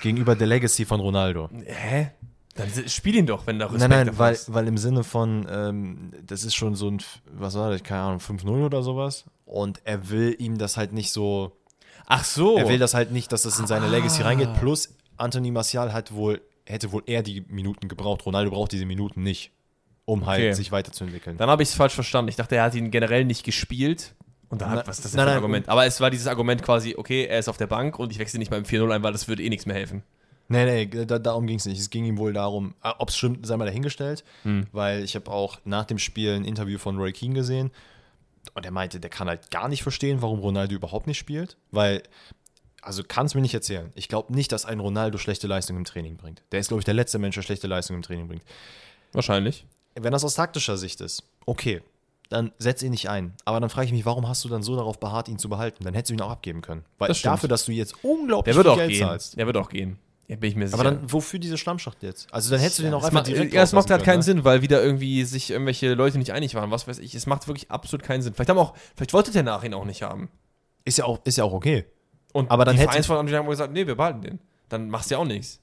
gegenüber der Legacy von Ronaldo. Hä? Dann spiel ihn doch, wenn da Respekt nein, nein, weil, ist. weil im Sinne von, ähm, das ist schon so ein, was war das, keine Ahnung, 5-0 oder sowas. Und er will ihm das halt nicht so, Ach so. er will das halt nicht, dass das in seine Legacy Ah. reingeht. Plus, Anthony Martial hat wohl, hätte wohl eher die Minuten gebraucht. Ronaldo braucht diese Minuten nicht, um halt Okay. sich weiterzuentwickeln. Dann habe ich es falsch verstanden. Ich dachte, er hat ihn generell nicht gespielt. Und dann Na- hat, was ist das nein, für ein nein, Argument? Aber es war dieses Argument quasi, okay, er ist auf der Bank und ich wechsle nicht beim 4-0 ein, weil das würde eh nichts mehr helfen. Nee, nee, da, darum ging es nicht. Es ging ihm wohl darum, ob es stimmt, sei mal dahingestellt, weil ich habe auch nach dem Spiel ein Interview von Roy Keane gesehen und er meinte, der kann halt gar nicht verstehen, warum Ronaldo überhaupt nicht spielt, weil, also kann es mir nicht erzählen. Ich glaube nicht, dass ein Ronaldo schlechte Leistung im Training bringt. Der ist, glaube ich, der letzte Mensch, der schlechte Leistung im Training bringt. Wahrscheinlich. Wenn das aus taktischer Sicht ist, okay, dann setz ihn nicht ein. Aber dann frage ich mich, warum hast du dann so darauf beharrt, ihn zu behalten? Dann hättest du ihn auch abgeben können. Weil Das dafür, dass du jetzt unglaublich Der wird viel auch Geld gehen. zahlst. Der wird auch gehen. Ja, bin ich mir sicher. Aber dann, wofür diese Schlammschacht jetzt? Also dann hättest du den auch einfach macht, direkt ja, es macht halt keinen ne? Sinn, weil wieder irgendwie sich irgendwelche Leute nicht einig waren. Was weiß ich. Es macht wirklich absolut keinen Sinn. Vielleicht haben auch, vielleicht wollte der nach ihn auch nicht haben. Ist ja auch, ist ja auch okay. Und Aber dann die hätte- Vereinsverantwortlichen haben gesagt, nee, wir behalten den. Dann machst du ja auch nichts.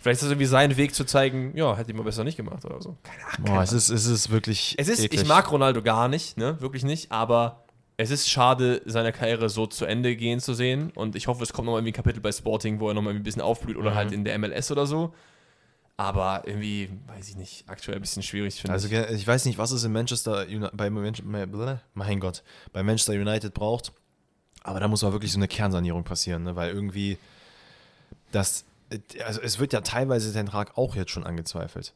Vielleicht ist das irgendwie sein Weg zu zeigen, ja, hätte ich mal besser nicht gemacht oder so. Keine Ahnung. Boah, es ist, es ist wirklich. Es ist, eklig. ich mag Ronaldo gar nicht, ne, wirklich nicht, aber es ist schade, seine Karriere so zu Ende gehen zu sehen und ich hoffe, es kommt nochmal irgendwie ein Kapitel bei Sporting, wo er nochmal ein bisschen aufblüht oder Mhm. halt in der MLS oder so. Aber irgendwie, weiß ich nicht, aktuell ein bisschen schwierig, finde Also ich. ich weiß nicht, was es in Manchester Uni- bei Manch- bei- mein Gott, bei Manchester United braucht. Aber da muss mal wirklich so eine Kernsanierung passieren, ne? weil irgendwie das. Also es wird ja teilweise den Tag auch jetzt schon angezweifelt.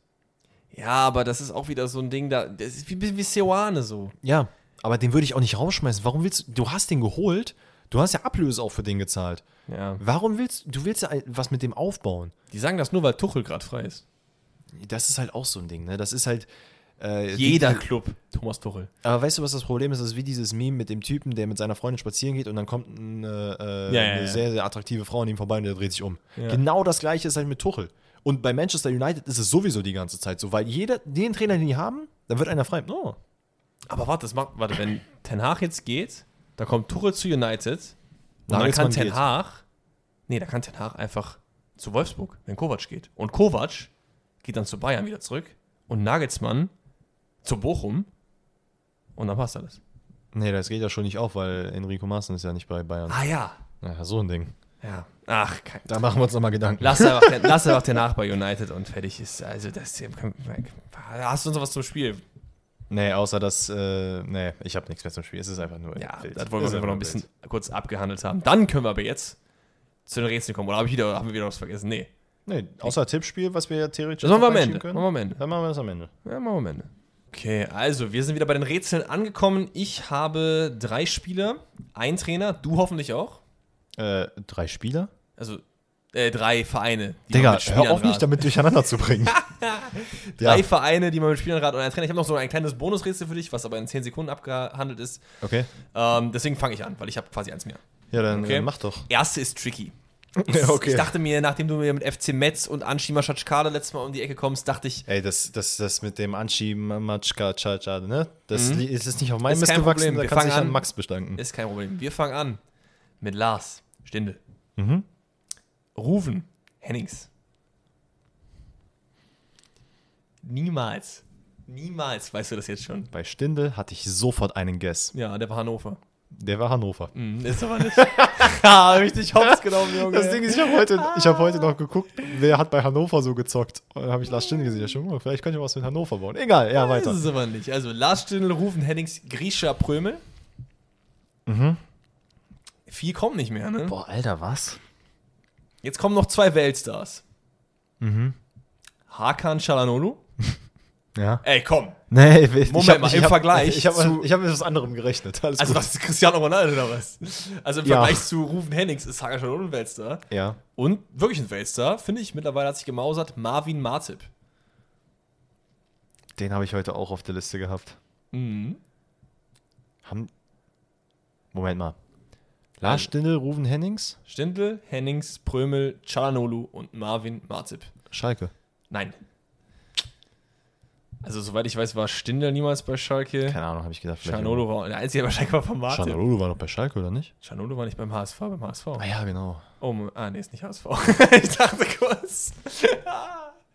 Ja, aber das ist auch wieder so ein Ding, da, das ist wie wie Seoane so. Ja, aber den würde ich auch nicht rausschmeißen. Warum willst du? Du hast den geholt, du hast ja Ablöse auch für den gezahlt. Ja. Warum willst du willst ja was mit dem aufbauen? Die sagen das nur, weil Tuchel gerade frei ist. Das ist halt auch so ein Ding, ne? Das ist halt, Äh, Jeder Club, Thomas Tuchel. Aber weißt du, was das Problem ist? Das ist wie dieses Meme mit dem Typen, der mit seiner Freundin spazieren geht und dann kommt eine, äh, Ja, ja, eine ja. sehr, sehr attraktive Frau an ihm vorbei und der dreht sich um. Genau das gleiche ist halt mit Tuchel. Und bei Manchester United ist es sowieso die ganze Zeit so, weil jeder, den Trainer, den die haben, dann wird einer frei. Oh, Aber warte, das macht, warte, wenn Ten Hag jetzt geht, dann kommt Tuchel zu United und dann kann Ten geht. Hag, nee, da kann Ten Hag einfach zu Wolfsburg, wenn Kovac geht. Und Kovac geht dann zu Bayern wieder zurück und Nagelsmann zu Bochum und dann passt alles. nee, das geht ja schon nicht auf, weil Enrico Maaßen ist ja nicht bei Bayern. Ah ja. Ja, so ein Ding. Ja. Ach, kein, Da machen wir uns nochmal Gedanken. lass, einfach den, lass einfach Ten Hag bei United und fertig ist. Also das hast du uns noch was zum Spiel? Nee, außer dass, äh, nee, ich habe nichts mehr zum Spiel. Es ist einfach nur Ja, wild. das wollen wir einfach noch ein bisschen kurz abgehandelt haben. Dann können wir aber jetzt zu den Rätseln kommen. Oder habe ich wieder, haben wir wieder was vergessen? Nee. wild. Nee, außer Tippspiel, was wir ja theoretisch Das machen wir am Ende. reinschieben Machen wir am Ende. Dann machen wir das am Ende. Ja, machen wir am Ende. Okay, also wir sind wieder bei den Rätseln angekommen. Ich habe drei Spieler, ein Trainer, du hoffentlich auch. Äh, drei Spieler? Also äh, drei Vereine. Die Digga, hör auf mich rat- damit durcheinander zu bringen. Drei ja, Vereine, die man mit Spielern raten und ein Trainer. Ich habe noch so ein kleines Bonusrätsel für dich, was aber in 10 Sekunden abgehandelt ist. okay. Ähm, deswegen fange ich an, weil ich habe quasi eins mehr. Ja, dann Okay. mach doch. Erste ist tricky. Ich, okay. ich dachte mir, nachdem du mir mit FC Metz und Anshima Schatschkade letztes Mal um die Ecke kommst, dachte ich, Ey, das, das, das mit dem Matschka Chacha, ne? Das li- ist nicht auf meinem Ist Mist gewachsen, da Wir kannst du fangen dich an an. Max bestanken. ist kein Problem. Wir fangen an mit Lars Stindl. Mhm. Rufen Hennings. Niemals, niemals weißt du das jetzt schon. Bei Stindel hatte ich sofort einen Guess. Ja, der war Hannover. Der war Hannover. Hm, ist aber nicht. ja, richtig hops genommen, Junge. Das Ding ist, ich habe heute, ich hab heute noch geguckt, wer hat bei Hannover so gezockt. Und dann habe ich Lars Stindl gesehen. Ich dachte, oh, vielleicht kann ich was mit Hannover bauen. Egal, ja, Das weiter. ist es aber nicht. Also Lars Stindl, Rufen Hennings, Grisha Prömel. Mhm. Viel kommt nicht mehr, ne? Boah, Alter, was? Jetzt kommen noch zwei Weltstars. Mhm. Hakan Çalhanoğlu. Ja. Ey, komm. Nee, ich, Moment hab- mal, ich im hab- Vergleich Ich habe ich hab mit was anderem gerechnet. Alles Also gut. was ist Cristiano Ronaldo oder was? Also im Ja. Vergleich zu Rufen Hennings ist Hakan Çalhanoğlu ein Weltstar. Ja. Und wirklich ein Weltstar, finde ich. Mittlerweile hat sich gemausert Marvin Martip. Den habe ich heute auch auf der Liste gehabt. Mhm. Haben. Moment mal. Lars Stindl, Ruven Hennings, Stindl, Hennings, Prömel, Çalhanoğlu und Marvin Martip. Schalke. Nein. Also soweit ich weiß, war Stindl niemals bei Schalke. Keine Ahnung, habe ich gedacht. Çalhanoğlu war der einzige, der bei Schalke war von Martip. Çalhanoğlu war noch bei Schalke, oder nicht? Çalhanoğlu war nicht beim HSV, beim HSV. Ah ja, genau. Oh, ah, nee, ist nicht HSV. ich dachte kurz.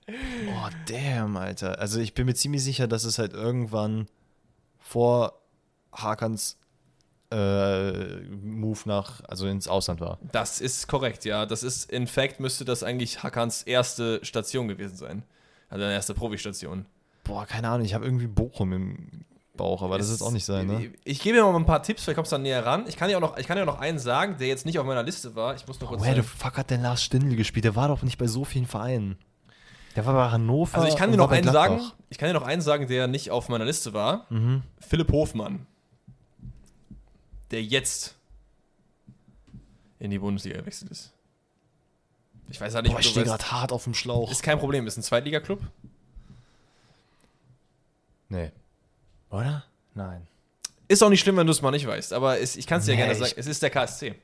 Oh, damn, Alter. Also ich bin mir ziemlich sicher, dass es halt irgendwann vor Hakans äh, Move nach, also ins Ausland war. Das ist korrekt, ja. Das ist, in fact, müsste das eigentlich Hakans erste Station gewesen sein. Also seine erste Profi-Station. Boah, keine Ahnung, ich habe irgendwie Bochum im Bauch, aber das ist auch nicht sein, ne? Ich gebe dir mal ein paar Tipps, vielleicht kommst du dann näher ran. Ich kann dir auch noch, ich kann dir noch einen sagen, der jetzt nicht auf meiner Liste war. Ich muss noch kurz Where the fuck hat denn Lars Stindl gespielt? Der war doch nicht bei so vielen Vereinen. Der war bei Hannover. Also ich kann dir noch einen sagen, ich kann dir noch einen sagen, der nicht auf meiner Liste war. Mhm. Philipp Hofmann. Der jetzt in die Bundesliga gewechselt ist. Ich weiß halt nicht, Boah, ich stehe gerade hart auf dem Schlauch. Ist kein Problem, ist ein Zweitligaklub. nee. Oder? Nein. Ist auch nicht schlimm, wenn du es mal nicht weißt, aber es, ich kann es dir Nee, gerne ich- sagen. Es ist der KSC.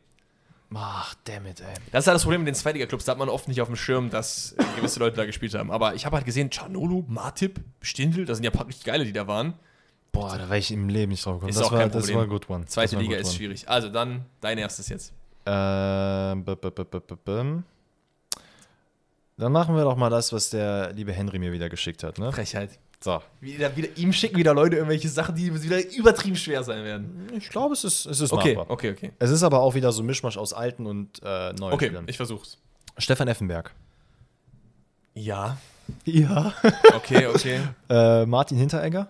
Ach, damn it, ey. Das ist halt das Problem mit den Zweitliga-Clubs. Da hat man oft nicht auf dem Schirm, dass äh, gewisse Leute da gespielt haben. Aber ich habe halt gesehen, Canolu, Martip, Stindl, das sind ja ein paar richtig geile, die da waren. Boah, da wäre ich im Leben nicht drauf gekommen. Ist das auch war, kein das Problem. war good one. Zweite Liga ist one. schwierig. Also dann dein erstes jetzt. Ähm, b- b- b-. Dann machen wir doch mal das, was der liebe Henry mir wieder geschickt hat, ne? Frechheit. So. Wieder, wieder, ihm schicken wieder Leute irgendwelche Sachen, die wieder übertrieben schwer sein werden. Ich glaube, es ist, es ist Okay, machbar. okay, okay. Es ist aber auch wieder so ein Mischmasch aus alten und äh, neuen Okay, Spielern. ich versuch's. Stefan Effenberg. Ja. Ja. Okay, okay. äh, Martin Hinteregger.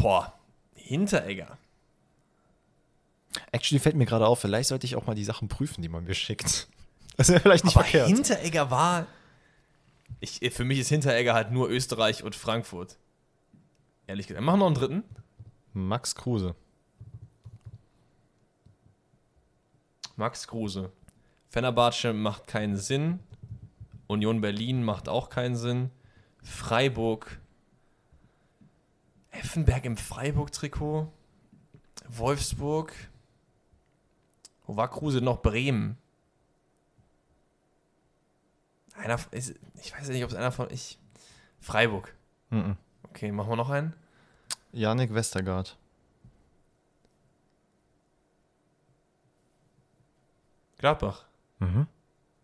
Boah. Hinteregger. Actually fällt mir gerade auf, vielleicht sollte ich auch mal die Sachen prüfen, die man mir schickt. Das wäre vielleicht nicht Aber verkehrt. Hinteregger war. Ich, für mich ist Hinteregger halt nur Österreich und Frankfurt. Ehrlich gesagt. Machen wir noch einen dritten. Max Kruse. Max Kruse. Fenerbahce macht keinen Sinn. Union Berlin macht auch keinen Sinn. Freiburg Effenberg im Freiburg-Trikot. Wolfsburg. Wo war Kruse noch? Bremen. Einer, ist, ich weiß nicht, ob es einer von ich. Freiburg. Mhm. Okay, machen wir noch einen. Janik Westergaard. Gladbach. Mhm.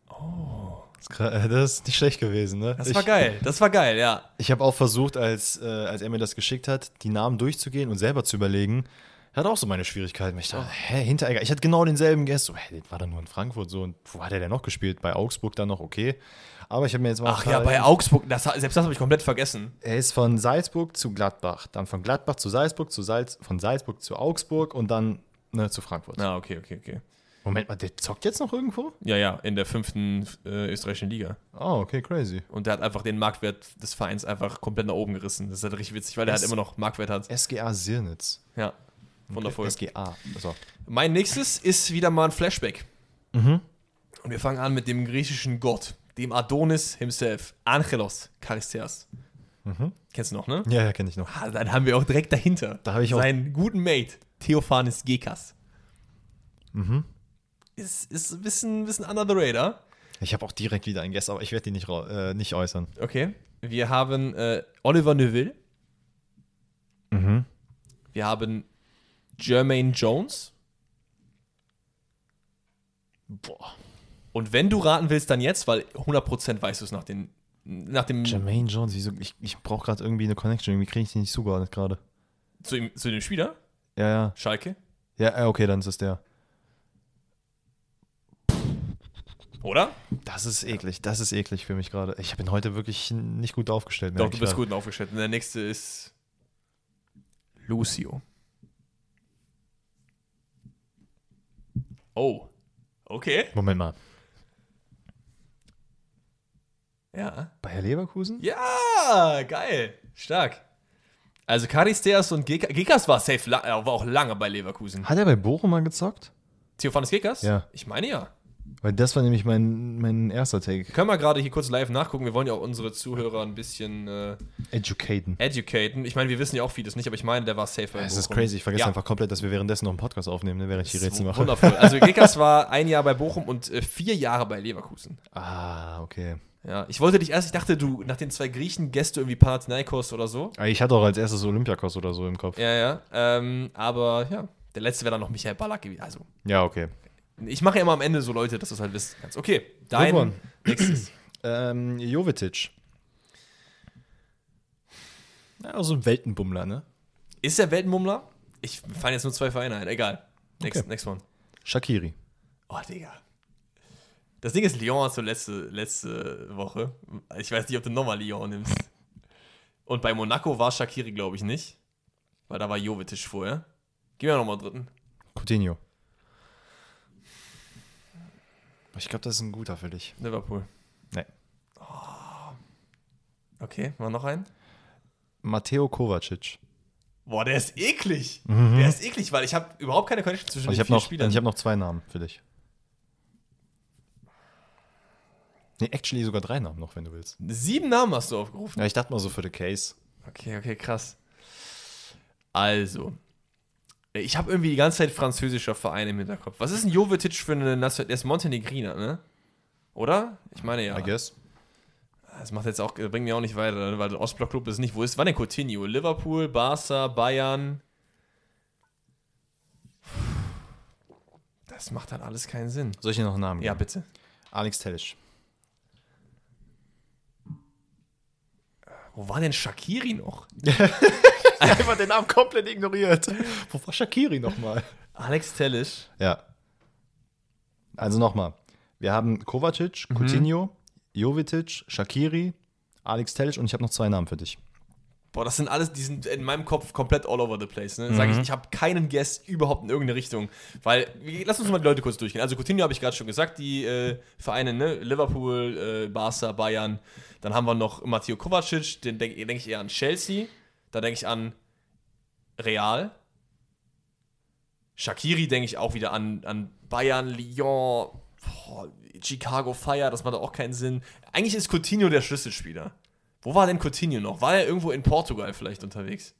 Oh. Das ist nicht schlecht gewesen, ne? Das ich, war geil. Das war geil, ja. Ich habe auch versucht, als, äh, als er mir das geschickt hat, die Namen durchzugehen und selber zu überlegen. Er hat auch so meine Schwierigkeiten. Ich dachte, hä, Hinteregger. Ich hatte genau denselben Guest. So, hä, war da nur in Frankfurt so. Und wo hat er denn noch gespielt? Bei Augsburg dann noch okay. Aber ich habe mir jetzt mal. Ach ja, bei Augsburg, das, selbst das habe ich komplett vergessen. Er ist von Salzburg zu Gladbach, dann von Gladbach zu Salzburg, zu Salz, von Salzburg zu Augsburg und dann ne, zu Frankfurt. Ah, okay, okay, okay. Moment mal, der zockt jetzt noch irgendwo? Ja, ja, in der fünften äh, österreichischen Liga. Oh, okay, crazy. Und der hat einfach den Marktwert des Vereins einfach komplett nach oben gerissen. Das ist halt richtig witzig, weil der Es- halt immer noch Marktwert hat. SGA Sirnitz. Ja, wundervoll. SGA. So. Mein nächstes ist wieder mal ein Flashback. Mhm. Und wir fangen an mit dem griechischen Gott, dem Adonis himself, Angelos Charisteas. Kennst du noch, ne? Ja, ja, kenne ich noch. Ah, dann haben wir auch direkt dahinter Da habe ich auch- seinen guten Mate, Theophanes Gekas. Ist, ist ein bisschen, ein bisschen under the radar. Ich habe auch direkt wieder einen Guest, aber ich werde die nicht, äh, nicht äußern. Okay. Wir haben äh, Oliver Neuville. Mhm. Wir haben Jermaine Jones. Boah. Und wenn du raten willst, dann jetzt, weil 100% weißt du es nach, den, nach dem Jermaine Jones, wieso? Ich, ich brauche gerade irgendwie eine Connection. Irgendwie kriege ich die nicht zugeordnet gerade. zu, ihm, zu dem Spieler, Ja, ja. Schalke, Ja, äh, okay, dann ist es der. Oder? Das ist eklig. Das ist eklig für mich gerade. Ich bin heute wirklich nicht gut aufgestellt. Doch, du bist gerade. gut aufgestellt. Und der nächste ist Lucio. Oh. Okay. Moment mal. Ja. Bayer Leverkusen? Ja, geil. Stark. Also Charisteas und Gekas. Gekas war safe, war auch lange bei Leverkusen. Hat er bei Bochum mal gezockt? Theophanes Gekas? Ja. Ich meine ja. Weil das war nämlich mein, mein erster Take. Können wir gerade hier kurz live nachgucken. Wir wollen ja auch unsere Zuhörer ein bisschen äh, Educaten. educaten. Ich meine, wir wissen ja auch vieles nicht, aber ich meine, der war safe Es ist crazy. Ich vergesse Ja. einfach komplett, dass wir währenddessen noch einen Podcast aufnehmen, ne, während ich die Rätsel mache. Wundervoll. Also Gekas war ein Jahr bei Bochum und äh, vier Jahre bei Leverkusen. Ah, okay. Ja, ich wollte dich erst, ich dachte, du nach den zwei Griechen Gäste irgendwie Panathinaikos oder so. Aber Ich hatte auch als erstes Olympiakos oder so im Kopf. Ja, ja. Ähm, aber ja, der letzte wäre dann noch Michael Ballack gewesen. Also, Ja, okay. Ich mache ja immer am Ende so Leute, dass du es halt wissen kannst. Okay, dein Wovon? nächstes. Ähm, Jovetic. Ja, so ein Weltenbummler, ne? Ist der Weltenmummler? Ich fallen jetzt nur zwei Vereine ein. Egal. Next, Okay. next one. Shakiri. Oh, Digga. Das Ding ist, Lyon hast du letzte, letzte Woche. Ich weiß nicht, ob du nochmal Lyon nimmst. Und bei Monaco war Shakiri, glaube ich, nicht. Weil da war Jovetic vorher. Gib mir nochmal dritten. Coutinho. Ich glaube, das ist ein guter für dich. Liverpool. Nee. Okay, mal noch einen. Matteo Kovacic. Boah, der ist eklig. Der ist eklig, weil ich habe überhaupt keine Connection zwischen Und ich den habe vier noch, Spielern. ich hab noch zwei Namen für dich. Nee, actually sogar drei Namen noch, wenn du willst. Sieben Namen hast du aufgerufen. Ja, ich dachte mal so für the case. Okay, okay, krass. Also, ich habe irgendwie die ganze Zeit französischer Verein im Hinterkopf. Was ist ein Jovetic für eine Nation? Der ist Montenegriner, ne? Oder? Ich meine ja. I guess. Das macht jetzt auch, bringt mir auch nicht weiter, ne? weil der Ostblock-Club ist nicht. Wo ist, wann denn Coutinho? Liverpool, Barca, Bayern. Das macht halt alles keinen Sinn. Soll ich dir noch einen Namen Ja, geben? bitte. Alex Tellisch. Wo war denn Shakiri noch? Einfach den Namen komplett ignoriert. Wo war Shakiri nochmal? Alex Tellisch. Ja. Also nochmal. Wir haben Kovacic, Mhm. Coutinho, Jovetic, Shakiri, Alex Tellisch und ich habe noch zwei Namen für dich. Boah, das sind alles, die sind in meinem Kopf komplett all over the place. Ne? Sag ich, ich habe keinen Guess überhaupt in irgendeine Richtung. Weil, lass uns mal die Leute kurz durchgehen. Also Coutinho habe ich gerade schon gesagt, die äh, Vereine, ne? Liverpool, äh, Barca, Bayern. Dann haben wir noch Matteo Kovacic, den denke denk ich eher an Chelsea. Da denke ich an Real. Shakiri denke ich auch wieder an, an Bayern, Lyon, boah, Chicago Fire, das macht auch keinen Sinn. Eigentlich ist Coutinho der Schlüsselspieler. Wo war denn Coutinho noch? War er irgendwo in Portugal vielleicht unterwegs?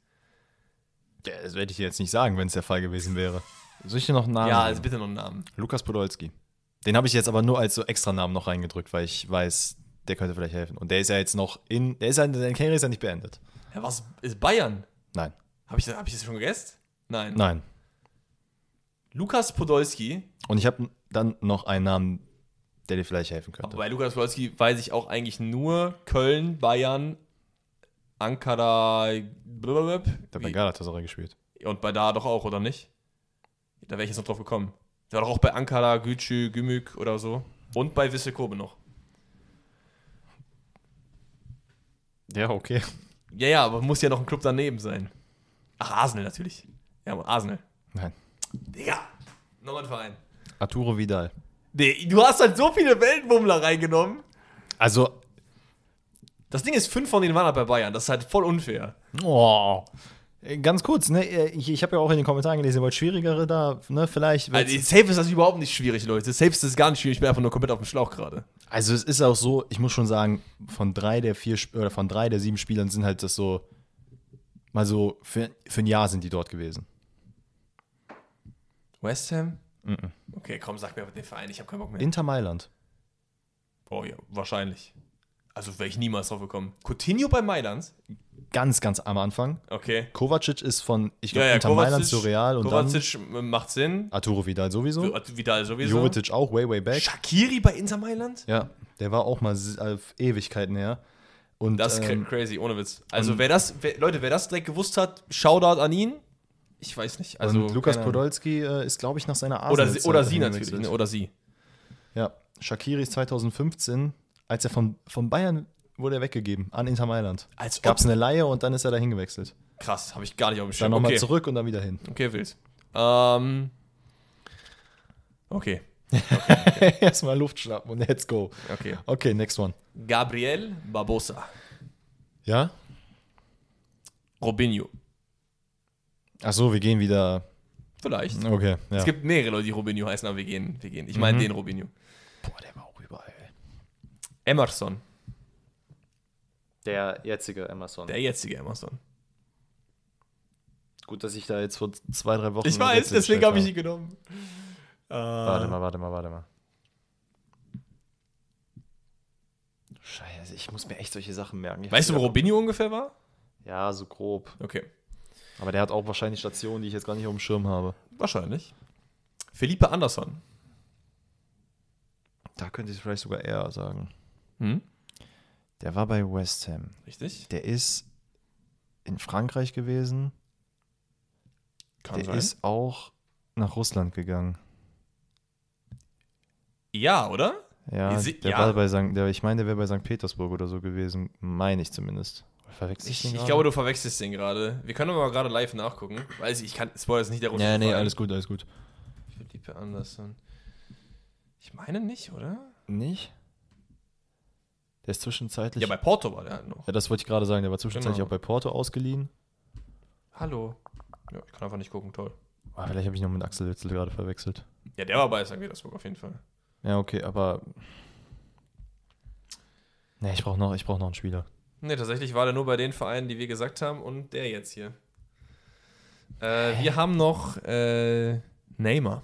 Ja, das werde ich dir jetzt nicht sagen, wenn es der Fall gewesen wäre. Soll ich dir noch einen Namen Ja, also bitte noch einen Namen. Lukas Podolski. Den habe ich jetzt aber nur als so extra Namen noch reingedrückt, weil ich weiß, der könnte vielleicht helfen. Und der ist ja jetzt noch in, der ist ja, seine Karriere ist ja nicht beendet. Ja, was ist Bayern? Nein. Habe ich, hab ich das schon gegessen? Nein. Nein. Lukas Podolski. Und ich habe dann noch einen Namen, der dir vielleicht helfen könnte. Bei Lukas Podolski weiß ich auch eigentlich nur Köln, Bayern, Ankara, blablabla. Der hat bei Galatasaray gespielt. und bei da doch auch, oder nicht? Da wäre ich jetzt noch drauf gekommen. Der war doch auch bei Ankara, Gücü, Gümük oder so. Und bei Wissel Kobe noch. Ja, okay. Ja, ja, aber muss ja noch ein Club daneben sein. Ach, Arsenal natürlich. Ja, Arsenal. Nein. Digga, nochmal ein Verein. Arturo Vidal. Nee, du hast halt so viele Weltbummler reingenommen. Also, Das Ding ist, fünf von denen waren halt bei Bayern. Das ist halt voll unfair. oh. Ganz kurz, ne, ich, ich habe ja auch in den Kommentaren gelesen, ihr wollt schwierigere da, ne, vielleicht. Also, safe ist das überhaupt nicht schwierig, Leute. Safe ist das gar nicht schwierig. Ich bin einfach nur komplett auf dem Schlauch gerade. Also es ist auch so, ich muss schon sagen, von drei der vier oder von drei der sieben Spielern sind halt das so, mal so, für, für ein Jahr sind die dort gewesen. West Ham? Okay, komm, sag mir den Verein. Ich habe keinen Bock mehr. Inter Mailand. oh ja, wahrscheinlich. Also wäre ich niemals drauf gekommen. Coutinho bei Mailand? Ganz, ganz am Anfang. Okay. Kovacic ist von, ich glaube, Inter Mailand zu Real und Kovacic äh, macht Sinn. dann Arturo Vidal sowieso. Vidal sowieso. Jovetic auch, way, way back. Shakiri bei Inter Mailand? Ja, der war auch mal Ewigkeiten her. Und, Das ist ähm, cra- crazy, ohne Witz. Also wer das, wer, Leute, wer das direkt gewusst hat, Shoutout an ihn. Ich weiß nicht. Also, und Lukas. Podolski äh, ist, glaube ich, nach seiner Oder, Arsenal sie, oder sie natürlich, ne? oder sie. Ja, Shakiri ist 2015, als er von, von Bayern wurde er weggegeben an Inter Mailand. Gab es eine Laie und dann ist er dahin gewechselt. Krass, habe ich gar nicht auf dem Dann Schirm. nochmal Okay. zurück und dann wieder hin. okay, wild. Ähm, okay, Erstmal Luft schnappen und let's go. okay. Okay, next one. Gabriel Barbosa. Ja? Robinho. Achso, wir gehen wieder. Vielleicht. Okay, ja. Es gibt mehrere Leute, die Robinho heißen, aber wir gehen. Wir gehen. Ich meine Mhm. den Robinho. Boah, der war auch überall. Emerson. Der jetzige Emerson. Der jetzige Emerson. Gut, dass ich da jetzt vor zwei, drei Wochen. Ich weiß, deswegen habe ich ihn genommen. Äh, Warte mal, warte mal, warte mal. Scheiße, ich muss mir echt solche Sachen merken. Ich Weißt du, wo Robinho ungefähr war? Ja, so grob. Okay. Aber der hat auch wahrscheinlich Stationen, die ich jetzt gar nicht auf dem Schirm habe. Wahrscheinlich. Felipe Anderson. Da könnte ich es vielleicht sogar eher sagen. Hm? Der war bei West Ham. Richtig? Der ist in Frankreich gewesen. Kann der sein. ist auch nach Russland gegangen. ja, oder? Ja, Sie- der ja. war bei St. Der, ich meine, der wäre bei St. Petersburg oder so gewesen. Meine ich zumindest. Verwechsel Ich, ich glaube, du verwechselst den gerade. Wir können aber gerade live nachgucken. Weiß ich, ich kann. Spoiler ist nicht der russische Ja, nee, Verein. alles gut, alles gut. Felipe Anderson. Ich meine nicht, oder? Nicht? Der ist zwischenzeitlich. Ja, bei Porto war der halt noch. ja, das wollte ich gerade sagen. Der war zwischenzeitlich Genau. auch bei Porto ausgeliehen. Hallo. Ja, ich kann einfach nicht gucken, toll. Ah, vielleicht habe ich noch mit Axel Witzel gerade verwechselt. Ja, der war bei St. Petersburg auf jeden Fall. Ja, okay, aber. Nee, ich brauche noch, ich brauch noch einen Spieler. Ne, tatsächlich war der nur bei den Vereinen, die wir gesagt haben und der jetzt hier. Äh, wir haben noch äh, Neymar.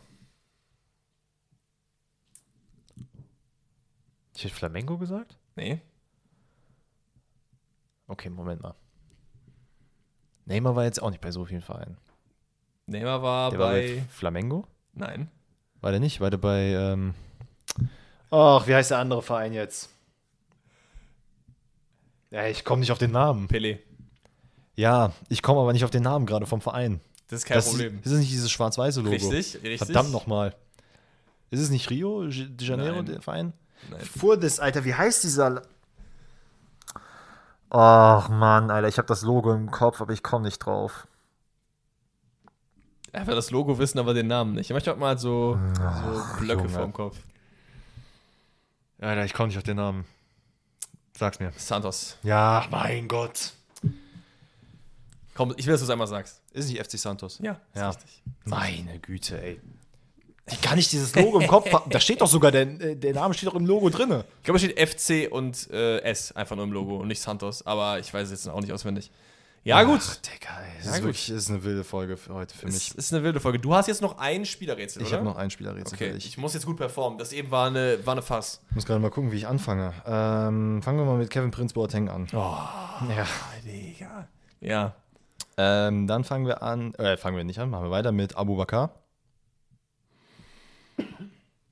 Ich hätte Flamengo gesagt? Nee. Okay, Moment mal. Neymar war jetzt auch nicht bei so vielen Vereinen. Neymar war Der war bei. bei Flamengo? Nein. War der nicht? War der bei. Ähm Ach, wie heißt der andere Verein jetzt? Ja, ich komme nicht auf den Namen. Pelé. Ja, ich komme aber nicht auf den Namen gerade vom Verein. Das ist kein das Problem. Ist, ist es nicht dieses schwarz-weiße Logo? Richtig, richtig. Verdammt nochmal. Ist es nicht Rio de Janeiro, Nein. der Verein? Nein. Furdes, Alter, wie heißt dieser? Ach Mann, Alter, ich habe das Logo im Kopf, aber ich komme nicht drauf. Einfach das Logo wissen, aber den Namen nicht. Ich möchte mal so, Ach, so Blöcke Junge. vorm Kopf. Alter, ich komme nicht auf den Namen. Sag's mir. Santos. Ja, mein Gott. Komm, ich will, dass du es einmal sagst. Ist nicht FC Santos? Ja, ist Ja. richtig. Meine Güte, ey. Wie kann ich dieses Logo im Kopf haben? Da steht doch sogar, der, äh, der Name steht doch im Logo drin. Ich glaube, es steht FC und äh, S einfach nur im Logo und nicht Santos, aber ich weiß es jetzt auch nicht auswendig. Ja, gut. Ach, Digga, ey, das Ja, ist gut. wirklich ist eine wilde Folge für heute für Es mich. ist eine wilde Folge. Du hast jetzt noch ein Spielerrätsel, Ich oder? habe noch ein Spielerrätsel Okay, für ich dich. muss jetzt gut performen. Das eben war eine, war eine Fass. Ich muss gerade mal gucken, wie ich anfange. Ähm, fangen wir mal mit Kevin Prince Boateng an. Oh, Ja. Digga. Ja. Ähm, dann fangen wir an, äh, fangen wir nicht an, machen wir weiter mit Abu Bakar.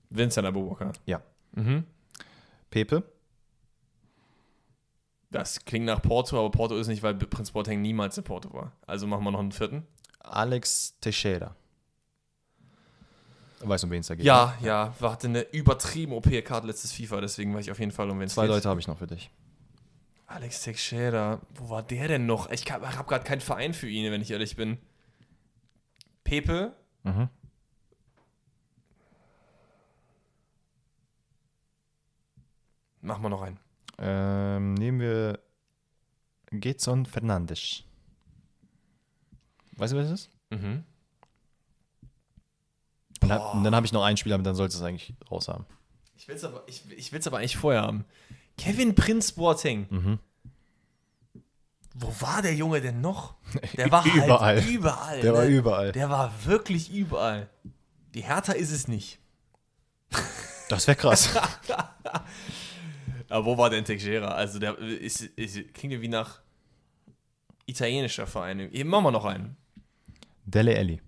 Vincent Abubakar. Ja. Mhm. Pepe. Das klingt nach Porto, aber Porto ist nicht, weil Prinz Boateng niemals in Porto war. Also machen wir noch einen vierten. Alex Teixeira. Weißt du, um wen es da geht? Ja, ja, wir hatten eine übertrieben OP-Karte letztes FIFA, deswegen weiß ich auf jeden Fall, um wen es Zwei geht. Leute habe ich noch für dich. Alex Teixeira, wo war der denn noch? Ich habe gerade keinen Verein für ihn, wenn ich ehrlich bin. Pepe, Mhm. machen wir noch einen. Ähm, nehmen wir Getson Fernandes. Weißt du, wer das ist? Mhm. Und dann, und dann habe ich noch einen Spieler, aber dann solltest du es eigentlich raus haben. Ich will es aber, ich, ich will's aber eigentlich vorher haben. Kevin Prinz Boateng. Mhm. Wo war der Junge denn noch? Der war Überall. halt überall. Der war ne? überall. Der war wirklich überall. Die Hertha ist es nicht. Das wäre krass. Aber wo war denn Teixeira? Also der ist, ist, klingt ja wie nach italienischer Verein. Eben machen wir noch einen. Dele Alli.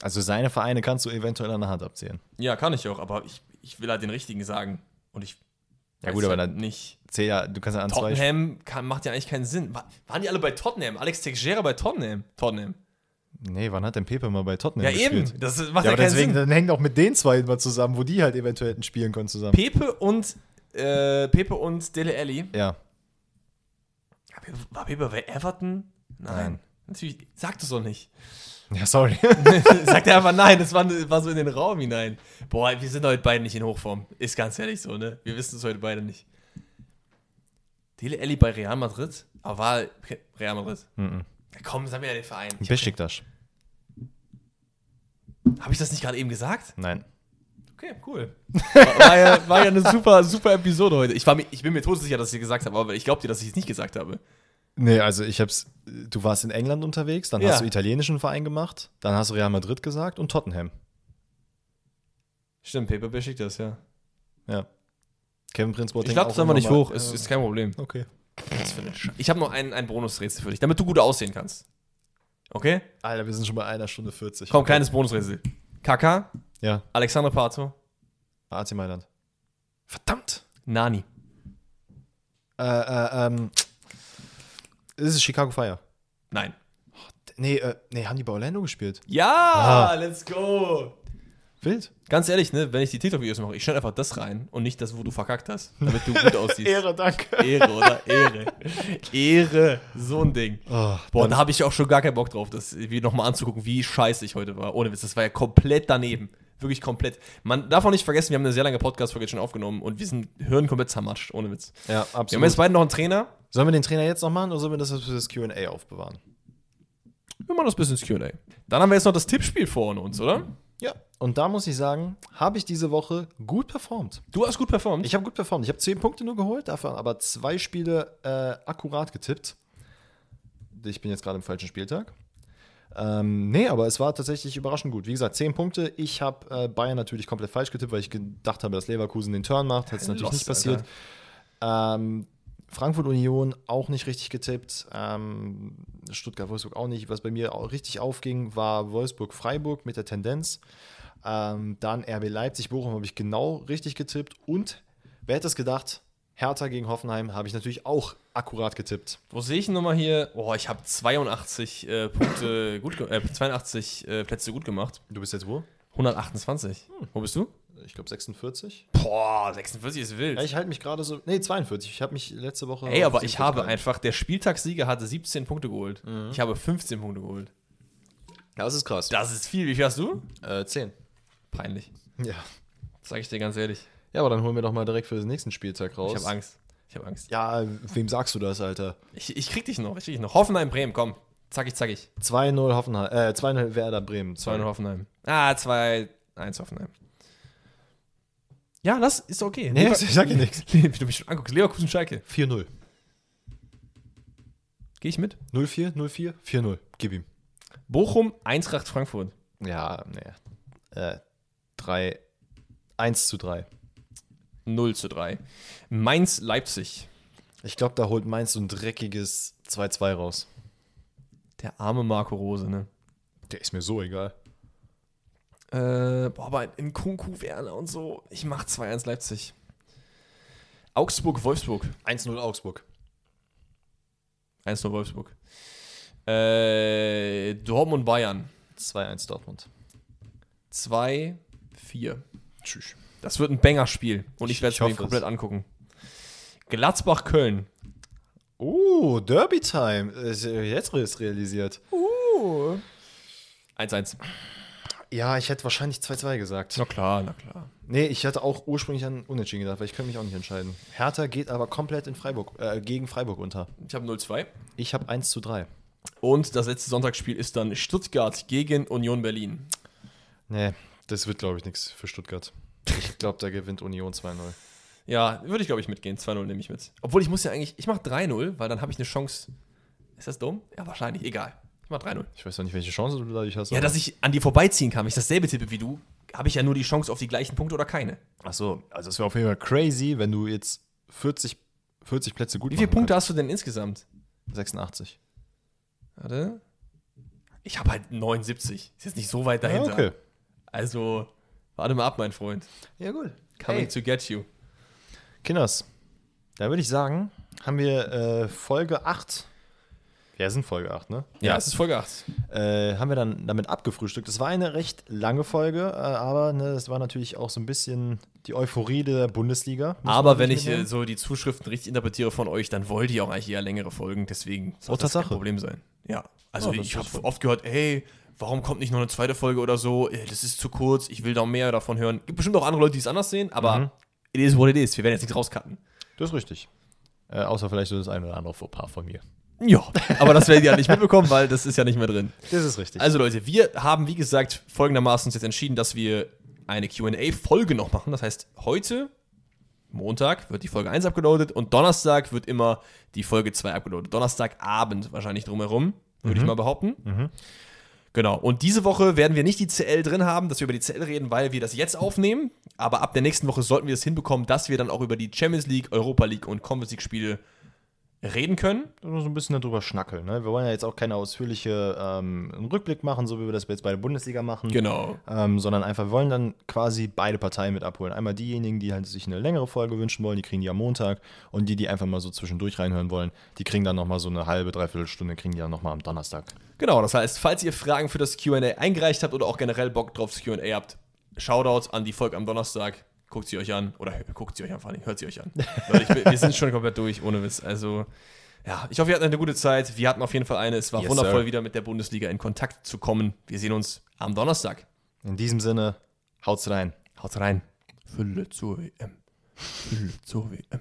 Also seine Vereine kannst du eventuell an der Hand abzählen. Ja, kann ich auch, aber ich, ich will halt den richtigen sagen. Und ich Ja gut, aber halt dann nicht. zähl ja, du kannst ja an zwei. Tottenham kann, macht ja eigentlich keinen Sinn. Wa- Waren die alle bei Tottenham? Alex Teixeira bei Tottenham? Tottenham. Nee, wann hat denn Pepe mal bei Tottenham Ja, gespielt? eben. Das macht Ja, ja, aber keinen deswegen, Sinn. dann hängt auch mit den zwei mal zusammen, wo die halt eventuell hätten spielen können zusammen. Pepe und äh, Pepe und Dele Alli. ja. War Pepe bei Everton? Nein. Nein. Natürlich. Sag das doch nicht. Ja, sorry. Sagt er einfach nein, das war, war so in den Raum hinein. Boah, wir sind heute beide nicht in Hochform. Ist ganz ehrlich so, ne? Wir wissen es heute beide nicht. Dele Alli bei Real Madrid? Aber war Real Madrid. Mhm. Ja, komm, sag mir ja den Verein. Ich Besiktas. Habe ich das nicht gerade eben gesagt? Nein. Okay, cool. War, war, ja, war ja eine super, super Episode heute. Ich, war mir, ich bin mir todsicher, dass ich gesagt habe, aber ich glaube dir, dass ich es nicht gesagt habe. Nee, also ich hab's. Du warst in England unterwegs, dann Ja. hast du italienischen Verein gemacht, dann hast du Real Madrid gesagt und Tottenham. Stimmt, Pepe beschickt das, ja. Ja. Kevin Prince Boateng Ich lade das einfach nicht hoch, ist, ist kein Problem. Okay. Was für eine Ich habe noch ein, ein Bonusrätsel für dich, damit du gut aussehen kannst. Okay? Alter, wir sind schon bei einer Stunde 40. Komm, kleines Bonusrätsel. Kaka, Ja, Alexander Pato, AC Mailand. Verdammt! Nani. Äh, äh, ähm. Ist es Chicago Fire? Nein. Nee, äh, nee, haben die bei Orlando gespielt? Ja, Ah. let's go. Wild. Ganz ehrlich, ne, wenn ich die TikTok-Videos mache, ich schneide einfach das rein und nicht das, wo du verkackt hast, damit du gut aussiehst. danke. Ehre, oder? Ehre. Ehre. So ein Ding. Oh, Boah, da habe ich auch schon gar keinen Bock drauf, das wie nochmal anzugucken, wie scheiße ich heute war. Ohne Witz, das war ja komplett daneben. Wirklich komplett. Man darf auch nicht vergessen, wir haben eine sehr lange Podcast-Folge schon aufgenommen und wir sind Hirn komplett zermatscht, ohne Witz. ja, Wir haben absolut. jetzt beide noch einen Trainer. Sollen wir den Trainer jetzt noch machen oder sollen wir das für das QA aufbewahren? Wir machen das bis ins QA. Dann haben wir jetzt noch das Tippspiel vor uns, oder? Ja. Und da muss ich sagen, habe ich diese Woche gut performt. Du hast gut performt. Ich habe gut performt. Ich habe 10 Punkte nur geholt, dafür aber zwei Spiele äh, akkurat getippt. Ich bin jetzt gerade im falschen Spieltag. Ähm, nee, aber es war tatsächlich überraschend gut. Wie gesagt, 10 Punkte. Ich habe äh, Bayern natürlich komplett falsch getippt, weil ich gedacht habe, dass Leverkusen den Turn macht. Hat es natürlich Lost, nicht passiert. Ähm, Frankfurt Union auch nicht richtig getippt. Ähm, Stuttgart Wolfsburg auch nicht. Was bei mir auch richtig aufging, war Wolfsburg Freiburg mit der Tendenz. Ähm, dann RB Leipzig Bochum habe ich genau richtig getippt. Und wer hätte es gedacht? Hertha gegen Hoffenheim habe ich natürlich auch akkurat getippt. Wo sehe ich nochmal hier? Oh, ich habe 82 äh, Punkte gut äh, 82 äh, Plätze gut gemacht. Du bist jetzt wo? 128. Wo bist du? Ich glaube 46. Boah, 46 ist wild. Ja, ich halte mich gerade so. Nee, 42. Ich habe mich letzte Woche. Ey, aber 10 ich habe einfach, der Spieltagssieger hatte 17 Punkte geholt. Ich habe 15 Punkte geholt. Ja, das ist krass. Das ist viel. Wie viel hast du? Äh, 10. Peinlich. Ja. Sag ich dir ganz ehrlich. Ja, aber dann holen wir doch mal direkt für den nächsten Spieltag raus. Ich habe Angst. Ich habe Angst. Ja, wem sagst du das, Alter? Ich, ich krieg dich noch. Ich krieg dich noch. Hoffenheim, Bremen, komm. Zackig, zackig. 2-0 Hoffenheim, äh, 2-0 Werder Bremen. 2 Hoffenheim. Ah, 2, 1 Hoffenheim. Ja, lass, ist okay. Nee, Lever- ich sag dir nichts. Wie du mich schon anguckst. Leverkusen Schalke. 4-0. Gehe ich mit? 0-4, 0-4, 4-0. Gib ihm. Bochum, Eintracht Frankfurt. Ja, nee. Äh, 3, 1 zu 3. 0 zu 3. Mainz, Leipzig. Ich glaube, da holt Mainz so ein dreckiges 2-2 raus. Der arme Marco Rose, ne? Der ist mir so egal. Äh, boah, aber in Kunku, Werner und so. Ich mach 2-1 Leipzig. Augsburg, Wolfsburg. 1-0 Augsburg. 1-0 Wolfsburg. Äh, Dortmund, Bayern. 2-1 Dortmund. 2-4. Tschüss. Das wird ein Banger-Spiel. Und ich Ich- werde es mir komplett es. angucken. Gladbach, Köln. Oh, Derby-Time. Ist Jetzt ist realisiert. 1-1. Ja, ich hätte wahrscheinlich 2-2 gesagt. Na klar, na klar. Nee, ich hatte auch ursprünglich an Unentschieden gedacht, weil ich könnte mich auch nicht entscheiden. Hertha geht aber komplett in Freiburg, äh, gegen Freiburg unter. Ich habe 0-2. Ich habe 1 zu 3. Und das letzte Sonntagsspiel ist dann Stuttgart gegen Union Berlin. Nee, das wird, glaube ich, nichts für Stuttgart. Ich glaube, da gewinnt Union 2-0. Ja, würde ich glaube ich mitgehen. 2-0 nehme ich mit. Obwohl ich muss ja eigentlich, ich mache 3-0, weil dann habe ich eine Chance. Ist das dumm? Ja, wahrscheinlich. Egal. Ich mache 3-0. Ich weiß auch nicht, welche Chance du dadurch hast. Ja, dass ich an dir vorbeiziehen kann, wenn ich dasselbe tippe wie du, habe ich ja nur die Chance auf die gleichen Punkte oder keine. Ach so, also es wäre auf jeden Fall crazy, wenn du jetzt 40, 40 Plätze gut Wie viele Punkte hast du denn insgesamt? kannst. 86. Warte. Ich habe halt 79. Ist jetzt nicht so weit dahinter. Ja, okay. Also, warte mal ab, mein Freund. Ja, gut. Coming Hey, to get you. Kinders, da würde ich sagen, haben wir äh, Folge 8. Ja, sind Folge 8, ne? Ja, es ist Folge 8. äh, haben wir dann damit abgefrühstückt. Das war eine recht lange Folge, äh, aber ne, das war natürlich auch so ein bisschen die Euphorie der Bundesliga. Aber wenn ich äh, so die Zuschriften richtig interpretiere von euch, dann wollt ihr auch eigentlich eher längere Folgen. Deswegen soll Oh, das kein. Problem sein. Ja, also Ja, das ich habe oft gehört, ey, warum kommt nicht noch eine zweite Folge oder so? Äh, Das ist zu kurz, ich will da mehr davon hören. Gibt bestimmt auch andere Leute, die es anders sehen, aber Mhm. it is what it is. Wir werden jetzt nichts rauscutten. Das ist richtig. Äh, außer vielleicht so das eine oder andere Fauxpas von mir. Ja, aber das werdet ihr ja nicht mitbekommen, weil das ist ja nicht mehr drin. Das ist richtig. Also Leute, wir haben wie gesagt folgendermaßen uns jetzt entschieden, dass wir eine Q&A-Folge noch machen. Das heißt, heute, Montag, wird die Folge 1 abgeloadet und Donnerstag wird immer die Folge 2 abgeloadet. Donnerstagabend wahrscheinlich drumherum, würde ich mal behaupten. Genau. Und diese Woche werden wir nicht die CL drin haben, dass wir über die CL reden, weil wir das jetzt aufnehmen. Aber ab der nächsten Woche sollten wir es hinbekommen, dass wir dann auch über die Champions League, Europa League und Conference League Spiele reden können. nur so ein bisschen darüber schnackeln. Ne? Wir wollen ja jetzt auch keine ausführliche ähm, Rückblick machen, so wie wir das jetzt bei der Bundesliga machen. Genau. Ähm, sondern einfach, wir wollen dann quasi beide Parteien mit abholen. Einmal diejenigen, die halt sich eine längere Folge wünschen wollen, die kriegen die am Montag. Und die, die einfach mal so zwischendurch reinhören wollen, die kriegen dann nochmal so eine halbe, dreiviertel Stunde, kriegen die dann nochmal am Donnerstag. Genau, das heißt, falls ihr Fragen für das QA eingereicht habt oder auch generell Bock drauf aufs QA habt, Shoutout an die Folge am Donnerstag. Guckt sie euch an. Oder guckt sie euch an, vor allem, hört sie euch an. Ich, wir sind schon komplett durch, ohne Witz. Also, ja, ich hoffe, ihr hattet eine gute Zeit. Wir hatten auf jeden Fall eine. Es war Yes, wundervoll, sir. wieder mit der Bundesliga in Kontakt zu kommen. Wir sehen uns am Donnerstag. In diesem Sinne, haut's rein. Haut rein. Fülle zur WM. Fülle zur WM.